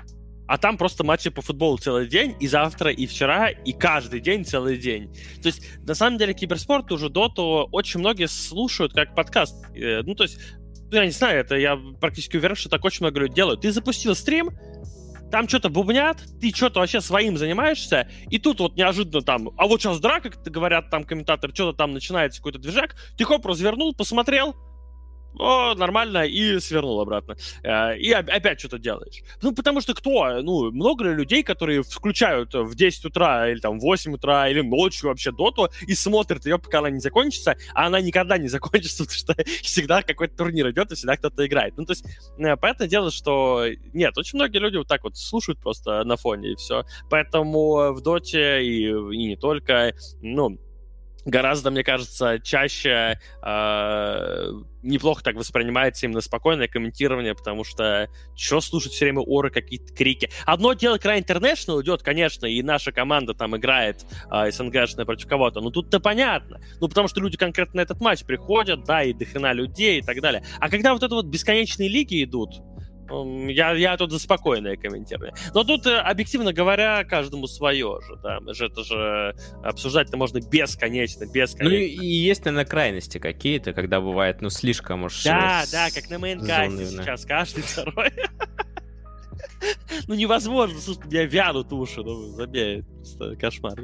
[SPEAKER 2] а там просто матчи по футболу целый день, и завтра, и вчера, и каждый день целый день. То есть, на самом деле, киберспорт уже доту очень многие слушают как подкаст. Э, ну, то есть, ну, я не знаю, это я практически уверен, что так очень много людей делают. Ты запустил стрим, там что-то бубнят, ты что-то вообще своим занимаешься, и тут вот неожиданно там, а вот сейчас драка, как говорят там комментаторы, что-то там начинается какой-то движак, ты хоп, развернул, посмотрел, о, нормально, и свернул обратно. Э, и опять что-то делаешь. Ну, потому что кто? Ну, много ли людей, которые включают в 10 утра или там в 8 утра или ночью вообще доту и смотрят ее, пока она не закончится, а она никогда не закончится, потому что всегда какой-то турнир идет, и всегда кто-то играет. Ну, то есть, э, понятное дело, что нет, очень многие люди вот так вот слушают просто на фоне, и все. Поэтому в доте и, и не только, ну, гораздо, мне кажется, чаще э, неплохо так воспринимается именно спокойное комментирование, потому что что слушать все время оры, какие-то крики. Одно дело, когда International идет, конечно, и наша команда там играет э, СНГшная против кого-то, но тут-то понятно. Ну, потому что люди конкретно на этот матч приходят, да, и дохрена людей и так далее. А когда вот это вот бесконечные лиги идут, я, я тут за спокойное комментирование. Но тут, э, объективно говоря, каждому свое же, да. Это же обсуждать-то можно бесконечно, бесконечно. Ну
[SPEAKER 1] и, и есть, наверное, крайности какие-то, когда бывает, ну, слишком уж...
[SPEAKER 2] Да, да, как на мейнкасте сейчас, каждый второй. Ну невозможно, слушай, меня вянут уши, ну забей, кошмар.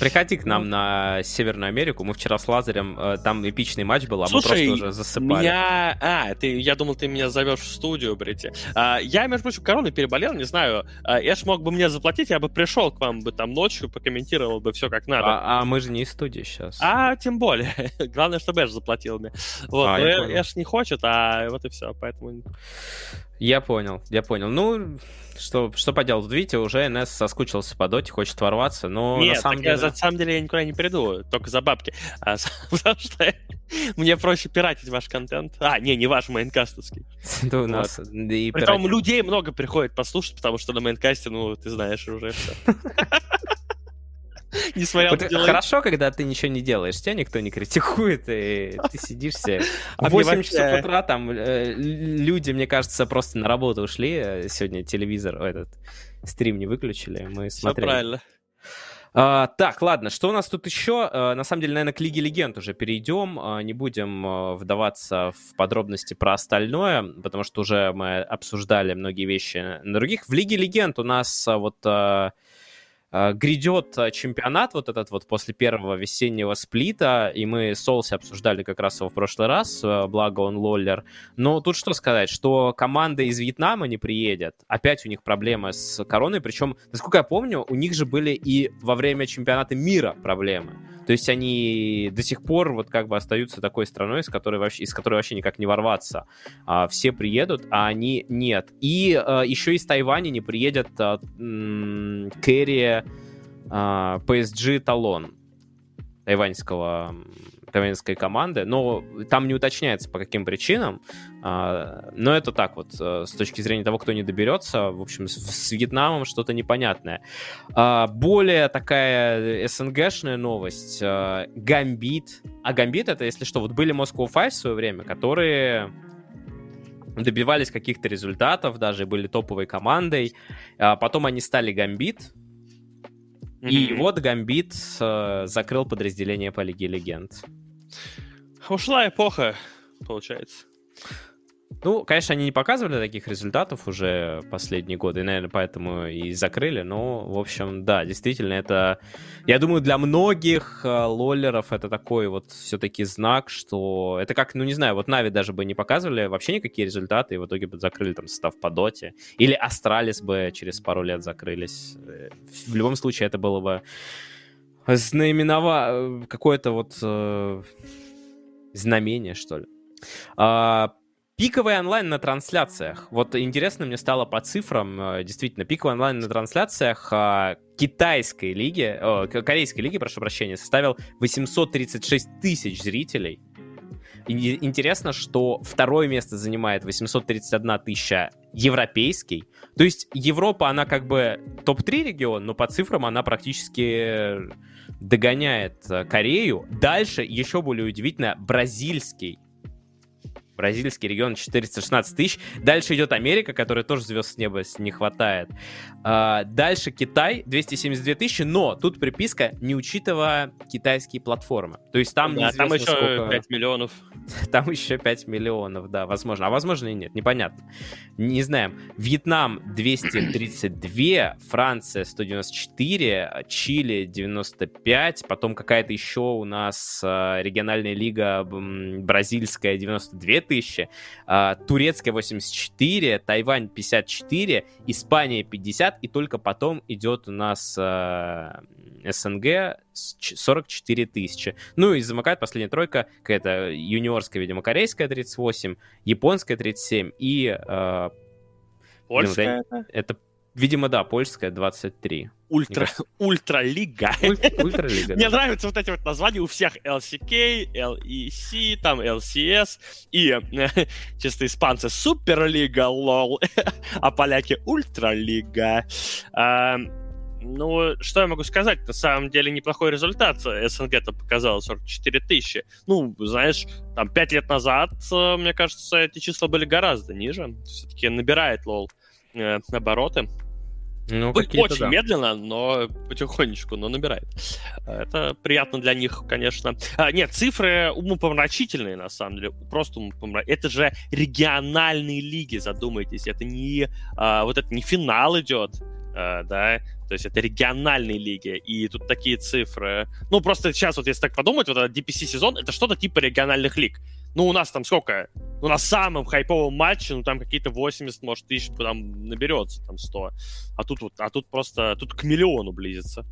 [SPEAKER 1] Приходи к нам на Северную Америку, мы вчера с Лазарем, э, там эпичный матч был, а мы просто уже засыпали.
[SPEAKER 2] Меня... А, ты, я думал, ты меня зовешь в студию, Брити. А, я, между прочим, короной переболел, не знаю, а, Эш мог бы мне заплатить, я бы пришел к вам бы там ночью, покомментировал бы все как надо.
[SPEAKER 1] А, а мы же не из студии сейчас.
[SPEAKER 2] А, тем более. Главное, чтобы Эш заплатил мне. Вот, а, но Эш не хочет, а вот и все, поэтому...
[SPEAKER 1] Я понял, я понял. Ну, что, что поделать, видите, уже НС соскучился по доте, хочет ворваться, но
[SPEAKER 2] Нет,
[SPEAKER 1] на самом деле...
[SPEAKER 2] Я, на самом деле я никуда не приду, только за бабки. А, потому что мне проще пиратить ваш контент. А, не, не ваш, мейнкастовский.
[SPEAKER 1] Да у нас
[SPEAKER 2] Притом людей много приходит послушать, потому что на мейнкасте, ну, ты знаешь уже все.
[SPEAKER 1] Несмотря вот на Хорошо, когда ты ничего не делаешь, тебя никто не критикует, и ты сидишь себе. В 8 часов утра там э, люди, мне кажется, просто на работу ушли. Э, сегодня телевизор, этот стрим не выключили, мы смотрели. Все правильно. А, так, ладно, что у нас тут еще? А, на самом деле, наверное, к Лиге Легенд уже перейдем. А, не будем а, вдаваться в подробности про остальное, потому что уже мы обсуждали многие вещи на других. В Лиге Легенд у нас а, вот... А, грядет а, чемпионат вот этот вот после первого весеннего сплита, и мы с Солси обсуждали как раз его в прошлый раз, а, благо он лоллер. Но тут что сказать, что команда из Вьетнама не приедет. Опять у них проблемы с короной, причем, насколько я помню, у них же были и во время чемпионата мира проблемы. То есть они до сих пор вот как бы остаются такой страной, из которой вообще, из которой вообще никак не ворваться. А, все приедут, а они нет. И а, еще из Тайваня не приедет а, м- Кэрри а, PSG Талон тайваньского тайваньской команды, но там не уточняется по каким причинам, а, но это так вот, э, с точки зрения того, кто не доберется, в общем, с, Вьетнамом что-то непонятное. А, более такая СНГшная новость, а, Гамбит, а Гамбит это, если что, вот были Moscow Five в свое время, которые добивались каких-то результатов, даже были топовой командой, потом они стали Гамбит, и вот Гамбит э, закрыл подразделение по Лиге Легенд.
[SPEAKER 2] Ушла эпоха, получается.
[SPEAKER 1] Ну, конечно, они не показывали таких результатов уже последние годы, и, наверное, поэтому и закрыли. Но, в общем, да, действительно, это, я думаю, для многих э, лоллеров это такой вот все-таки знак, что это как, ну, не знаю, вот Нави даже бы не показывали вообще никакие результаты, и в итоге бы закрыли там состав по доте. Или Астралис бы через пару лет закрылись. Э, в любом случае, это было бы знаменова... Э, какое-то вот э, знамение, что ли. А, Пиковый онлайн на трансляциях. Вот интересно мне стало по цифрам, э, действительно, пиковый онлайн на трансляциях а, китайской лиги, о, корейской лиги, прошу прощения, составил 836 тысяч зрителей. Интересно, что второе место занимает 831 тысяча европейский. То есть Европа, она как бы топ-3 регион, но по цифрам она практически догоняет э, Корею. Дальше, еще более удивительно, бразильский бразильский регион 416 тысяч. Дальше идет Америка, которая тоже звезд с неба не хватает. А, дальше Китай 272 тысячи, но тут приписка, не учитывая китайские платформы. То есть там
[SPEAKER 2] да, там еще сколько... 5 миллионов.
[SPEAKER 1] Там еще 5 миллионов, да, возможно. А возможно и нет, непонятно. Не знаем. Вьетнам 232, Франция 194, Чили 95, потом какая-то еще у нас а, региональная лига бразильская 92 тысячи, а, турецкая 84, Тайвань 54, Испания 50, и только потом идет у нас а, СНГ 44 тысячи. Ну и замыкает последняя тройка, какая-то юниорская, видимо, корейская 38, японская 37 и... Э,
[SPEAKER 2] Польская?
[SPEAKER 1] Это, это, видимо, да, польская 23.
[SPEAKER 2] Ультра, ультралига.
[SPEAKER 1] Ультралига.
[SPEAKER 2] Мне нравятся вот эти вот названия у всех LCK, LEC, там LCS и чисто испанцы Суперлига, lol, а поляки Ультралига. Ну, что я могу сказать? На самом деле неплохой результат. СНГ-то показал 44 тысячи. Ну, знаешь, там 5 лет назад, э, мне кажется, эти числа были гораздо ниже. Все-таки набирает лол э, обороты.
[SPEAKER 1] Ну,
[SPEAKER 2] Очень
[SPEAKER 1] да.
[SPEAKER 2] медленно, но потихонечку, но набирает. Это приятно для них, конечно. А, нет, цифры умопомрачительные, на самом деле. Просто умопомрачительные. Это же региональные лиги, задумайтесь. Это не... А, вот это не финал идет, а, да, то есть это региональные лиги, и тут такие цифры. Ну, просто сейчас вот если так подумать, вот этот DPC-сезон, это что-то типа региональных лиг. Ну, у нас там сколько? Ну, на самом хайповом матче, ну, там какие-то 80, может, тысяч там наберется, там 100. А тут вот, а тут просто, тут к миллиону близится.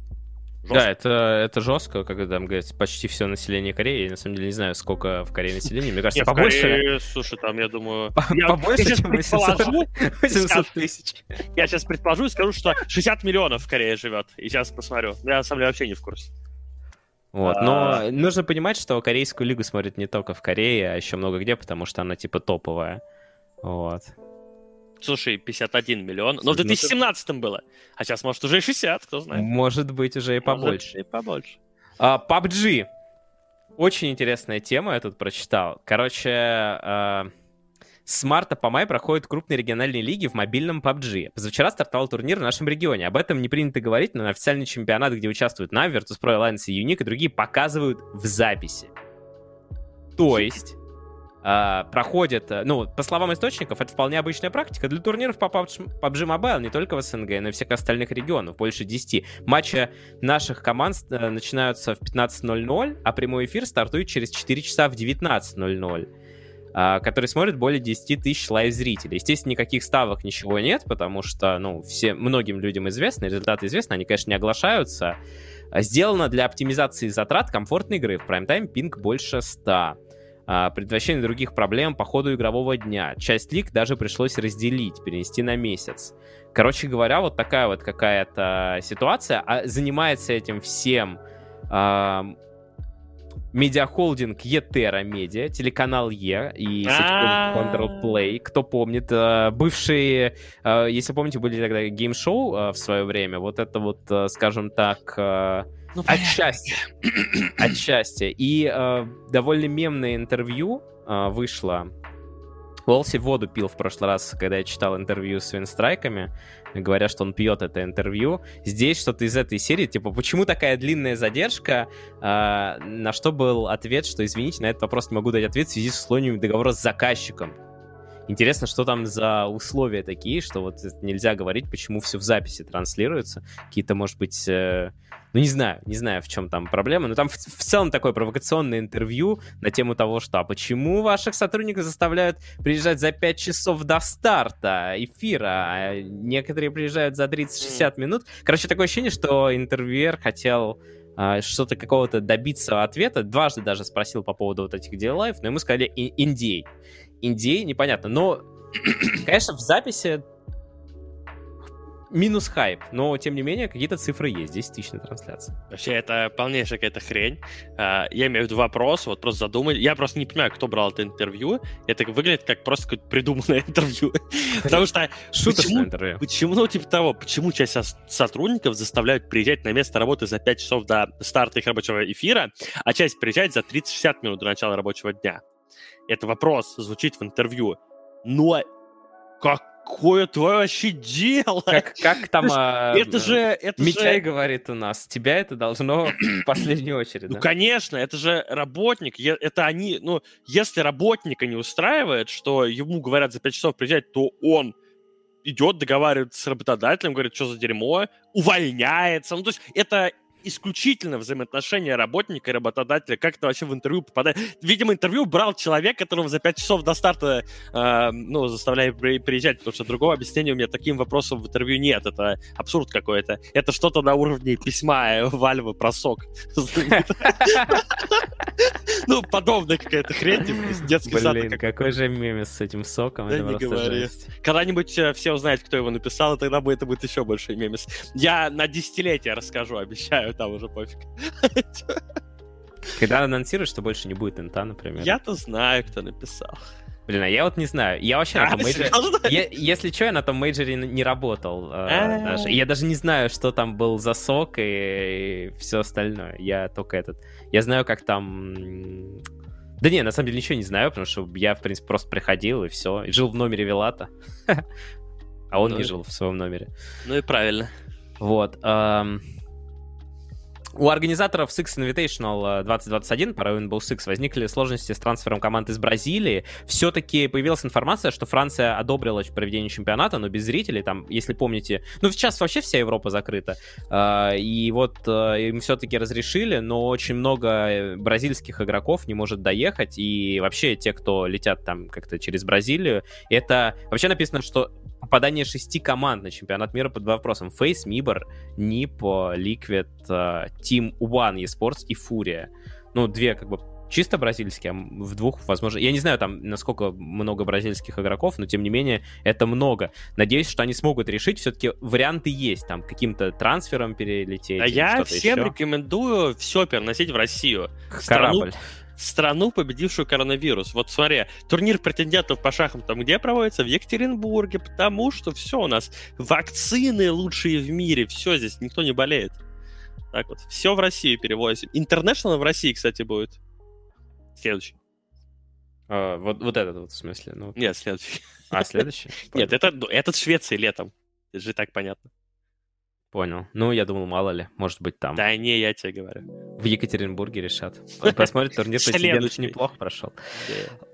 [SPEAKER 1] Жестко. Да, это, это жестко, когда там говорится почти все население Кореи. Я на самом деле не знаю, сколько в Корее населения. Мне кажется, Нет, побольше.
[SPEAKER 2] Корее, слушай, там, я думаю...
[SPEAKER 1] Я, побольше, я чем 800, 800 тысяч.
[SPEAKER 2] Я сейчас предположу и скажу, что 60 миллионов в Корее живет. И сейчас посмотрю. Я, на самом деле, вообще не в курсе.
[SPEAKER 1] Вот. Но а... нужно понимать, что корейскую лигу смотрят не только в Корее, а еще много где, потому что она типа топовая. Вот.
[SPEAKER 2] Слушай, 51 миллион. Но в 2017 ну, было. А сейчас, может, уже и 60, кто знает.
[SPEAKER 1] Может быть, уже и побольше.
[SPEAKER 2] Может, и побольше.
[SPEAKER 1] А, PUBG. Очень интересная тема, я тут прочитал. Короче, а, с марта по май проходят крупные региональные лиги в мобильном PUBG. Позавчера стартовал турнир в нашем регионе. Об этом не принято говорить, но на официальный чемпионат, где участвуют Na'Vi, Virtus.pro, Alliance и Unique и другие, показывают в записи. То есть проходит, э, ну, по словам источников, это вполне обычная практика для турниров по PUBG, Mobile, не только в СНГ, но и всех остальных регионов, больше 10. Матчи наших команд uh, начинаются в 15.00, а прямой эфир стартует через 4 часа в 19.00 uh, который смотрит более 10 тысяч лайв-зрителей. Естественно, никаких ставок, ничего нет, потому что, ну, все, многим людям известны, результаты известны, они, конечно, не оглашаются. Сделано для оптимизации затрат комфортной игры. В прайм-тайм пинг больше 100 а, предотвращение других проблем по ходу игрового дня. Часть лиг даже пришлось разделить, перенести на месяц. Короче говоря, вот такая вот какая-то ситуация. А занимается этим всем а, медиахолдинг Etera Media, телеканал Е и сеть Control Play. Кто помнит, а, бывшие, а, если помните, были тогда гейм-шоу а, в свое время. Вот это вот, скажем так, ну, Отчасти. Отчасти. И э, довольно мемное интервью э, вышло. Уолси воду пил в прошлый раз, когда я читал интервью с Винстрайками, говоря, что он пьет это интервью. Здесь что-то из этой серии, типа, почему такая длинная задержка? Э, на что был ответ, что, извините, на этот вопрос не могу дать ответ в связи с условиями договора с заказчиком. Интересно, что там за условия такие, что вот нельзя говорить, почему все в записи транслируется. Какие-то, может быть, э, ну не знаю, не знаю, в чем там проблема, но там в, в целом такое провокационное интервью на тему того, что а почему ваших сотрудников заставляют приезжать за 5 часов до старта эфира, а некоторые приезжают за 30-60 минут. Короче, такое ощущение, что интервьюер хотел а, что-то какого-то добиться ответа. Дважды даже спросил по поводу вот этих DLive, но ему сказали индей. Индей непонятно. Но, конечно, в записи минус хайп, но тем не менее какие-то цифры есть, 10 тысяч на трансляции.
[SPEAKER 2] Вообще это полнейшая какая-то хрень. А, я имею в виду вопрос, вот просто задумать. Я просто не понимаю, кто брал это интервью. Это выглядит как просто какое-то придуманное интервью. Потому что
[SPEAKER 1] почему, интервью.
[SPEAKER 2] почему, ну, типа того, почему часть сотрудников заставляют приезжать на место работы за 5 часов до старта их рабочего эфира, а часть приезжает за 30-60 минут до начала рабочего дня? Это вопрос звучит в интервью. Но как какое твое вообще дело?
[SPEAKER 1] Как, как там
[SPEAKER 2] а, это же, это
[SPEAKER 1] Митяй
[SPEAKER 2] же...
[SPEAKER 1] говорит у нас, тебя это должно в последнюю очередь.
[SPEAKER 2] Ну, да? конечно, это же работник. Это они, ну, если работника не устраивает, что ему говорят за 5 часов приезжать, то он идет, договаривается с работодателем, говорит, что за дерьмо, увольняется. Ну, то есть это исключительно взаимоотношения работника и работодателя. Как это вообще в интервью попадает? Видимо, интервью брал человек, которого за 5 часов до старта, э, ну, заставляли при, приезжать, потому что другого объяснения у меня таким вопросом в интервью нет. Это абсурд какой-то. Это что-то на уровне письма Вальвы про сок. Ну, подобная какая-то хрень, типа, детский
[SPEAKER 1] сад. Блин, какой же мемес с этим соком,
[SPEAKER 2] это просто Когда-нибудь э, все узнают, кто его написал, и тогда это будет еще больше мемес. Я на десятилетие расскажу, обещаю знаю, там уже пофиг.
[SPEAKER 1] Когда анонсируют, что больше не будет инта, например.
[SPEAKER 2] Я-то знаю, кто написал.
[SPEAKER 1] Блин, а я вот не знаю. Я вообще а, на том мейджоре... Если что, я на том мейджоре не работал. Э, даже. Я даже не знаю, что там был за сок и, и все остальное. Я только этот... Я знаю, как там... Да не, на самом деле ничего не знаю, потому что я, в принципе, просто приходил и все. И жил в номере Вилата. а он
[SPEAKER 2] Ну
[SPEAKER 1] не жил в своем номере.
[SPEAKER 2] Ну и правильно.
[SPEAKER 1] Вот. эм, У организаторов Six Invitational э, 2021 по Rainbow Six возникли сложности с трансфером команд из Бразилии. Все-таки появилась информация, что Франция одобрила проведение чемпионата, но без зрителей. Там, если помните, ну сейчас вообще вся Европа закрыта. Э, И вот э, им все-таки разрешили, но очень много э, бразильских игроков не может доехать. И вообще те, кто летят там как-то через Бразилию, это вообще написано, что попадание шести команд на чемпионат мира под вопросом. Фейс, Мибор, Нип, Liquid, Team One eSports и Фурия. Ну, две как бы чисто бразильские, а в двух, возможно... Я не знаю, там, насколько много бразильских игроков, но, тем не менее, это много. Надеюсь, что они смогут решить. Все-таки варианты есть. Там, каким-то трансфером перелететь.
[SPEAKER 2] А я всем
[SPEAKER 1] еще.
[SPEAKER 2] рекомендую все переносить в Россию.
[SPEAKER 1] Корабль.
[SPEAKER 2] Страну, победившую коронавирус. Вот смотри, турнир претендентов по шахам там где проводится? В Екатеринбурге, потому что все у нас вакцины лучшие в мире, все здесь, никто не болеет. Так вот, все в Россию перевозим. Интернешнл в России, кстати, будет. Следующий.
[SPEAKER 1] А, вот, вот этот вот, в смысле. Ну,
[SPEAKER 2] Нет, следующий.
[SPEAKER 1] а, следующий?
[SPEAKER 2] Нет, это, ну, этот Швеции летом. Это же так понятно.
[SPEAKER 1] Понял. Ну, я думал, мало ли, может быть, там.
[SPEAKER 2] Да не, я тебе говорю.
[SPEAKER 1] В Екатеринбурге решат. Посмотрит турнир президент очень
[SPEAKER 2] Следующий.
[SPEAKER 1] неплохо прошел.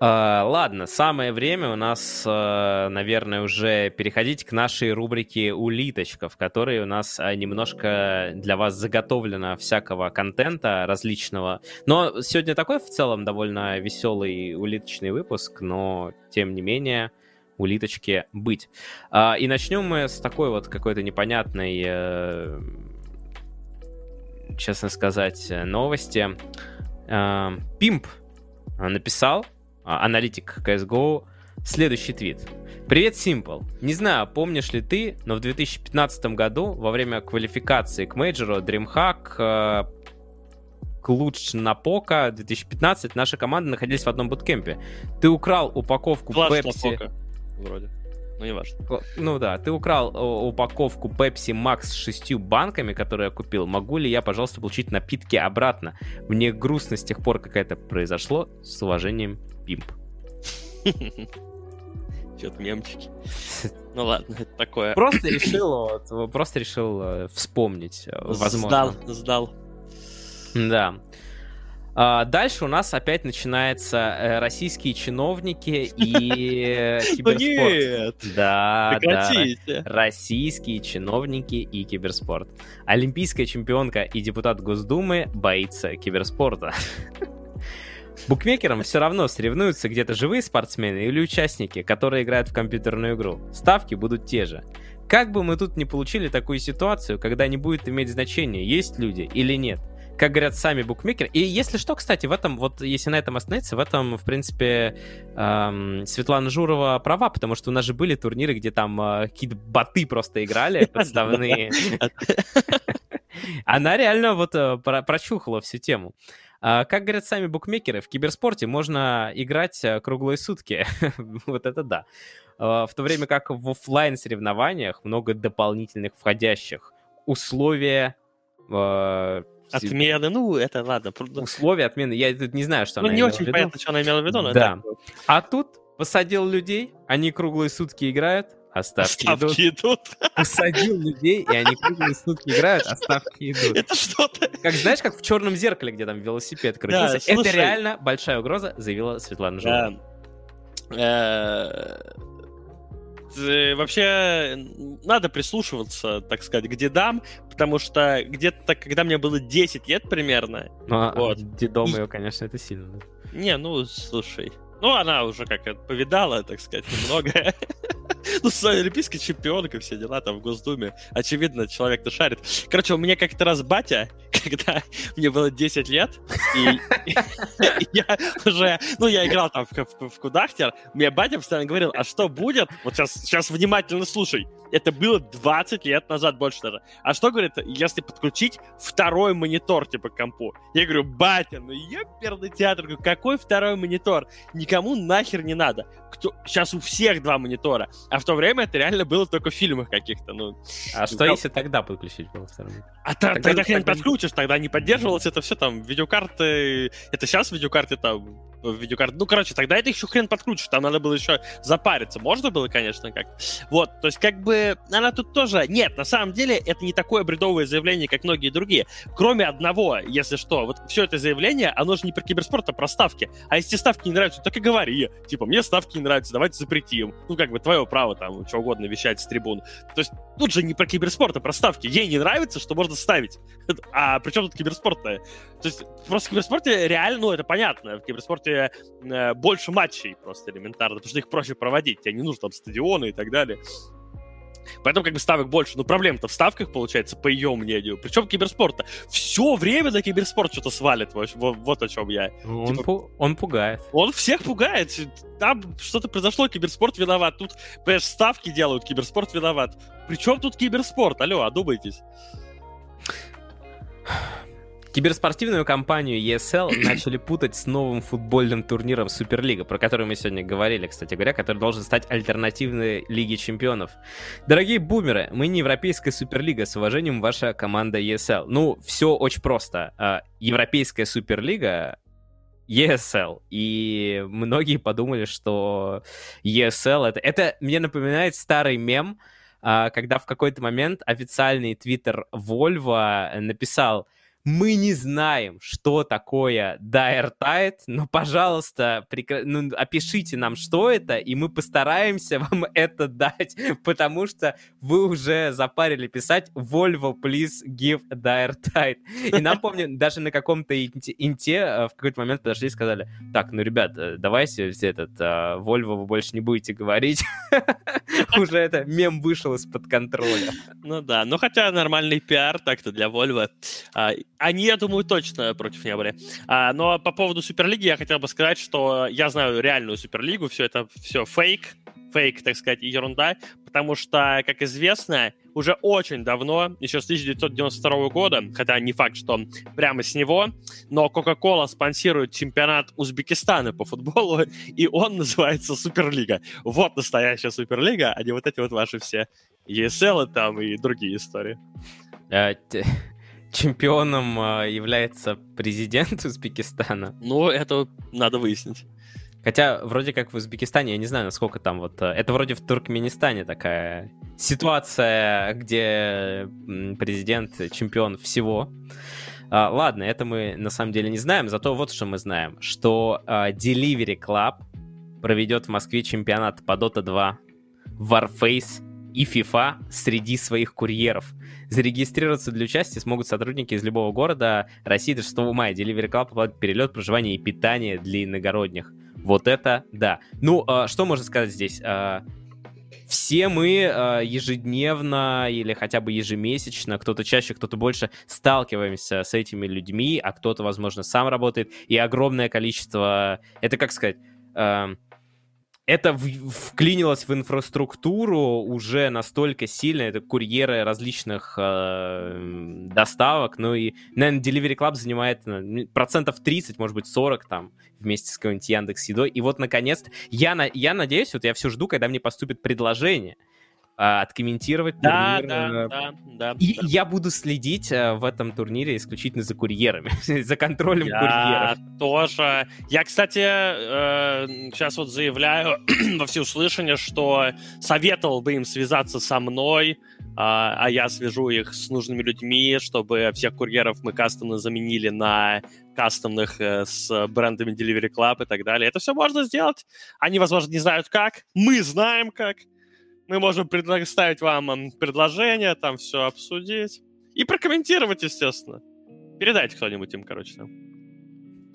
[SPEAKER 1] А, ладно, самое время у нас, а, наверное, уже переходить к нашей рубрике «Улиточка», в которой у нас а, немножко для вас заготовлено всякого контента различного. Но сегодня такой в целом довольно веселый улиточный выпуск, но тем не менее улиточки быть. А, и начнем мы с такой вот какой-то непонятной, э, честно сказать, э, новости. Э, Пимп э, написал, а, аналитик CSGO, следующий твит. Привет, Simple. Не знаю, помнишь ли ты, но в 2015 году во время квалификации к мейджору DreamHack э, Клуч Напока 2015 наша команда находились в одном буткемпе. Ты украл упаковку
[SPEAKER 2] Класс
[SPEAKER 1] Pepsi.
[SPEAKER 2] Лапока, вроде. Ну, не важно.
[SPEAKER 1] Ну да, ты украл о, упаковку Pepsi Max с шестью банками, которую я купил. Могу ли я, пожалуйста, получить напитки обратно? Мне грустно с тех пор, как это произошло. С уважением, Пимп.
[SPEAKER 2] Что-то мемчики. Ну ладно, это такое.
[SPEAKER 1] Просто решил, вот, просто решил э, вспомнить, э, возможно.
[SPEAKER 2] Сдал, сдал.
[SPEAKER 1] Да. А, дальше у нас опять начинается э, российские чиновники и э,
[SPEAKER 2] Ну
[SPEAKER 1] киберспорт. Да, да. Российские чиновники и киберспорт. Олимпийская чемпионка и депутат Госдумы боится киберспорта. Букмекерам все равно соревнуются где-то живые спортсмены или участники, которые играют в компьютерную игру. Ставки будут те же. Как бы мы тут не получили такую ситуацию, когда не будет иметь значения, есть люди или нет. Как говорят сами букмекеры. И если что, кстати, в этом, вот если на этом остановиться, в этом, в принципе, эм, Светлана Журова права, потому что у нас же были турниры, где там э, какие-то боты просто играли, подставные. Она реально вот э, про- прочухала всю тему. А, Как говорят сами букмекеры, в киберспорте можно играть э, круглые сутки. Вот это да. А, В то время как в оффлайн соревнованиях много дополнительных входящих. Условия...
[SPEAKER 2] Отмены, ну, это ладно.
[SPEAKER 1] Условия отмены. Я тут не знаю, что
[SPEAKER 2] Ну,
[SPEAKER 1] она
[SPEAKER 2] не
[SPEAKER 1] имела
[SPEAKER 2] очень
[SPEAKER 1] в виду.
[SPEAKER 2] понятно, что она имела в виду, но
[SPEAKER 1] Да.
[SPEAKER 2] это
[SPEAKER 1] А тут посадил людей, они круглые сутки играют, а ставки, идут.
[SPEAKER 2] ставки идут.
[SPEAKER 1] Посадил людей, и они круглые сутки играют, а ставки идут.
[SPEAKER 2] Это что-то.
[SPEAKER 1] Как знаешь, как в черном зеркале, где там велосипед крутился.
[SPEAKER 2] Да,
[SPEAKER 1] Это
[SPEAKER 2] слушай.
[SPEAKER 1] реально большая угроза, заявила Светлана Журова.
[SPEAKER 2] Э, э, Вообще, надо прислушиваться, так сказать, к дедам, потому что где-то, когда мне было 10 лет примерно,
[SPEAKER 1] Ну, а
[SPEAKER 2] вот.
[SPEAKER 1] дедом ее, конечно, это сильно.
[SPEAKER 2] Не, ну, слушай. Ну, она уже как повидала, так сказать, немного. Ну, с олимпийской чемпионкой все дела там в Госдуме. Очевидно, человек-то шарит. Короче, у меня как-то раз батя, когда мне было 10 лет, и я уже, ну, я играл там в, Кудахтер, мне батя постоянно говорил, а что будет? Вот сейчас, сейчас внимательно слушай. Это было 20 лет назад, больше даже. А что, говорит, если подключить второй монитор, типа, к компу? Я говорю, батя, ну ёперный театр, говорю, какой второй монитор? Никому нахер не надо. Кто... Сейчас у всех два монитора. В то время это реально было только в фильмах каких-то, ну.
[SPEAKER 1] А что если тогда подключить было второй?
[SPEAKER 2] А та-
[SPEAKER 1] Тогда-
[SPEAKER 2] тогда, хрен
[SPEAKER 1] тогда-
[SPEAKER 2] подключишь, тогда не поддерживалось это все там, видеокарты... Это сейчас видеокарты там в видеокарту. Ну, короче, тогда это еще хрен подкрутишь, там надо было еще запариться. Можно было, конечно, как. Вот, то есть, как бы, она тут тоже... Нет, на самом деле, это не такое бредовое заявление, как многие другие. Кроме одного, если что, вот все это заявление, оно же не про киберспорт, а про ставки. А если ставки не нравятся, так и говори. Типа, мне ставки не нравятся, давайте запретим. Ну, как бы, твое право там, что угодно вещать с трибун. То есть, тут же не про киберспорт, а про ставки. Ей не нравится, что можно ставить. А при чем тут киберспорт-то? То есть, просто в киберспорте реально, ну, это понятно. В киберспорте э, больше матчей просто элементарно, потому что их проще проводить. Тебе не нужно там стадионы и так далее. Поэтому как бы ставок больше. Но проблема-то в ставках, получается, по ее мнению. Причем киберспорта. Все время на киберспорт что-то свалит. Вот, вот о чем я.
[SPEAKER 1] Он, типа, пу- он пугает.
[SPEAKER 2] Он всех пугает. Там что-то произошло, киберспорт виноват. Тут, понимаешь, ставки делают, киберспорт виноват. Причем тут киберспорт? Алло, одумайтесь.
[SPEAKER 1] Киберспортивную компанию ESL начали путать с новым футбольным турниром Суперлига, про который мы сегодня говорили, кстати говоря, который должен стать альтернативной Лиге Чемпионов. Дорогие бумеры, мы не Европейская Суперлига, с уважением ваша команда ESL. Ну, все очень просто. А, Европейская Суперлига ESL. И многие подумали, что ESL это... Это мне напоминает старый мем, а, когда в какой-то момент официальный твиттер Volvo написал мы не знаем, что такое Dire Tide, но, пожалуйста, прекра... ну, опишите нам, что это, и мы постараемся вам это дать, потому что вы уже запарили писать Volvo, please give Dire Tide. И нам, помню, даже на каком-то инте, э, в какой-то момент подошли и сказали, так, ну, ребят, э, давайте этот uh, Volvo вы больше не будете говорить. Уже это мем вышел из-под контроля.
[SPEAKER 2] Ну да, ну хотя нормальный пиар так-то для Volvo. А, они, я думаю, точно против не были. А, но по поводу Суперлиги я хотел бы сказать, что я знаю реальную Суперлигу, все это все фейк, фейк, так сказать, ерунда, потому что, как известно, уже очень давно, еще с 1992 года, хотя не факт, что прямо с него, но Coca-Cola спонсирует чемпионат Узбекистана по футболу, и он называется Суперлига. Вот настоящая Суперлига, а не вот эти вот ваши все ESL там и другие истории.
[SPEAKER 1] Чемпионом а, является президент Узбекистана.
[SPEAKER 2] Ну, это надо выяснить.
[SPEAKER 1] Хотя, вроде как в Узбекистане, я не знаю, насколько там вот... Э, это вроде в Туркменистане такая ситуация, где президент чемпион всего. А, ладно, это мы на самом деле не знаем, зато вот что мы знаем, что а, Delivery Club проведет в Москве чемпионат по Dota 2, Warface и FIFA среди своих курьеров. Зарегистрироваться для участия смогут сотрудники из любого города России до 6 мая. Delivery Club оплатит перелет, проживание и питание для иногородних. Вот это да. Ну, э, что можно сказать здесь? Э, все мы э, ежедневно или хотя бы ежемесячно, кто-то чаще, кто-то больше, сталкиваемся с этими людьми, а кто-то, возможно, сам работает, и огромное количество... Это, как сказать... это в, вклинилось в инфраструктуру уже настолько сильно, это курьеры различных э, доставок, ну и, наверное, Delivery Club занимает ну, процентов 30, может быть, 40 там, вместе с какой-нибудь Яндекс и вот, наконец-то, я, на, я надеюсь, вот я все жду, когда мне поступит предложение, а, откомментировать
[SPEAKER 2] да, турнир. Да, э, да, да.
[SPEAKER 1] И да. я буду следить э, в этом турнире исключительно за курьерами, за контролем
[SPEAKER 2] я
[SPEAKER 1] курьеров.
[SPEAKER 2] тоже. Я, кстати, э, сейчас вот заявляю во всеуслышание, что советовал бы им связаться со мной, а, а я свяжу их с нужными людьми, чтобы всех курьеров мы кастомно заменили на кастомных э, с брендами Delivery Club и так далее. Это все можно сделать. Они, возможно, не знают как. Мы знаем как. Мы можем предоставить вам предложение, там все обсудить. И прокомментировать, естественно. Передайте кто-нибудь им, короче, там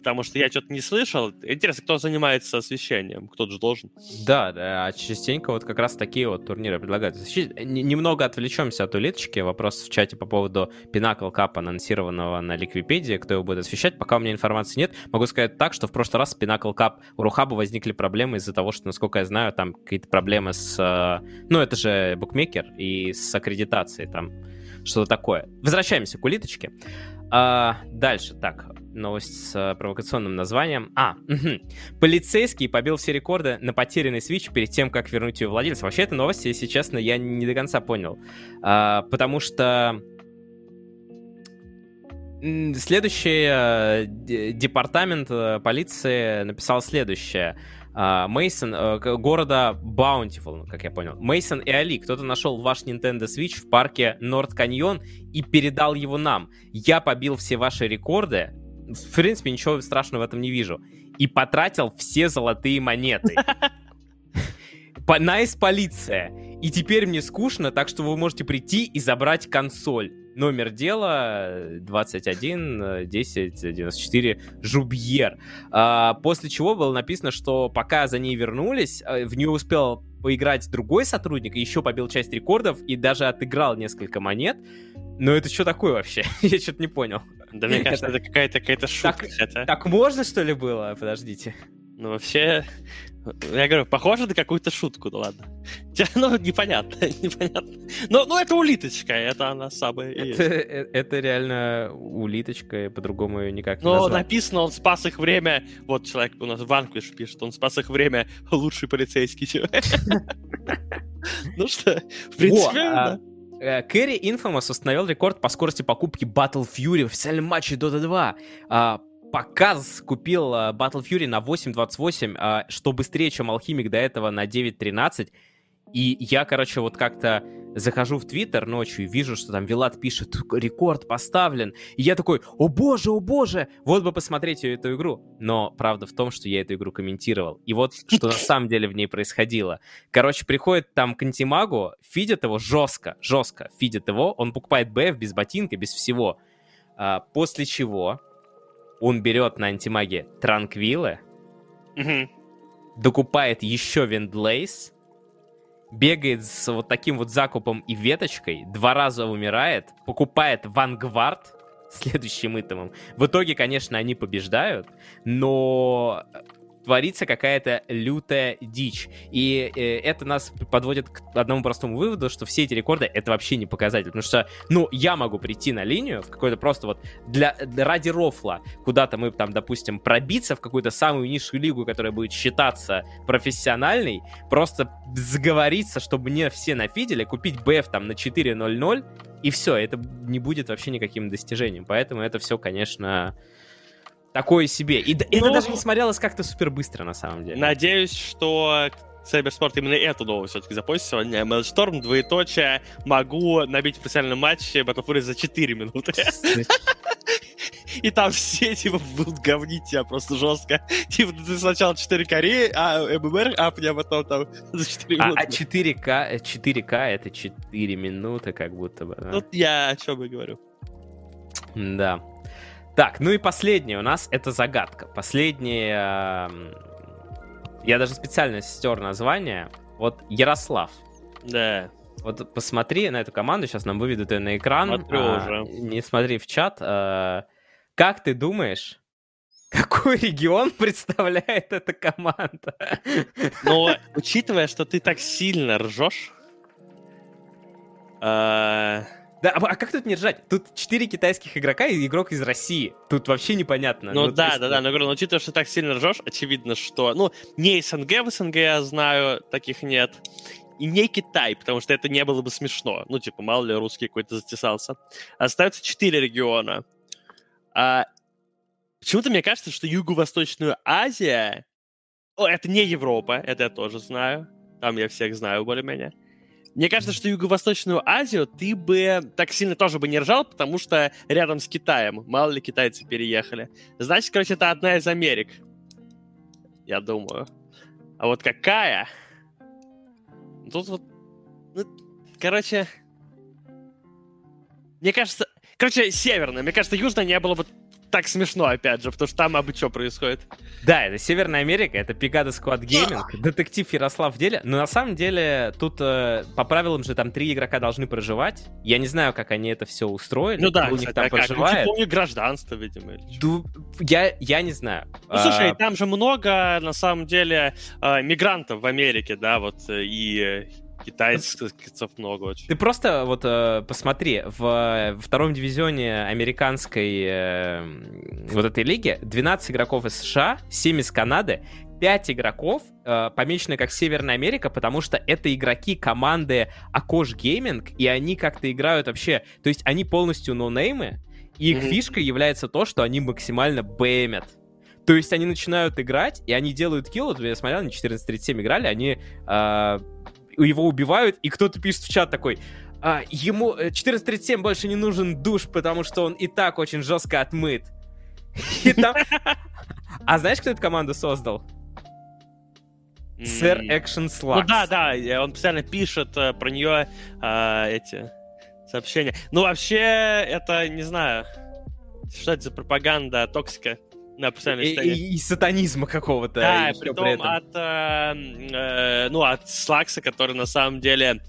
[SPEAKER 2] потому что я что-то не слышал. Интересно, кто занимается освещением? Кто-то же должен.
[SPEAKER 1] Да, да, а частенько вот как раз такие вот турниры предлагают. Немного отвлечемся от улиточки. Вопрос в чате по поводу Pinnacle Cup, анонсированного на Ликвипедии. Кто его будет освещать? Пока у меня информации нет. Могу сказать так, что в прошлый раз с Pinnacle Cup у Рухаба возникли проблемы из-за того, что, насколько я знаю, там какие-то проблемы с... Э, ну, это же букмекер и с аккредитацией там что-то такое. Возвращаемся к улиточке. А, дальше, так, новость с а, провокационным названием. А, полицейский побил все рекорды на потерянный Switch перед тем, как вернуть ее владельцу. Вообще, эта новость, если честно, я не до конца понял. А, потому что Следующий э, департамент э, полиции написал следующее. Мейсон, города Баунтифул, как я понял. Мейсон и Али, кто-то нашел ваш Nintendo Switch в парке North Canyon и передал его нам. Я побил все ваши рекорды. В принципе, ничего страшного в этом не вижу. И потратил все золотые монеты. Nice полиция. И теперь мне скучно, так что вы можете прийти и забрать консоль. Номер дела 21 10 94 Жубьер. А, после чего было написано, что пока за ней вернулись, э, в нее успел поиграть другой сотрудник, еще побил часть рекордов и даже отыграл несколько монет. Но это что такое вообще? Я что-то не понял.
[SPEAKER 2] Да мне кажется, это какая-то какая шутка.
[SPEAKER 1] Так, так можно, что ли, было? Подождите.
[SPEAKER 2] Ну, вообще, я говорю, похоже на какую-то шутку, ну ладно. Ну, непонятно, непонятно. Но, ну, это улиточка, это она самая
[SPEAKER 1] это, э, это реально улиточка, по-другому ее никак
[SPEAKER 2] не Но назвать. написано, он спас их время, вот человек у нас Ванквиш пишет, он спас их время, лучший полицейский человек. Ну что, в принципе, а,
[SPEAKER 1] да. Кэрри Infamous установил рекорд по скорости покупки Battle Fury в официальном матче Dota 2 показ купил uh, Battle Fury на 8.28, uh, что быстрее, чем Алхимик до этого на 9.13. И я, короче, вот как-то захожу в Твиттер ночью и вижу, что там Вилат пишет, рекорд поставлен. И я такой, о боже, о боже, вот бы посмотреть эту игру. Но правда в том, что я эту игру комментировал. И вот что на самом деле в ней происходило. Короче, приходит там к антимагу, фидит его жестко, жестко фидит его, он покупает БФ без ботинка, без всего. А, после чего он берет на антимаге Транквилы, угу. докупает еще Вендлейс, бегает с вот таким вот закупом и веточкой, два раза умирает, покупает Вангвард, следующим итемом. В итоге, конечно, они побеждают, но творится какая-то лютая дичь. И э, это нас подводит к одному простому выводу, что все эти рекорды — это вообще не показатель. Потому что, ну, я могу прийти на линию в какой-то просто вот для, ради рофла куда-то мы там, допустим, пробиться в какую-то самую низшую лигу, которая будет считаться профессиональной, просто сговориться, чтобы мне все нафидели, купить BF там на 4.00, и все, это не будет вообще никаким достижением. Поэтому это все, конечно, такое себе. И ну, это даже не смотрелось как-то супер быстро, на самом деле.
[SPEAKER 2] Надеюсь, что Cybersport именно эту новость все-таки запустит сегодня. Mailstorm, двоеточие, могу набить в профессиональном матче Battlefield за 4 минуты. И там все, типа, будут говнить тебя просто жестко. Типа, ты сначала 4 Кореи, а ММР а потом там за 4
[SPEAKER 1] минуты. А, а 4К, 4К это 4 минуты, как будто бы. Да?
[SPEAKER 2] Вот я о чем и говорю.
[SPEAKER 1] Да. Так, ну и последнее у нас это загадка. Последнее... Я даже специально стер название. Вот Ярослав.
[SPEAKER 2] Да.
[SPEAKER 1] Вот посмотри на эту команду, сейчас нам выведут ее на экран.
[SPEAKER 2] Смотрю а, уже.
[SPEAKER 1] Не смотри в чат. А, как ты думаешь, какой регион представляет эта команда?
[SPEAKER 2] Но учитывая, что ты так сильно ржешь,
[SPEAKER 1] а, да, а, а как тут не ржать? Тут четыре китайских игрока и игрок из России. Тут вообще непонятно.
[SPEAKER 2] Ну, ну да, да, да, но говорю, но учитывая, что так сильно ржешь, очевидно, что, ну, не СНГ в СНГ я знаю, таких нет. И не Китай, потому что это не было бы смешно. Ну, типа, мало ли русский какой-то затесался. Остается четыре региона. А почему-то мне кажется, что Юго-Восточную Азия... О, это не Европа, это я тоже знаю. Там я всех знаю более-менее. Мне кажется, что Юго-Восточную Азию ты бы так сильно тоже бы не ржал, потому что рядом с Китаем. Мало ли китайцы переехали. Значит, короче, это одна из Америк. Я думаю. А вот какая? Тут вот... Ну, короче... Мне кажется... Короче, северная. Мне кажется, южная не было бы так смешно, опять же, потому что там абы что происходит.
[SPEAKER 1] Да, это Северная Америка, это Пегада Squad Gaming, детектив Ярослав в деле. Но на самом деле тут э, по правилам же там три игрока должны проживать. Я не знаю, как они это все устроили.
[SPEAKER 2] Ну да, у них там а проживает. Как? Ну, гражданство, видимо. Или
[SPEAKER 1] Ду... я, я не знаю.
[SPEAKER 2] Ну, слушай, а... там же много, на самом деле, э, мигрантов в Америке, да, вот, э, и Китайцев много очень.
[SPEAKER 1] Ты просто вот э, посмотри, в, во втором дивизионе американской э, вот этой лиги 12 игроков из США, 7 из Канады, 5 игроков э, помечены как Северная Америка, потому что это игроки команды Акош Гейминг, и они как-то играют вообще, то есть они полностью ноунеймы, И их
[SPEAKER 2] Мгм.
[SPEAKER 1] фишкой является то, что они максимально бэмят. То есть они начинают играть, и они делают килл. Вот я смотрел, они 14.37 играли, они а, его убивают, и кто-то пишет в чат такой, «А, ему э, 14.37 больше не нужен душ, потому что он и так очень жестко отмыт. И там... А знаешь, кто эту команду создал? Сэр
[SPEAKER 2] М,
[SPEAKER 1] Экшен
[SPEAKER 2] Ну
[SPEAKER 1] Слакс.
[SPEAKER 2] да, да, э, он постоянно пишет э, про нее э, эти сообщения. Ну, вообще, это, не знаю, что это за пропаганда токсика на постоянной
[SPEAKER 1] И,
[SPEAKER 2] стороне.
[SPEAKER 1] и- и сатанизма какого-то.
[SPEAKER 2] Да,
[SPEAKER 1] и
[SPEAKER 2] и
[SPEAKER 1] при этом.
[SPEAKER 2] от, э, э, ну, от Слакса, который на самом деле,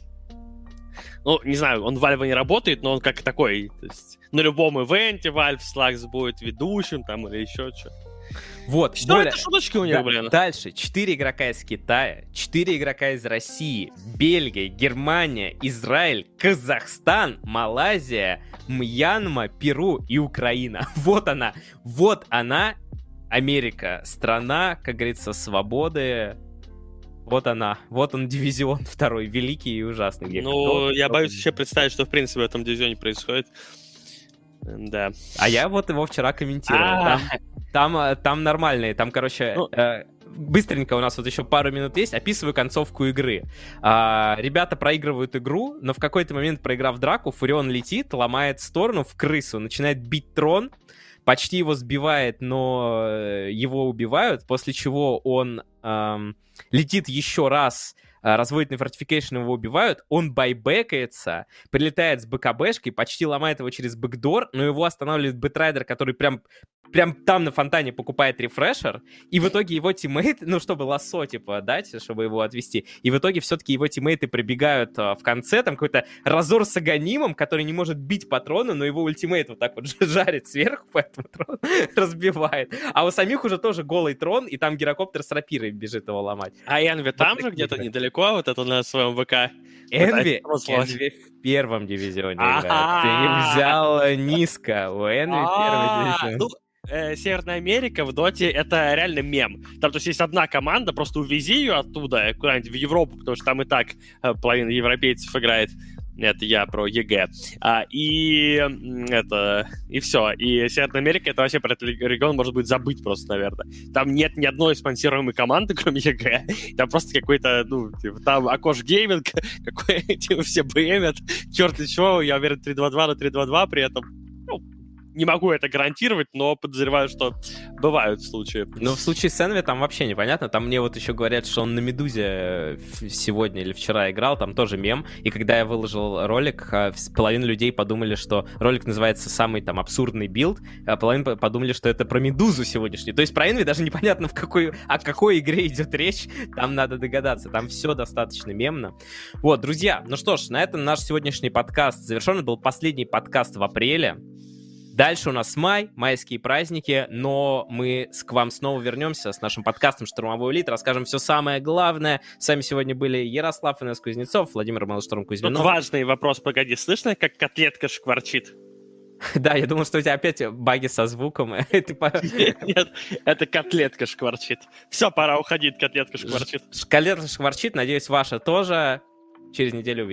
[SPEAKER 2] ну, не знаю, он в Valve не работает, но он как такой, то есть на любом ивенте Valve Слакс будет ведущим там или еще что.
[SPEAKER 1] Вот,
[SPEAKER 2] Что
[SPEAKER 1] более-
[SPEAKER 2] это шуточки у них,
[SPEAKER 1] Да,
[SPEAKER 2] блин?
[SPEAKER 1] Дальше. Четыре игрока из Китая, четыре игрока из России, Бельгия, Германия, Израиль, Казахстан, Малайзия, Мьянма, Перу и Украина. Вот она. Вот она, Америка. Страна, как говорится, свободы. Вот она. Вот он, дивизион второй, великий и ужасный. где
[SPEAKER 2] Ну,
[SPEAKER 1] кто-
[SPEAKER 2] я
[SPEAKER 1] кто-
[SPEAKER 2] боюсь вообще представить, что в принципе в этом дивизионе происходит. Да.
[SPEAKER 1] А я вот его вчера комментировал.
[SPEAKER 2] А.
[SPEAKER 1] Там, там, э, там нормальные, там, короче,
[SPEAKER 2] Ну.
[SPEAKER 1] э, быстренько у нас вот еще пару минут есть, описываю концовку игры. А, ребята проигрывают игру, но в какой-то момент, проиграв драку, Фурион летит, ломает сторону в крысу, начинает бить трон, почти его сбивает, но э, его убивают, после чего он эм, летит еще раз, разводит на fortification, его убивают, он байбекается, прилетает с БКБшкой, почти ломает его через бэкдор, но его останавливает Бэтрайдер, который прям, прям там на фонтане покупает refresher, и в итоге его тиммейт, ну, чтобы лассо, типа, дать, чтобы его отвести, и в итоге все-таки его тиммейты прибегают а, в конце, там какой-то разор с аганимом, который не может бить по трону, но его ultimate вот так вот жарит сверху, поэтому трон разбивает. А у самих уже тоже голый трон, и там гирокоптер с рапирой бежит его ломать.
[SPEAKER 2] А Энви там же где-то
[SPEAKER 1] игры.
[SPEAKER 2] Недалеко, вот это на своем ВК.
[SPEAKER 1] Энви, Энви в первом дивизионе играет. Ты взял э, низко. У Энви
[SPEAKER 2] А,
[SPEAKER 1] первый
[SPEAKER 2] ну,
[SPEAKER 1] дивизион.
[SPEAKER 2] э, Северная Америка в Доте это реально мем. Там, то есть, есть одна команда, просто увези ее оттуда э, куда-нибудь в Европу, потому что там и так э, половина европейцев играет. Это я про ЕГЭ. А, и это... И все. И Северная Америка, это вообще про этот регион может быть забыть просто, наверное. Там нет ни одной спонсируемой команды, кроме ЕГЭ. Там просто какой-то, ну, типа, там Акош Гейминг, какой, типа, все бэмят, черт и чего, я уверен, 3-2-2 на 3-2-2 при этом. Не могу это гарантировать, но подозреваю, что бывают случаи.
[SPEAKER 1] Ну, в случае с Энви там вообще непонятно. Там мне вот еще говорят, что он на Медузе сегодня или вчера играл, там тоже мем. И когда я выложил ролик, а, половина людей подумали, что ролик называется «Самый там абсурдный билд», а половина по- подумали, что это про Медузу сегодняшнюю. То есть про Энви даже непонятно, в какой, о какой игре идет речь. Там надо догадаться. Там все достаточно мемно. Вот, друзья, ну что ж, на этом наш сегодняшний подкаст завершен. Это был последний подкаст в апреле. Дальше у нас май, майские праздники, но мы к вам снова вернемся с нашим подкастом «Штурмовой элит», расскажем все самое главное. С вами сегодня были Ярослав Инес Кузнецов, Владимир Малышторм
[SPEAKER 2] Тут
[SPEAKER 1] Кузьминов.
[SPEAKER 2] важный вопрос, погоди, слышно, как котлетка шкварчит?
[SPEAKER 1] Да, я думал, что у тебя опять баги со звуком.
[SPEAKER 2] Нет, это котлетка шкварчит. Все, пора уходить, котлетка шкварчит.
[SPEAKER 1] Шкалер шкварчит, надеюсь, ваша тоже. Через неделю увидим.